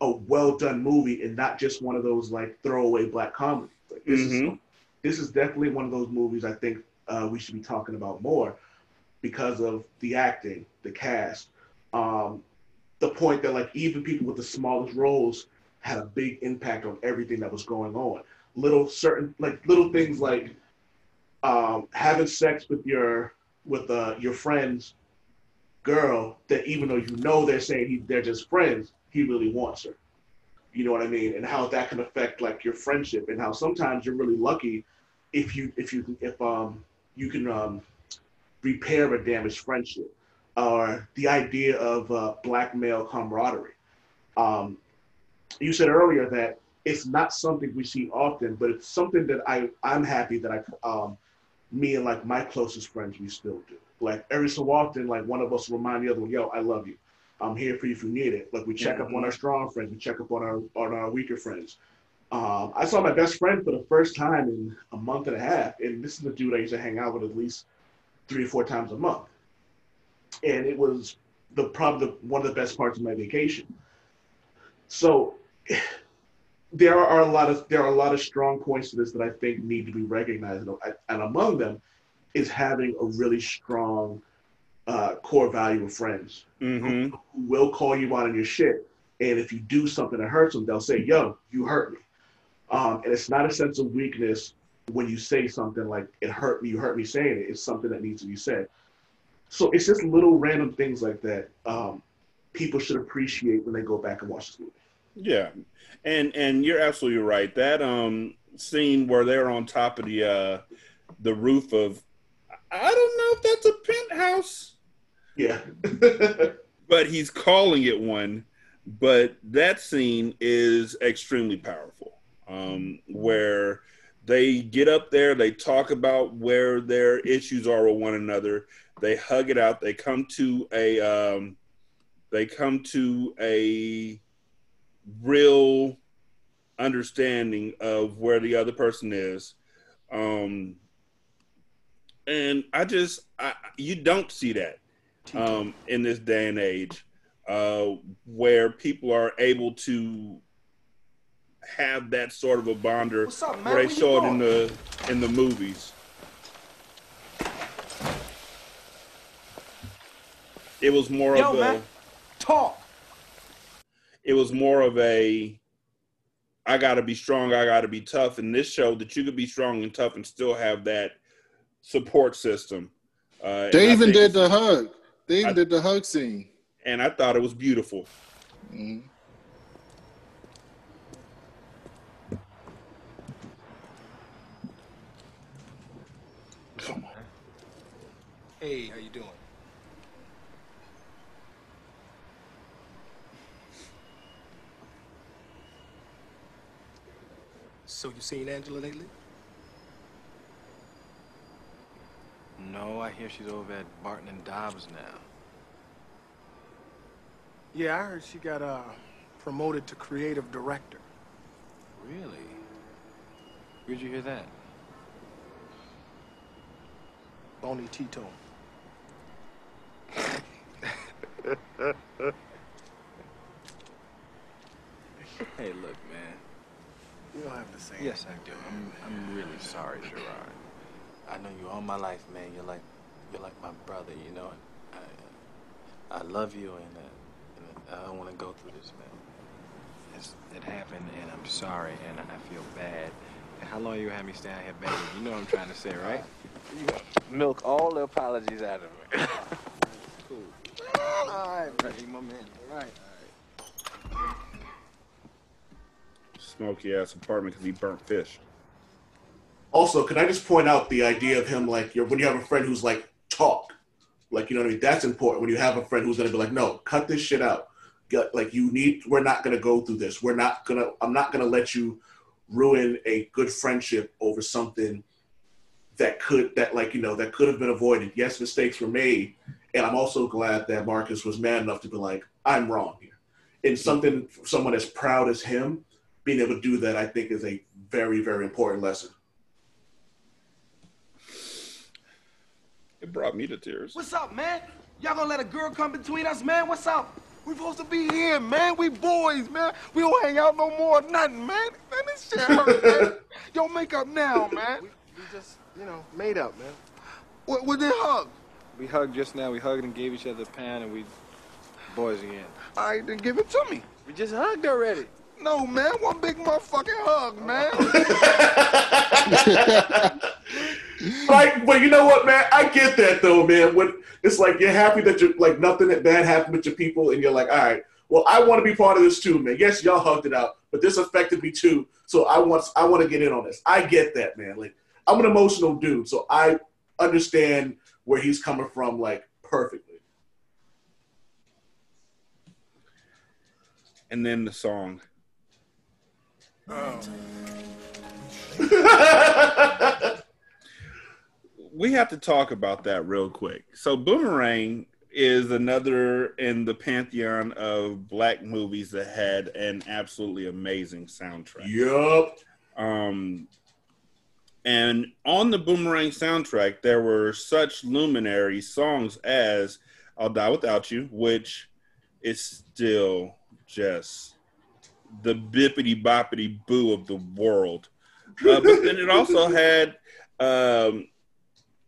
Speaker 3: a well done movie, and not just one of those like throwaway black comedies. Like, this is
Speaker 1: Mhm.
Speaker 3: this is definitely one of those movies I think uh, we should be talking about more because of the acting, the cast, um, the point that like even people with the smallest roles had a big impact on everything that was going on. Little certain like little things like um, having sex with your with uh, your friend's girl that even though you know they're saying he, they're just friends, he really wants her. You know what I mean? And how that can affect like your friendship and how sometimes you're really lucky if you if you if um you can um repair a damaged friendship or the idea of uh, black male camaraderie. Um, you said earlier that it's not something we see often, but it's something that I I'm happy that I um me and like my closest friends we still do. Like every so often, like one of us will remind the other one, "Yo, I love you. I'm here for you if you need it." Like we check up on our strong friends, we check up on our on our weaker friends. Um, I saw my best friend for the first time in a month and a half, and this is the dude I used to hang out with at least three or four times a month, and it was the probably the, one of the best parts of my vacation. So there are a lot of there are a lot of strong points to this that I think need to be recognized, and, among them is having a really strong uh, core value of friends
Speaker 1: Mm-hmm.
Speaker 3: who will call you out on your shit, and if you do something that hurts them, they'll say, "Yo, you hurt me," um, and it's not a sense of weakness when you say something like it hurt me, you hurt me saying it, it's something that needs to be said. So it's just little random things like that. Um, people should appreciate when they go back and watch this movie.
Speaker 1: Yeah, and and you're absolutely right. That um scene where they're on top of the uh the roof of I don't know if that's a penthouse.
Speaker 3: Yeah.
Speaker 1: but he's calling it one. But that scene is extremely powerful. Um, where they get up there, they talk about where their issues are with one another, they hug it out, they come to a um, they come to a real understanding of where the other person is. Um, and I just, I, you don't see that um, in this day and age uh, where people are able to have that sort of a bonder
Speaker 6: up,
Speaker 1: where
Speaker 6: Where
Speaker 1: they
Speaker 6: you
Speaker 1: show it in the in the movies. It was more
Speaker 6: Yo,
Speaker 1: of a
Speaker 6: man, talk.
Speaker 1: It was more of a I got to be strong, I got to be tough. And this showed that you could be strong and tough and still have that support system. Uh,
Speaker 2: They even
Speaker 1: think
Speaker 2: did the hug. They even
Speaker 1: I-
Speaker 2: did the hug scene.
Speaker 1: and I thought it was beautiful.
Speaker 2: Mhm.
Speaker 8: Hey, how you doing? So you seen Angela lately?
Speaker 5: No, I hear she's over at Barton and Dobbs now.
Speaker 8: Yeah, I heard she got uh, promoted to creative director.
Speaker 5: Really? Where'd you hear that?
Speaker 8: Boney Tito.
Speaker 5: Hey, look, man.
Speaker 8: You don't have to say
Speaker 5: Yes, I do. I'm, I'm really sorry, Gerard. I know you all my life, man. You're like, you're like my brother. You know, I, I love you, and, uh, and I don't want to go through this, man. It's, it happened, and I'm sorry, and I feel bad. And how long you gonna have me stay out here begging? You know what I'm trying to say, right? You milk all the apologies out of me. cool.
Speaker 8: All right, buddy, my man. All right.
Speaker 1: Smoky ass apartment because he burnt fish.
Speaker 3: Also, can I just point out the idea of him like when you have a friend who's like talk, like you know what I mean? That's important when you have a friend who's gonna be like, no, cut this shit out. Get, like you need, we're not gonna go through this. We're not gonna. I'm not gonna let you ruin a good friendship over something that could that like you know that could have been avoided. Yes, mistakes were made, and I'm also glad that Marcus was man enough to be like, I'm wrong here. And something someone as proud as him being able to do that, I think, is a very very important lesson.
Speaker 1: It brought me to tears.
Speaker 6: What's up, man? Y'all gonna let a girl come between us, man? What's up?
Speaker 8: We supposed to be here, man. We boys, man. We don't hang out no more, nothing, man. Man, this shit hurt, man. Yo, make up now, man. We, we just, you know, made up, man. What, what they hug?
Speaker 5: We hugged just now. We hugged and gave each other a pound, and we boys again.
Speaker 8: All right, then give it to me.
Speaker 5: We just hugged already.
Speaker 8: No, man. One big motherfucking hug, man.
Speaker 3: like, but you know what, man? I get that though, man. When it's like you're happy that you're like nothing that bad happened with your people, and you're like, all right, well, I want to be part of this too, man. Yes, y'all hugged it out, but this affected me too. So I want, I want to get in on this. I get that, man. Like, I'm an emotional dude, so I understand where he's coming from, like perfectly.
Speaker 1: And then the song. we have to talk about that real quick. So Boomerang is another in the pantheon of black movies that had an absolutely amazing soundtrack.
Speaker 3: Yup.
Speaker 1: Um and on the Boomerang soundtrack there were such luminary songs as I'll Die Without You, which is still just the bippity boppity boo of the world. Uh, but then it also had um,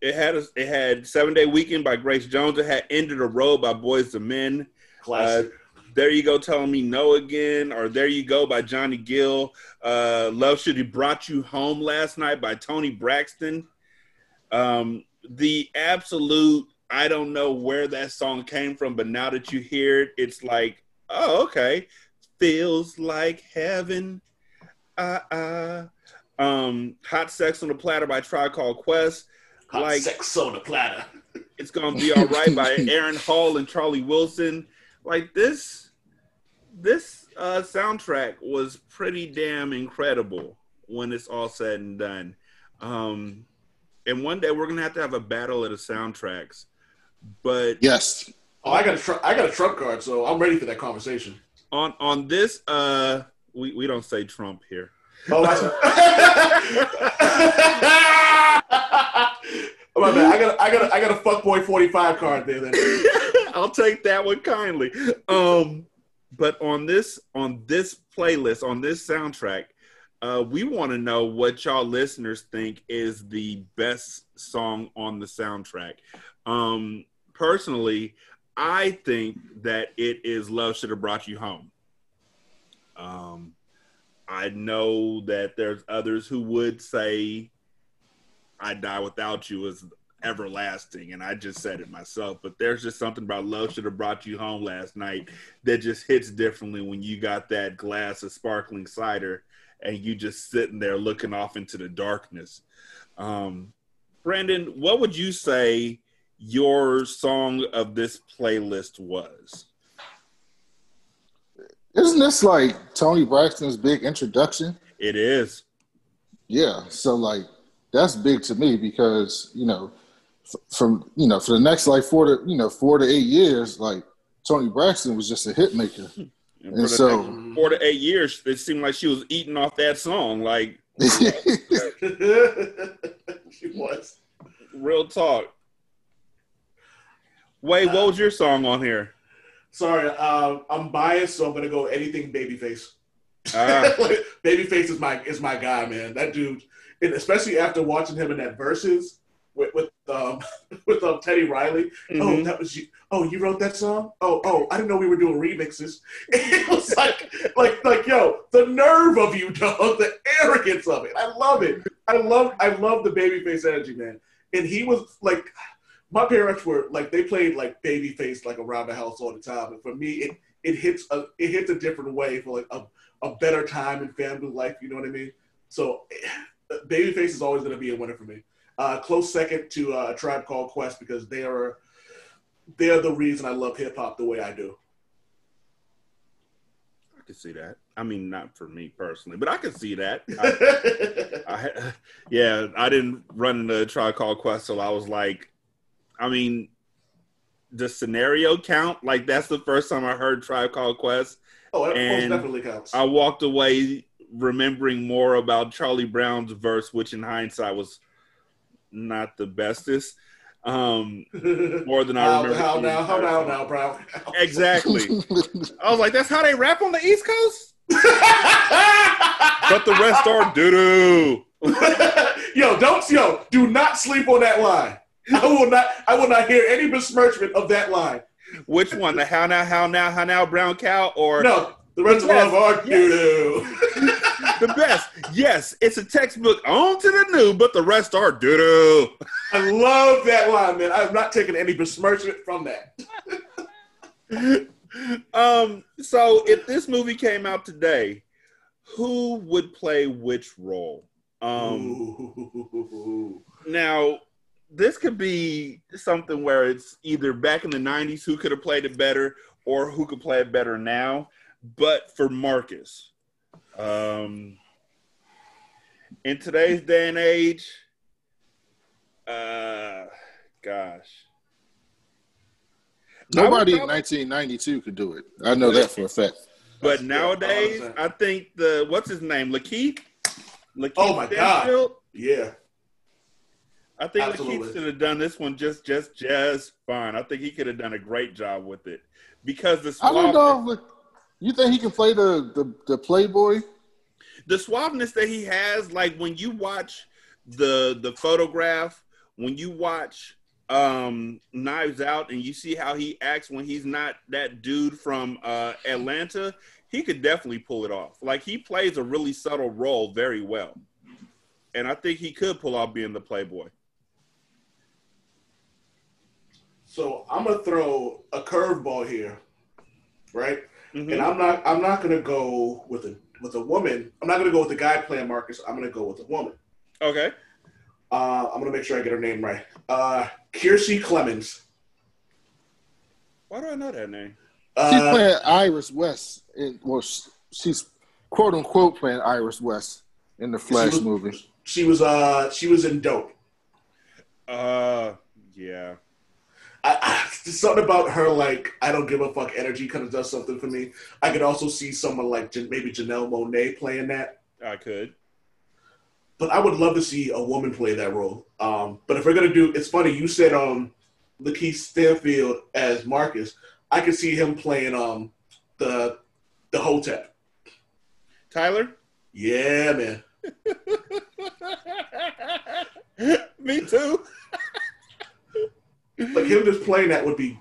Speaker 1: it had a, it had Seven Day Weekend by Grace Jones. It had End of the Road by Boyz II Men.
Speaker 3: Classic.
Speaker 1: Uh, There You Go Telling Me No Again, or There You Go by Johnny Gill. Uh, Love Should Have Brought You Home Last Night by Toni Braxton. Um, the absolute, I don't know where that song came from, but now that you hear it, it's like, oh, okay. Feels like heaven. Uh, uh. Um, Hot Sex on the Platter by Tribe Called Quest.
Speaker 3: Hot
Speaker 1: like,
Speaker 3: sex on the platter.
Speaker 1: it's gonna be all right by Aaron Hall and Charlie Wilson. Like this, this uh, soundtrack was pretty damn incredible when it's all said and done. Um, and one day we're gonna have to have a battle of the soundtracks. But
Speaker 2: yes,
Speaker 3: Oh, I got a tr- I got a Trump card, so I'm ready for that conversation.
Speaker 1: On on this, uh, we we don't say Trump here.
Speaker 3: Oh, oh, my bad. I got I got a, I got a fuckboy 45 card there. Then
Speaker 1: I'll take that one kindly. Um, but on this on this playlist on this soundtrack, uh, we want to know what y'all listeners think is the best song on the soundtrack. Um, personally, I think that it is "Love Should Have Brought You Home." Um, I know that there's others who would say I Die Without You is everlasting, and I just said it myself. But there's just something about Love Should Have Brought You Home last night that just hits differently when you got that glass of sparkling cider and you just sitting there looking off into the darkness. Um, Brandon, what would you say your song of this playlist was?
Speaker 2: Isn't this like Toni Braxton's big introduction?
Speaker 1: It is.
Speaker 2: Yeah. So like that's big to me because you know f- from you know for the next like four to you know four to eight years like Toni Braxton was just a hit maker.
Speaker 1: And,
Speaker 2: And so-
Speaker 1: four to eight years, it seemed like she was eating off that song. Like
Speaker 3: she was.
Speaker 1: real talk. Wait, what was your song on here?
Speaker 3: Sorry, uh, I'm biased, so I'm gonna go anything babyface.
Speaker 1: Ah.
Speaker 3: babyface is my is my guy, man. That dude, and especially after watching him in that Verzuz with with um with um, Teddy Riley. Oh,
Speaker 1: Mhm.
Speaker 3: that was you. Oh, you wrote that song? Oh, oh, I didn't know we were doing remixes. It was like like like yo, the nerve of you, dog, the arrogance of it. I love it. I love I love the babyface energy, man. And he was like my parents were like they played like babyface like around the house all the time. And for me, it it hits a it hits a different way for like a, a better time in family life. You know what I mean? So babyface is always going to be a winner for me. Uh, close second to uh, Tribe Called Quest because they are they are the reason I love hip hop the way I do.
Speaker 1: I can see that. I mean, not for me personally, but I can see that. I, I, yeah, I didn't run into Tribe Called Quest till I was like, I mean, the scenario count? Like that's the first time I heard Tribe Called Quest.
Speaker 3: Oh, it most
Speaker 1: And
Speaker 3: definitely counts.
Speaker 1: I walked away remembering more about Charlie Brown's verse, which in hindsight was not the bestest. Um, more than I
Speaker 3: How,
Speaker 1: remember.
Speaker 3: how now? How now?
Speaker 1: time.
Speaker 3: Now, Brown.
Speaker 1: Exactly. I was like, that's how they rap on the East Coast? but the rest are doo doo.
Speaker 3: yo, don't yo, do not sleep on that line. I will not. I will not hear any besmirchment of that line.
Speaker 1: Which one? The how now, how now, how now, brown cow, or
Speaker 3: No, the rest of
Speaker 1: best.
Speaker 3: them are doo doo.
Speaker 1: the best? Yes, it's a textbook on to the new, but the rest are doo doo.
Speaker 3: I love that line, man. I'm not taking any besmirchment from that.
Speaker 1: Um, so if this movie came out today, who would play which role? Um, now this could be something where it's either back in the '90s who could have played it better, or who could play it better now. But for Marcus, um, in today's day and age, uh, gosh,
Speaker 2: Nobody
Speaker 1: I
Speaker 2: in 1992 could do it. I know that for a fact.
Speaker 1: But nowadays, I think the what's his name, Lakeith. Lakeith
Speaker 3: Oh my God. Yeah.
Speaker 1: I think
Speaker 3: Absolutely.
Speaker 1: Lakeith should have done this one just, just, just fine. I think he could have done a great job with it because the
Speaker 2: I don't know. If, you think he can play the the, the Playboy?
Speaker 1: the suaveness that he has, like when you watch the the photograph, when you watch um Knives Out and you see how he acts when he's not that dude from uh Atlanta, he could definitely pull it off. Like he plays a really subtle role very well. And I think he could pull off being the playboy.
Speaker 3: So I'm gonna throw a curveball here, right? And I'm not I'm not gonna go with a with a woman. I'm not gonna go with the guy playing Marcus. I'm gonna go with a woman.
Speaker 1: Okay.
Speaker 3: Uh, I'm gonna make sure I get her name right. Uh, Kiersey Clemons.
Speaker 1: Why do I know that name?
Speaker 2: She's
Speaker 3: Uh,
Speaker 2: playing Iris West. In, well, she's quote unquote playing Iris West in the Flash
Speaker 3: was-
Speaker 2: movie.
Speaker 3: She was uh she was in Dope.
Speaker 1: Uh, yeah.
Speaker 3: I, I, something about her like I don't give a fuck energy kind of does something for me. I could also see someone like maybe Janelle Monáe playing that.
Speaker 1: I could.
Speaker 3: But I would love to see a woman play that role. Um, but if we're gonna do, it's funny you said um Lakeith Stanfield as Marcus. I could see him playing um the the Hotep.
Speaker 1: Tyler?
Speaker 3: Yeah, man.
Speaker 1: Me too.
Speaker 3: like him just playing that would be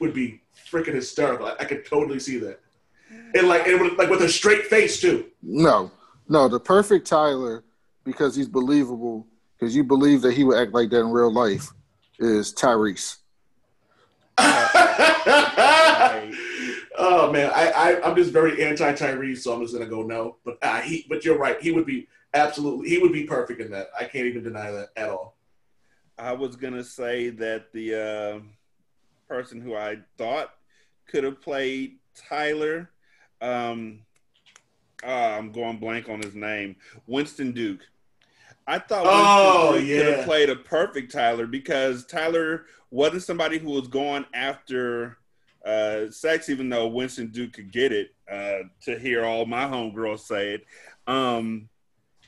Speaker 3: would be freaking hysterical. I, I could totally see that. And like and with, like with a straight face too.
Speaker 2: No, no, the perfect Tyler because he's believable because you believe that he would act like that in real life is Tyrese.
Speaker 3: oh man, I, I I'm just very anti Tyrese, so I'm just gonna go no. But uh, he, but you're right. He would be absolutely. He would be perfect in that. I can't even deny that at all.
Speaker 1: I was gonna say that the uh, person who I thought could have played Tyler, um, ah, I'm going blank on his name, Winston Duke. I thought
Speaker 3: Oh,
Speaker 1: Winston Duke could have played a perfect Tyler because Tyler wasn't somebody who was going after uh, sex, even though Winston Duke could get it. Uh, to hear all my homegirls say it, um,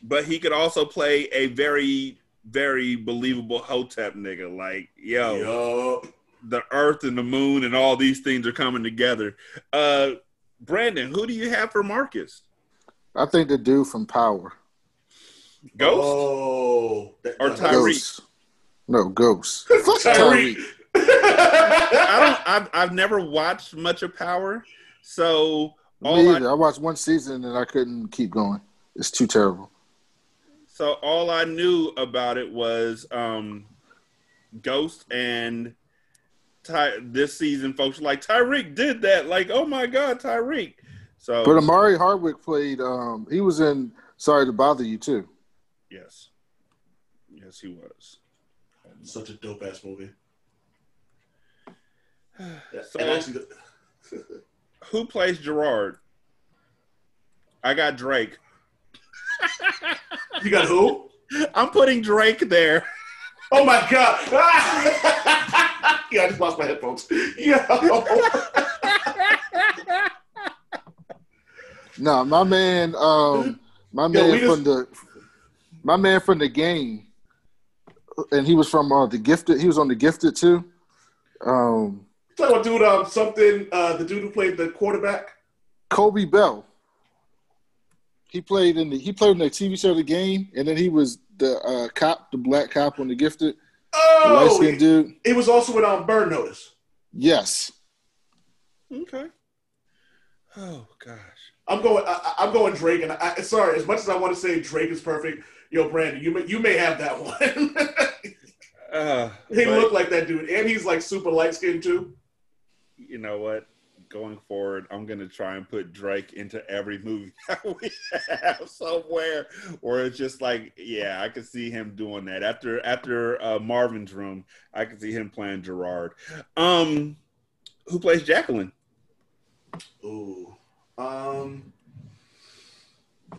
Speaker 1: but he could also play a very very believable hotep nigga like yo yo, the earth and the moon and all these things are coming together uh brandon who do you have for marcus
Speaker 2: I think the dude from Power.
Speaker 1: ghost
Speaker 3: Oh,
Speaker 1: or tyree
Speaker 2: No, Ghost.
Speaker 3: Tariq.
Speaker 1: i don't I've, I've never watched much of power so all
Speaker 2: Me
Speaker 1: I.
Speaker 2: I watched one season and I couldn't keep going. It's too terrible.
Speaker 1: So all i knew about it was um ghost and Ty, this season folks were like Tariq did that like oh my god Tariq so
Speaker 2: But Omari Hardwick played. Um, he was in Sorry to Bother You too.
Speaker 1: Yes. Yes, he was.
Speaker 3: Such a dope ass movie.
Speaker 1: So-
Speaker 3: actually,
Speaker 1: Who plays Gerard? I got Drake.
Speaker 3: You got who?
Speaker 1: I'm putting Drake there.
Speaker 3: Oh my god! yeah, I just lost my headphones. Yeah.
Speaker 2: No, my man. Um, my
Speaker 3: Yo,
Speaker 2: man
Speaker 3: we
Speaker 2: from the. My man from the game, and he was from uh, the Gifted. He was on the Gifted too. Um,
Speaker 3: Talking about dude, um, something. Uh, the dude who played the quarterback.
Speaker 2: Coby Bell. He played in the he played in the TV show The Game, and then he was the uh, cop, the black cop on the Gifted. the light
Speaker 3: Oh,
Speaker 2: skinned dude.
Speaker 3: it was also in um, Burn Notice.
Speaker 2: Yes.
Speaker 1: Okay. Oh gosh.
Speaker 3: I'm going. I, I- I'm going Drake, and I, sorry, as much as I want to say Drake is perfect, yo, Brandon, you may, you may have that one.
Speaker 1: Uh,
Speaker 3: he
Speaker 1: but
Speaker 3: looked like that dude, and he's like super light skinned too.
Speaker 1: you know what? Going forward, I'm gonna try and put Drake into every movie that we have somewhere, where it's just like, yeah, I could see him doing that. After after uh, Marvin's Room, I could see him playing Gerard. Um, who plays Jacqueline?
Speaker 3: Ooh, um,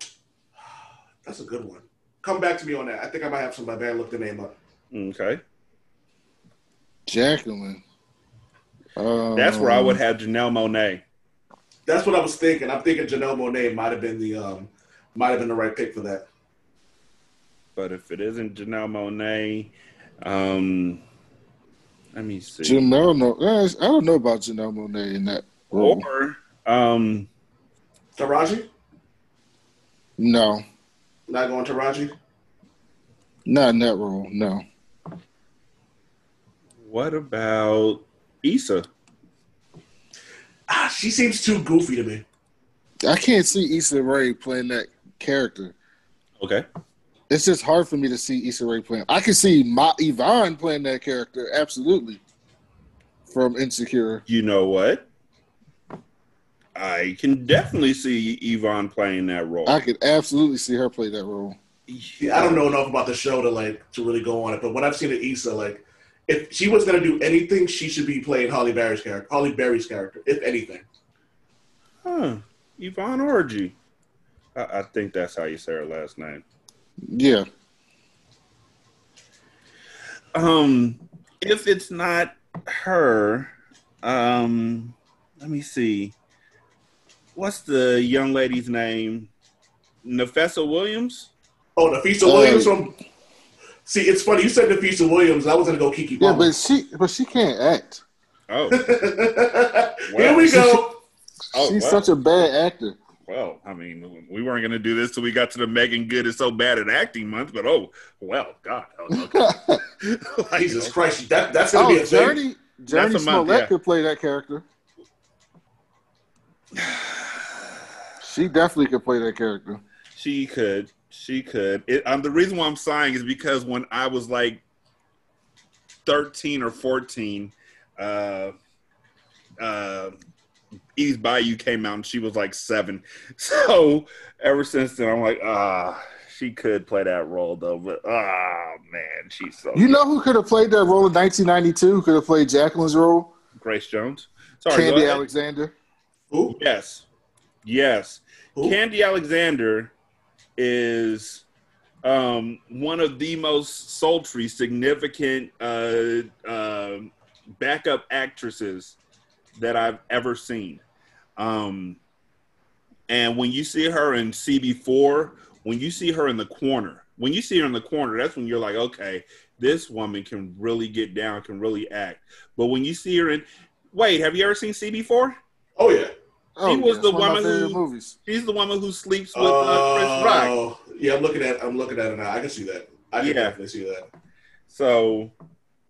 Speaker 3: that's a good one. Come back to me on that. I think I might have somebody. I look the name up.
Speaker 1: Okay,
Speaker 2: Jacqueline. Um,
Speaker 1: that's where I would have Janelle Monáe.
Speaker 3: That's what I was thinking. I'm thinking Janelle Monáe might have been the um, might have been the right pick for that.
Speaker 1: But if it isn't Janelle Monáe, um, let me see.
Speaker 2: Janelle. No, I don't know about Janelle Monáe in that role.
Speaker 1: Or um,
Speaker 3: Taraji,
Speaker 2: No,
Speaker 3: not going Taraji.
Speaker 2: not in that role. No.
Speaker 1: What about Issa?
Speaker 3: Ah, she seems too goofy to me.
Speaker 2: I can't see Issa Rae playing that character.
Speaker 1: Okay.
Speaker 2: It's just hard for me to see Issa Rae playing. I can see Ma Yvonne playing that character, absolutely. From Insecure.
Speaker 1: You know what? I can definitely see Yvonne playing that role.
Speaker 2: I could absolutely see her play that role.
Speaker 3: Yeah, I don't know enough about the show to like to really go on it, but what I've seen of Issa, like, if she was gonna do anything, she should be playing Halle Berry's character. Halle Berry's character, if anything.
Speaker 1: Huh. Yvonne Orji. I, I think that's how you say her last name.
Speaker 2: Yeah.
Speaker 1: Um, if it's not her, um, let me see. What's the young lady's name? Nafessa Williams.
Speaker 3: Oh, Nafessa
Speaker 2: Uh,
Speaker 3: Williams from. See, it's funny you said Nafessa Williams. I was gonna go Keke
Speaker 2: Yeah,
Speaker 3: Palmer.
Speaker 2: but she but she can't act.
Speaker 1: Oh,
Speaker 3: Here we go.
Speaker 1: Oh,
Speaker 2: She's
Speaker 1: wow.
Speaker 2: such a bad actor.
Speaker 1: Well, I mean, we weren't going to do this till we got to the Meagan Good is so bad at acting month, but oh, well, God. Oh, okay.
Speaker 3: Jesus Christ, that that's gonna
Speaker 2: Oh,
Speaker 3: be a oh, thing.
Speaker 2: Jurnee Jurnee
Speaker 1: That's a month,
Speaker 2: Smollett
Speaker 1: yeah.
Speaker 2: could play that character. She definitely could play that character.
Speaker 1: She could. She could. It, um, the reason why I'm sighing is because when I was like 13 or 14, uh, uh, Eve's Bayou came out and she was like seven. So ever since then, I'm like, ah, she could play that role though. But ah, man, she's so
Speaker 2: You know who could have played that role in 1992? Who could have played Jacqueline's role?
Speaker 1: Grace Jones. Sorry, Khandi.
Speaker 2: Alexander.
Speaker 3: Who?
Speaker 1: Yes. Yes.
Speaker 3: Who?
Speaker 1: Khandi Alexander is um, one of the most sultry, significant uh, uh, backup actresses that I've ever seen. Um, and when you see her in CB4, when you see her in the corner, when you see her in the corner, that's when you're like, okay, this woman can really get down, can really act. But when you see her in, wait, have you ever seen CB4?
Speaker 3: Oh yeah.
Speaker 2: Oh,
Speaker 1: she was
Speaker 2: yeah,
Speaker 1: the
Speaker 2: it's one of my
Speaker 1: woman who
Speaker 2: movies.
Speaker 1: she's the woman who sleeps with uh, Chris Rock.
Speaker 3: Oh, yeah, I'm looking at I'm looking at it now. I can see that. I can
Speaker 1: Yeah.
Speaker 3: definitely see that.
Speaker 1: So,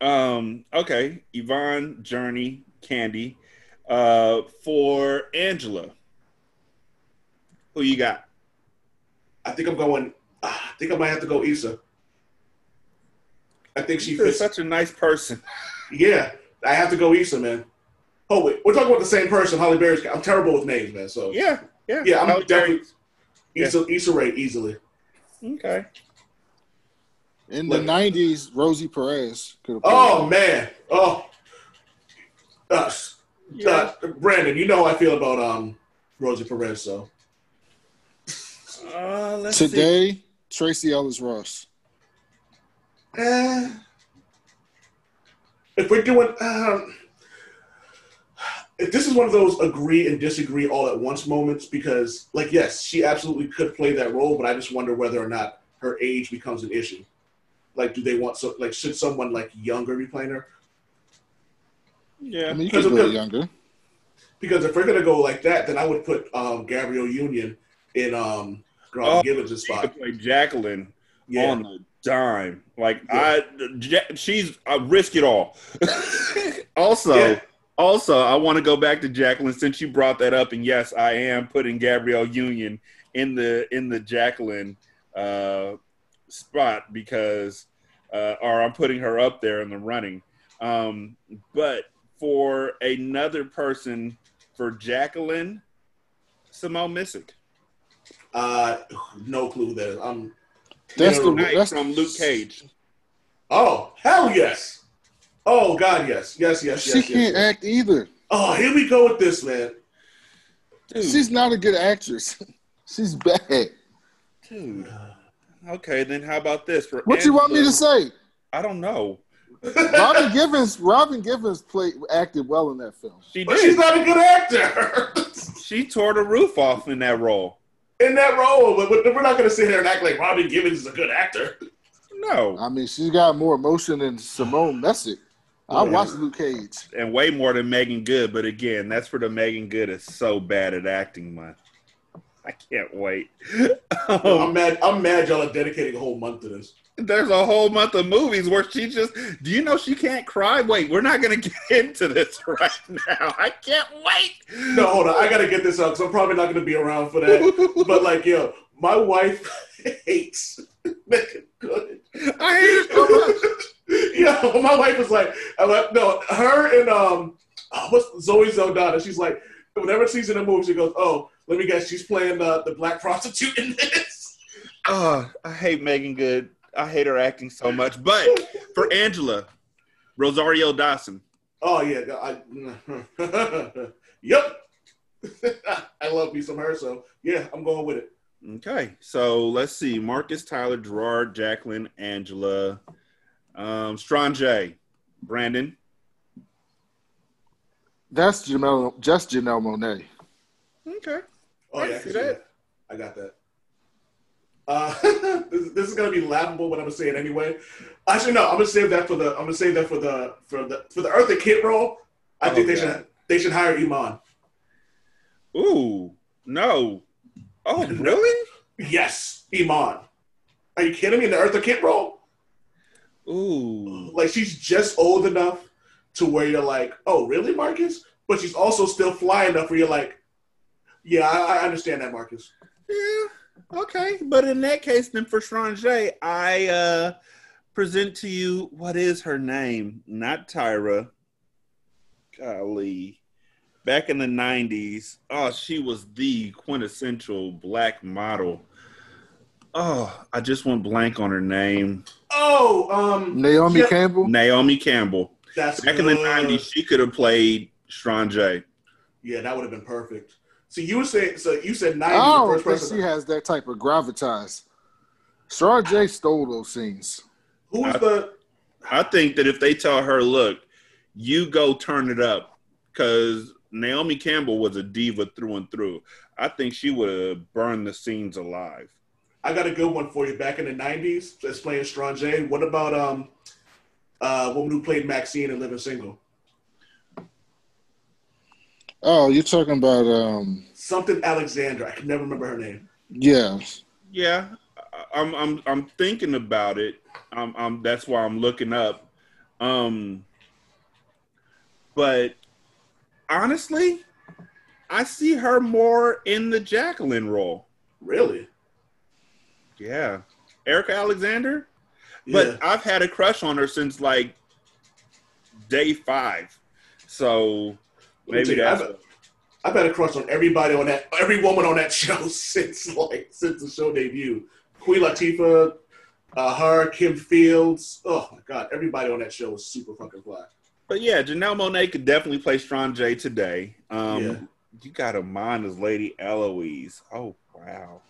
Speaker 1: um, okay, Yvonne, Jurnee, Khandi. Uh, for Angela, who you got?
Speaker 3: I think I'm going. ah, I think I might have to go Issa. I think she
Speaker 1: You're
Speaker 3: fits.
Speaker 1: such a nice person.
Speaker 3: Yeah, I have to go Issa, man. Oh wait, we're talking about the same person, Halle Berry's. I'm terrible with names, man. So
Speaker 1: Yeah, yeah,
Speaker 3: yeah, I'm
Speaker 1: Halle
Speaker 3: definitely
Speaker 1: Yeah.
Speaker 3: Issa, Issa Rae easily.
Speaker 1: Okay.
Speaker 2: In the
Speaker 3: Look.
Speaker 2: 90s, Rosie Perez could have played
Speaker 3: Oh man, oh, uh, uh, Brandon, you know how I feel about um Rosie Perez. So
Speaker 1: Uh, let's see.
Speaker 2: Today, Tracee Ellis Ross.
Speaker 3: Eh, if we're doing, um, if this is one of those agree and disagree all at once moments, because like yes, she absolutely could play that role, but I just wonder whether or not her age becomes an issue. Like, do they want so like should someone like younger be playing her?
Speaker 1: Yeah,
Speaker 2: I mean, you
Speaker 3: Because
Speaker 2: could
Speaker 3: of
Speaker 2: go
Speaker 3: the-
Speaker 2: younger.
Speaker 3: Because if we're gonna go like that, then I would put um, Gabrielle Union in um, Robin
Speaker 1: Oh,
Speaker 3: Givens'
Speaker 1: she
Speaker 3: spot.
Speaker 1: could play Jacqueline
Speaker 3: Yeah.
Speaker 1: on the dime. Like I, she's I risk it all. also,
Speaker 3: Yeah.
Speaker 1: Also, I want to go back to Jacqueline since you brought that up, and yes, I am putting Gabrielle Union in the in the Jacqueline uh, spot because, uh, or I'm putting her up there in the running. Um, but for another person, for Jacqueline, Simone Missick.
Speaker 3: Uh, no clue who that is. I'm.
Speaker 2: That's the that's
Speaker 1: from Luke Cage.
Speaker 3: Oh hell yes! Oh god yes yes yes
Speaker 2: she
Speaker 3: yes. yes,
Speaker 2: can't
Speaker 3: yes.
Speaker 2: act either.
Speaker 3: Oh here we go with this man.
Speaker 1: Dude,
Speaker 2: She's not a good actress. She's bad.
Speaker 1: dude. Okay, then how about this for
Speaker 2: What do you want me to say?
Speaker 1: I don't know.
Speaker 2: Robin Givens. Robin Givens played acted well in that film.
Speaker 1: She
Speaker 3: But
Speaker 1: did.
Speaker 3: she's not a good actor
Speaker 1: she tore the roof off in that role.
Speaker 3: in that role. But, but we're not going to sit here and act like Robin Givens is a good actor.
Speaker 1: No,
Speaker 2: I mean, she's got more emotion than Simone Missick. I watched Luke Cage.
Speaker 1: and way more than Meagan Good. But again, that's for the Meagan Good is so bad at acting month. I can't wait.
Speaker 3: Yo, I'm um, mad. I'm mad. Y'all are dedicating a whole month to this.
Speaker 1: There's a whole month of movies where she just. Do you know she can't cry? Wait, we're not gonna get into this right now. I can't wait.
Speaker 3: No, hold on. I gotta get this out because I'm probably not gonna be around for that. but like, yo, my wife hates Meagan Good.
Speaker 1: I hate her so much.
Speaker 3: yeah, my wife was like, no, her and um, oh, what's Zoe Saldana? She's like, whenever she's in a movie, she goes, oh, let me guess, she's playing uh, the black prostitute in this.
Speaker 1: Oh, I hate Meagan Good. I hate her acting so much. But for Angela, Rosario Dawson.
Speaker 3: Oh yeah, I, yep. I love me some her, so yeah, I'm going with it.
Speaker 1: Okay, so let's see: Marcus, Tyler, Gerard, Jacqueline, Angela, um, Strange, Brandon.
Speaker 2: That's Janelle. Just Janelle Monáe.
Speaker 1: Okay.
Speaker 3: Oh
Speaker 1: I
Speaker 3: yeah, I
Speaker 1: see
Speaker 3: can
Speaker 1: that.
Speaker 3: that. I got that. Uh, this, this is gonna be laughable, but I'm gonna say it anyway. Actually, no, I'm gonna save that for the. I'm gonna save that for the for the for the Eartha Kitt role. I think they
Speaker 1: Okay.
Speaker 3: should they should hire Iman.
Speaker 1: Ooh, no. Oh, really?
Speaker 3: Yes, Iman. Are you kidding me? In the Eartha Kitt role,
Speaker 1: Ooh.
Speaker 3: like she's just old enough to where you're like, oh, really, Marcus? But she's also still fly enough where you're like, yeah, I, I understand that, Marcus.
Speaker 1: Yeah. Okay. But in that case, then for Strange, I uh, present to you what is her name? Not Tyra. Golly. Back in the 90s, oh, she was the quintessential black model. Oh, I just went blank on her name.
Speaker 3: Oh, um,
Speaker 2: Naomi
Speaker 3: yeah,
Speaker 2: Campbell.
Speaker 1: Naomi Campbell.
Speaker 3: That's
Speaker 1: Back in the 90s, she could have played Strange.
Speaker 3: Yeah, that would have been perfect. So you were saying, so you said 90
Speaker 2: I don't
Speaker 3: first
Speaker 2: think
Speaker 3: person.
Speaker 2: she has that type of gravitas. Strange stole those scenes.
Speaker 3: Who's the?
Speaker 1: I think that if they tell her, look, you go turn it up, because Naomi Campbell was a diva through and through. I think she would have burned the scenes alive.
Speaker 3: I got a good one for you. Back in the 90s, that's playing Strange. What about um, uh, woman who played Maxine in Living Single?
Speaker 2: Oh, you're talking about um
Speaker 3: Something Alexandra. I can never remember her name.
Speaker 2: yeah.
Speaker 1: Yeah, I- I'm I'm I'm thinking about it. I'm, I'm that's why I'm looking up. Um, but honestly, I see her more in the Jacqueline role.
Speaker 3: Really?
Speaker 1: Yeah, Erika Alexander.
Speaker 3: Yeah.
Speaker 1: But I've had a crush on her since like day five. So maybe that's
Speaker 3: I've, I've had a crush on everybody on that, every woman on that show since like since the show debut. Queen Latifah, uh, her, Kim Fields. Oh my god, everybody on that show was super fucking fly.
Speaker 1: But yeah, Janelle Monáe could definitely play Strange today. Um,
Speaker 3: Yeah.
Speaker 1: You got Iman as Lady Eloise. Oh wow.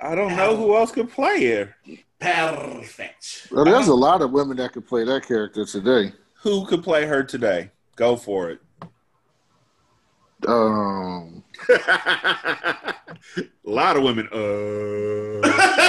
Speaker 1: I don't know who else could play her.
Speaker 3: Perfect.
Speaker 2: Well, there's a lot of women that could play that character today.
Speaker 1: Who could play her today? Go for it.
Speaker 2: Um,
Speaker 1: a lot of women. Uh,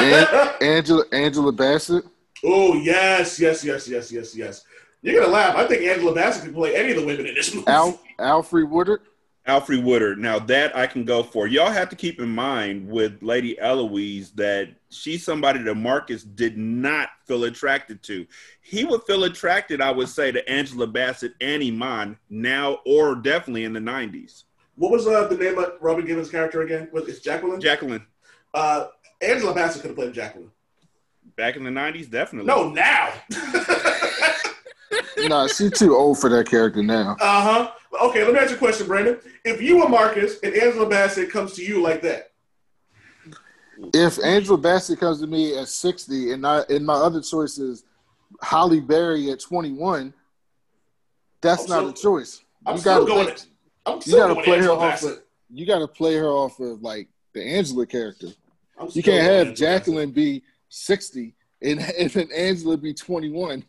Speaker 2: An- Angela Angela Bassett.
Speaker 3: Oh yes, yes, yes, yes, yes, yes. You're gonna laugh. I think Angela Bassett could play any of the women in this movie.
Speaker 2: Al Alfre Woodard.
Speaker 1: Alfre Woodard. Now that I can go for. Y'all have to keep in mind with Lady Eloise that she's somebody that Marcus did not feel attracted to. He would feel attracted, I would say, to Angela Bassett and Iman now or definitely in the 90s.
Speaker 3: What was uh, the name of Robin Givens' character again? Was it Jacqueline?
Speaker 1: Jacqueline.
Speaker 3: Uh, Angela Bassett could have played Jacqueline.
Speaker 1: Back in the 90s, definitely.
Speaker 3: No, now.
Speaker 2: nah, she's too old for that character now.
Speaker 3: Uh huh. Okay, let me ask you a question, Brandon. If you were Marcus and Angela Bassett comes to you like that,
Speaker 2: If Angela Bassett comes to me at 60 and I and my other choice is Halle Berry at 21, that's
Speaker 3: I'm
Speaker 2: not
Speaker 3: still-
Speaker 2: a choice.
Speaker 3: I'm
Speaker 2: you
Speaker 3: still
Speaker 2: gotta
Speaker 3: going.
Speaker 2: play,
Speaker 3: I'm
Speaker 2: you
Speaker 3: still
Speaker 2: gotta
Speaker 3: going
Speaker 2: play her
Speaker 3: Angela
Speaker 2: off
Speaker 3: Bassett.
Speaker 2: of you gotta play her off of like the Angela character. You can't have
Speaker 3: Angela
Speaker 2: Jacqueline be 60 and, and Angela be 21.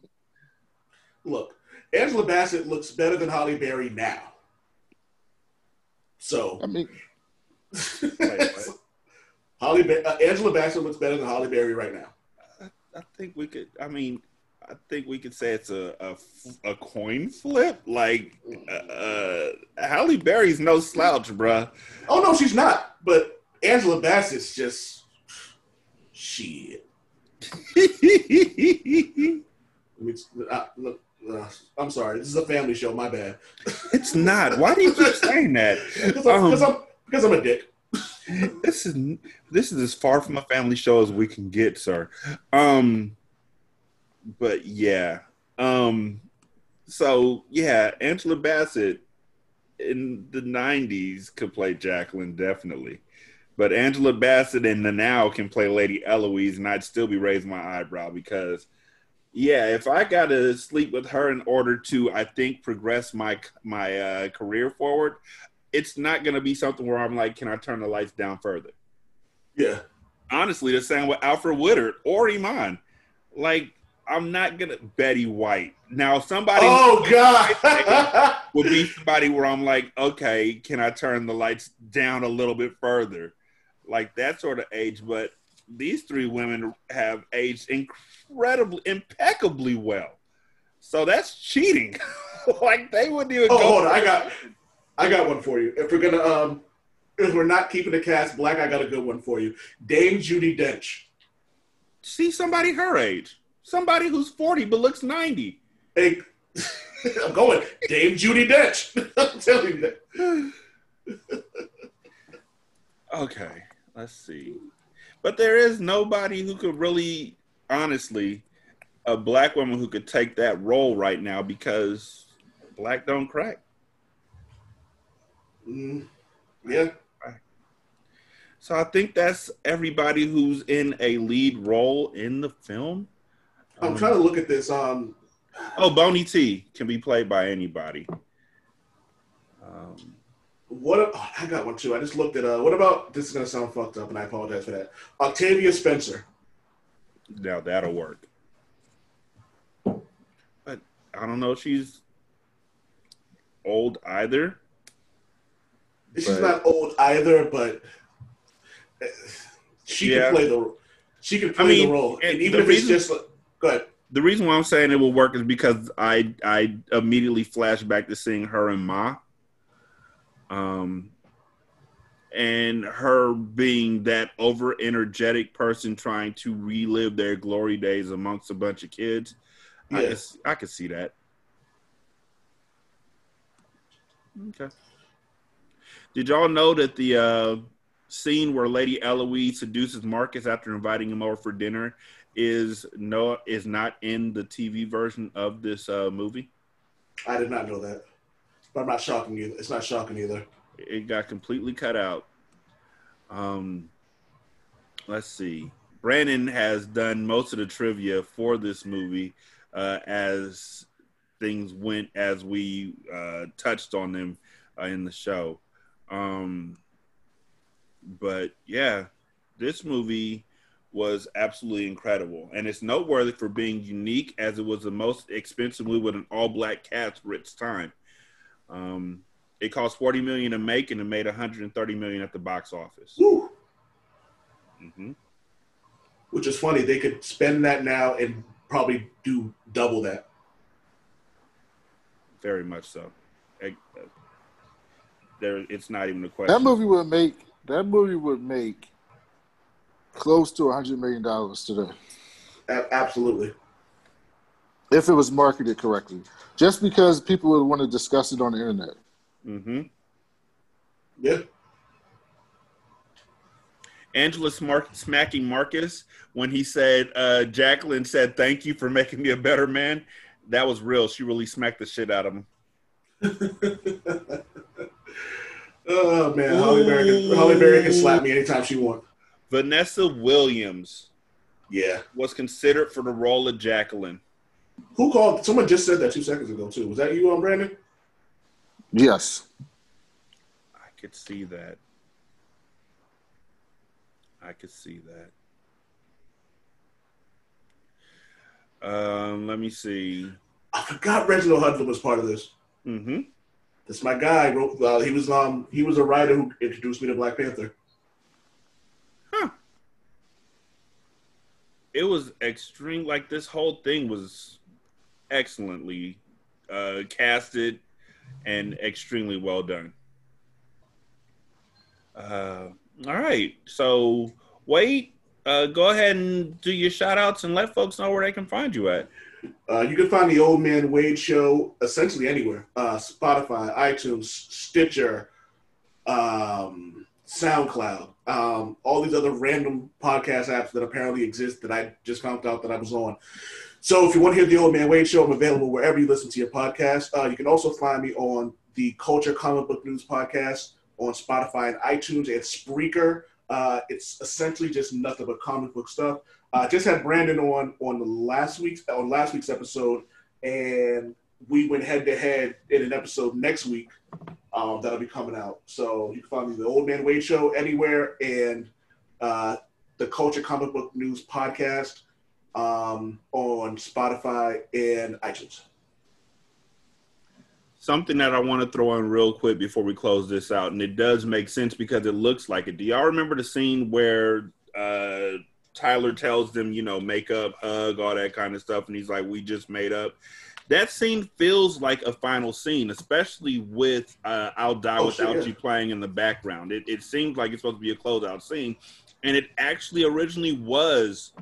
Speaker 3: Look, Angela Bassett looks better than Halle Berry now. So
Speaker 2: I mean,
Speaker 3: Halle ba- uh, Angela Bassett looks better than Halle Berry right now.
Speaker 1: I think we could. I mean, I think we could say it's a a, a coin flip. Like uh, uh, Halle Berry's no slouch, bruh.
Speaker 3: Oh no, she's not. But Angela Bassett's just shit. Which, uh, look, uh, I'm sorry. This is a family show. My bad.
Speaker 1: It's not. Why do you keep saying that?
Speaker 3: Because I'm,
Speaker 1: Um,
Speaker 3: I'm, because I'm a dick.
Speaker 1: this is this is as far from a family show as we can get, sir. Um, but yeah. Um, so yeah, Angela Bassett in the '90s could play Jacqueline definitely, but Angela Bassett in the now can play Lady Eloise, and I'd still be raising my eyebrow because. Yeah, if I got to sleep with her in order to, I think, progress my my uh, career forward, it's not going to be something where I'm like, can I turn the lights down further?
Speaker 3: Yeah.
Speaker 1: Honestly, the same with Alfre Woodard or Iman. Like, I'm not gonna Betty White. Now, somebody
Speaker 3: Oh God.
Speaker 1: would be somebody where I'm like, okay, can I turn the lights down a little bit further? Like that sort of age. But these three women have aged incredibly, impeccably well. So that's cheating. like they wouldn't even
Speaker 3: Oh,
Speaker 1: go.
Speaker 3: hold on. I got, I got one for you. If we're gonna, um, if we're not keeping the cast black, I got a good one for you. Dame Judi Dench.
Speaker 1: See somebody her age, somebody who's 40 but looks 90.
Speaker 3: Hey, I'm going. Dame Judi Dench. I'm telling you that.
Speaker 1: Okay, let's see. But there is nobody who could really, honestly, a black woman who could take that role right now because black don't crack.
Speaker 3: Mm, yeah.
Speaker 1: So I think that's everybody who's in a lead role in the film.
Speaker 3: I'm trying to look at this. Um,
Speaker 1: Oh, Boney T can be played by anybody. Um,
Speaker 3: what? oh, I got one too. I just looked at. Uh, what about? This is gonna sound fucked up, and I apologize for that. Octavia Spencer.
Speaker 1: now that'll work. But I don't know if she's old either.
Speaker 3: She's
Speaker 1: But-
Speaker 3: not old either, but uh, she
Speaker 1: Yeah.
Speaker 3: can play the. She can play
Speaker 1: I mean,
Speaker 3: the role, and even if it's
Speaker 1: reason-
Speaker 3: just like, go ahead.
Speaker 1: The reason why I'm saying it will work is because I I immediately flash back to seeing her and Ma. Um and her being that over energetic person trying to relive their glory days amongst a bunch of kids. I, can, I can see that. Okay. Did y'all know that the uh, scene where Lady Eloise seduces Marcus after inviting him over for dinner is no is not in the TV version of this uh, movie?
Speaker 3: I did not know that, but I'm not shocking you. It's not shocking either.
Speaker 1: It got completely cut out. Um, let's see. Brandon has done most of the trivia for this movie uh, as things went as we uh, touched on them uh, in the show. Um, but yeah, this movie was absolutely incredible, and it's noteworthy for being unique as it was the most expensive movie with an all-black cast for its time. Um, it cost 40 million to make, and it made 130 million at the box office.
Speaker 3: Woo.
Speaker 1: hmm
Speaker 3: Which is funny. They could spend that now and probably do double that.
Speaker 1: Very much so. It- uh, there, it's not even a question.
Speaker 2: That movie would make that movie would make close to a hundred million dollars today
Speaker 3: A- absolutely.
Speaker 2: If it was marketed correctly. Just because people would want to discuss it on the internet.
Speaker 1: Mm-hmm.
Speaker 3: Yeah.
Speaker 1: Angela smart, smacking Marcus when he said, uh, Jacqueline said, Thank you for making me a better man. That was real. She really smacked the shit out of him.
Speaker 3: Oh man, Halle Berry, can, Halle Berry can slap me anytime she wants.
Speaker 1: Vanessa Williams
Speaker 3: Yeah.
Speaker 1: was considered for the role of Jacqueline.
Speaker 3: Who called? Someone just said that two seconds ago too. Was that you, um, Brandon?
Speaker 2: Yes.
Speaker 1: I could see that. I could see that. Um, let me see.
Speaker 3: I forgot Reginald Hudlin was part of this.
Speaker 1: Mm-hmm.
Speaker 3: That's my guy. Wrote, uh, he was um he was a writer who introduced me to Black Panther. Huh.
Speaker 1: It was extreme. Like this whole thing was excellently uh, casted and extremely well done. Uh, all right, so Wade, uh, go ahead and do your shout outs and let folks know where they can find you at.
Speaker 3: Uh, you can find the Old Man Wade Show essentially anywhere: uh, Spotify, iTunes, Stitcher, um, SoundCloud, um, all these other random podcast apps that apparently exist that I just found out that I was on. So if you want to hear the Old Man Wade Show, I'm available wherever you listen to your podcast. Uh, you can also find me on the Culture Comic Book News podcast on Spotify and iTunes and Spreaker. Uh, it's essentially just nothing but comic book stuff. I uh, just had Brandon on on the last week's on last week's episode, and we went head to head in an episode next week um, that'll be coming out. So you can find me the Old Man Wade Show anywhere, and uh, the Culture Comic Book News podcast um, on Spotify and iTunes.
Speaker 1: Something that I want to throw in real quick before we close this out, and it does make sense because it looks like it. Do y'all remember the scene where uh, Tyler tells them, you know, make up, hug, all that kind of stuff, and he's like, "We just made up." That scene feels like a final scene, especially with uh, "I'll Die oh, Without shit. You" playing in the background. It, it seems like it's supposed to be a closeout scene, and it actually originally was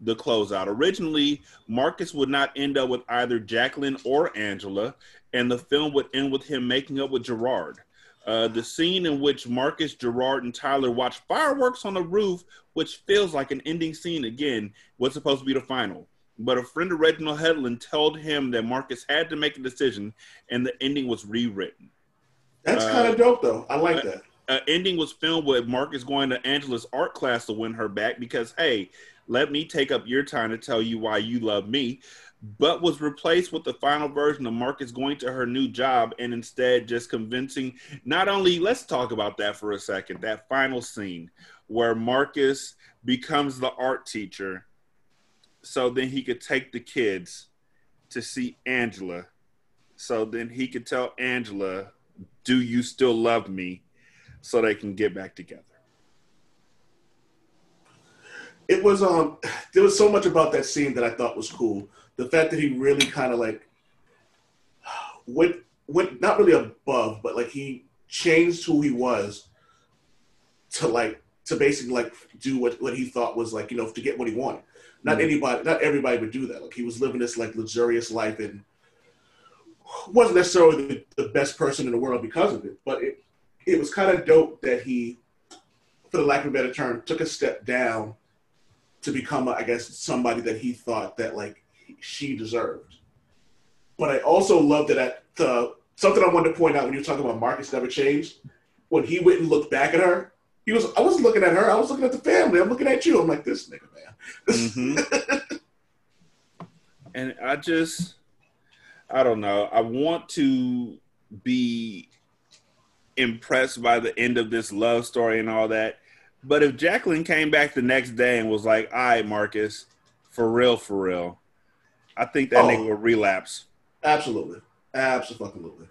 Speaker 1: the closeout. Originally, Marcus would not end up with either Jacqueline or Angela, and the film would end with him making up with Gerard. Uh, the scene in which Marcus, Gerard, and Tyler watch fireworks on the roof, which feels like an ending scene again, was supposed to be the final. But a friend of Reginald Hudlin told him that Marcus had to make a decision, and the ending was rewritten.
Speaker 3: That's uh, kind of dope, though. I like that.
Speaker 1: Uh, ending was filmed with Marcus going to Angela's art class to win her back because, hey, let me take up your time to tell you why you love me but was replaced with the final version of Marcus going to her new job and instead just convincing not only let's talk about that for a second that final scene where Marcus becomes the art teacher so then he could take the kids to see Angela. So then he could tell Angela do you still love me? so they can get back together
Speaker 3: it was um there was so much about that scene that I thought was cool the fact that he really kind of like went went not really above, but like he changed who he was to like to basically like do what what he thought was like you know to get what he wanted. Not mm-hmm. anybody, not everybody would do that. Like he was living this like luxurious life and wasn't necessarily the, the best person in the world because of it, but it it was kind of dope that he, for the lack of a better term, took a step down to become, I guess, somebody that he thought that like she deserved. But I also love that at the something I wanted to point out when you were talking about Marcus never changed. When he went and looked back at her, he was I wasn't looking at her, I was looking at the family. I'm looking at you. I'm like, this nigga, man.
Speaker 1: mm-hmm. and I just I don't know. I want to be impressed by the end of this love story and all that. But if Jacqueline came back the next day and was like, all right, Marcus, for real, for real, I think that oh, nigga will relapse.
Speaker 3: Absolutely. Absolutely.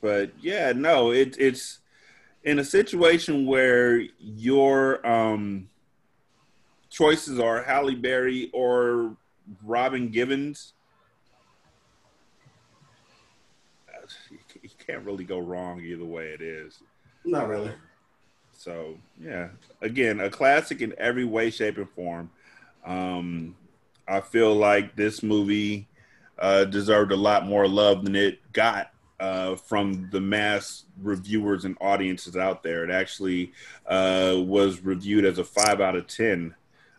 Speaker 1: But yeah, no, it, it's in a situation where your um, choices are Halle Berry or Robin Givens. You can't really go wrong either way it is.
Speaker 3: Not really.
Speaker 1: So yeah, again, a classic in every way, shape, and form. Um, I feel like this movie uh, deserved a lot more love than it got uh, from the mass reviewers and audiences out there. It actually uh, was reviewed as a five out of ten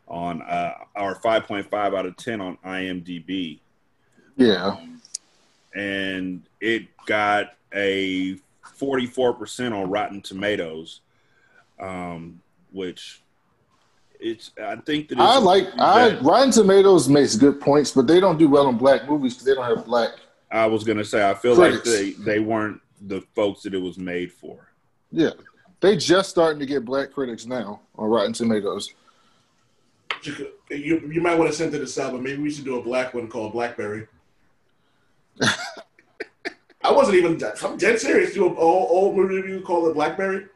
Speaker 1: on uh, our five point five out of ten on IMDb.
Speaker 2: Yeah, um,
Speaker 1: and it got a forty four percent on Rotten Tomatoes, um, which it's I think that
Speaker 2: I like I Rotten Tomatoes makes good points, but they don't do well on black movies because they don't have black.
Speaker 1: I was gonna say I feel critics. like they they weren't the folks that it was made for.
Speaker 2: Yeah, they just starting to get black critics now on Rotten Tomatoes.
Speaker 3: You you might want to send to this out, but maybe we should do a black one called Blackberry. I wasn't even. I'm dead serious. Do an old, old movie review called it Blackberry.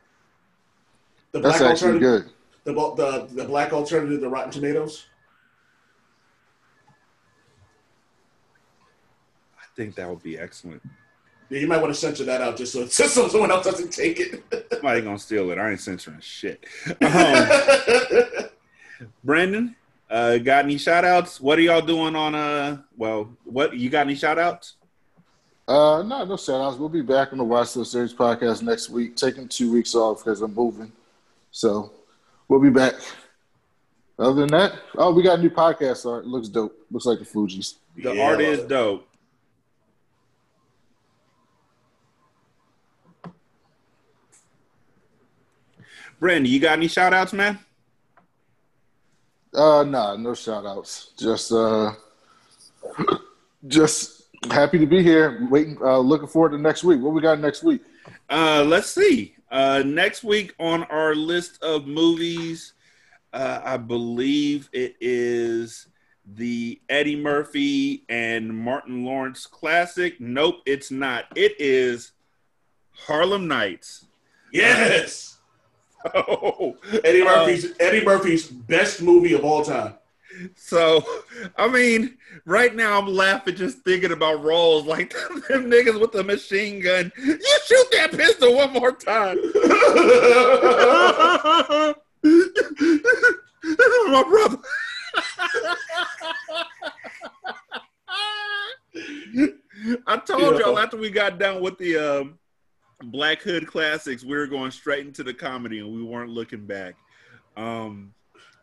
Speaker 2: The That's black actually good
Speaker 3: the the the black alternative to Rotten Tomatoes?
Speaker 1: I think that would be excellent.
Speaker 3: Yeah, you might want to censor that out just so, just so someone else doesn't take it.
Speaker 1: Somebody gonna steal it. I ain't censoring shit. Um, Brandon, uh, got any shout outs? What are y'all doing on uh well what you got any shout outs?
Speaker 2: Uh, no, no shout outs. We'll be back on the Watch Still Series podcast next week, taking two weeks off because I'm moving. So we'll be back. Other than that, oh, we got a new podcast art. It looks dope. Looks like the Fugees.
Speaker 1: The
Speaker 3: Yeah,
Speaker 1: art is
Speaker 3: it.
Speaker 1: dope. Brandon, you got any shout outs, man?
Speaker 2: Uh, nah, no shout outs. Just, uh, just happy to be here. Waiting, uh, looking forward to next week. What we got next week?
Speaker 1: Uh, let's see. Uh, next week on our list of movies, uh, I believe it is the Eddie Murphy and Martin Lawrence classic. Nope, it's not. It is Harlem Nights.
Speaker 3: Yes.
Speaker 1: Oh,
Speaker 3: Eddie
Speaker 1: uh,
Speaker 3: Murphy's Eddie Murphy's best movie of all time.
Speaker 1: So, I mean, right now I'm laughing just thinking about roles like them niggas with the machine gun. You shoot that pistol one more time. My brother. I told y'all after we got done with the um, Black Hood classics, we were going straight into the comedy and we weren't looking back. Um,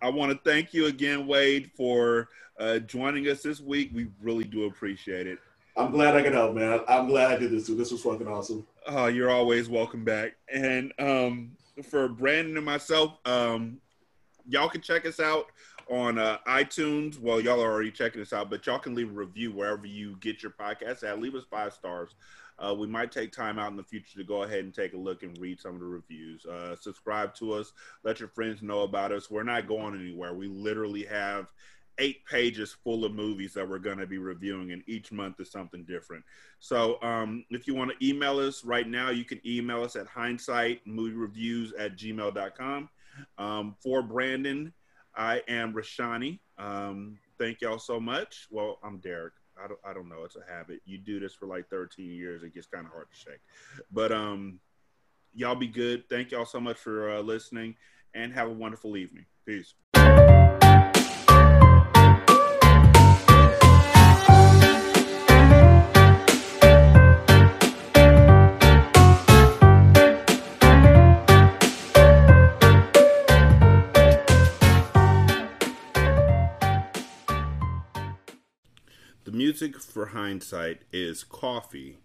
Speaker 1: I want to thank you again, Wade, for uh, joining us this week. We really do appreciate it.
Speaker 3: I'm glad I could help, man. I'm glad I did this too. This was fucking awesome.
Speaker 1: Oh, you're always welcome back. And um, for Brandon and myself, um, y'all can check us out on uh, iTunes. Well, y'all are already checking us out, but y'all can leave a review wherever you get your podcast at. Leave us five stars. Uh, we might take time out in the future to go ahead and take a look and read some of the reviews. Uh, subscribe to us. Let your friends know about us. We're not going anywhere. We literally have eight pages full of movies that we're going to be reviewing, and each month is something different. So um, if you want to email us right now, you can email us at hindsightmoviereviews at gmail.com. Um, for Brandon, I am Rashani. Um, thank y'all so much. Well, I'm Derek. I don't, I don't know. It's a habit. You do this for like 13 years. It gets kind of hard to shake. But um, y'all be good. Thank y'all so much for uh, listening and have a wonderful evening. Peace. Music for Hindsight is Coffee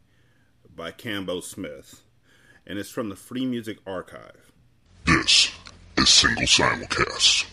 Speaker 1: by Cambo Smith, and it's from the Free Music Archive.
Speaker 19: This is Single Simulcast.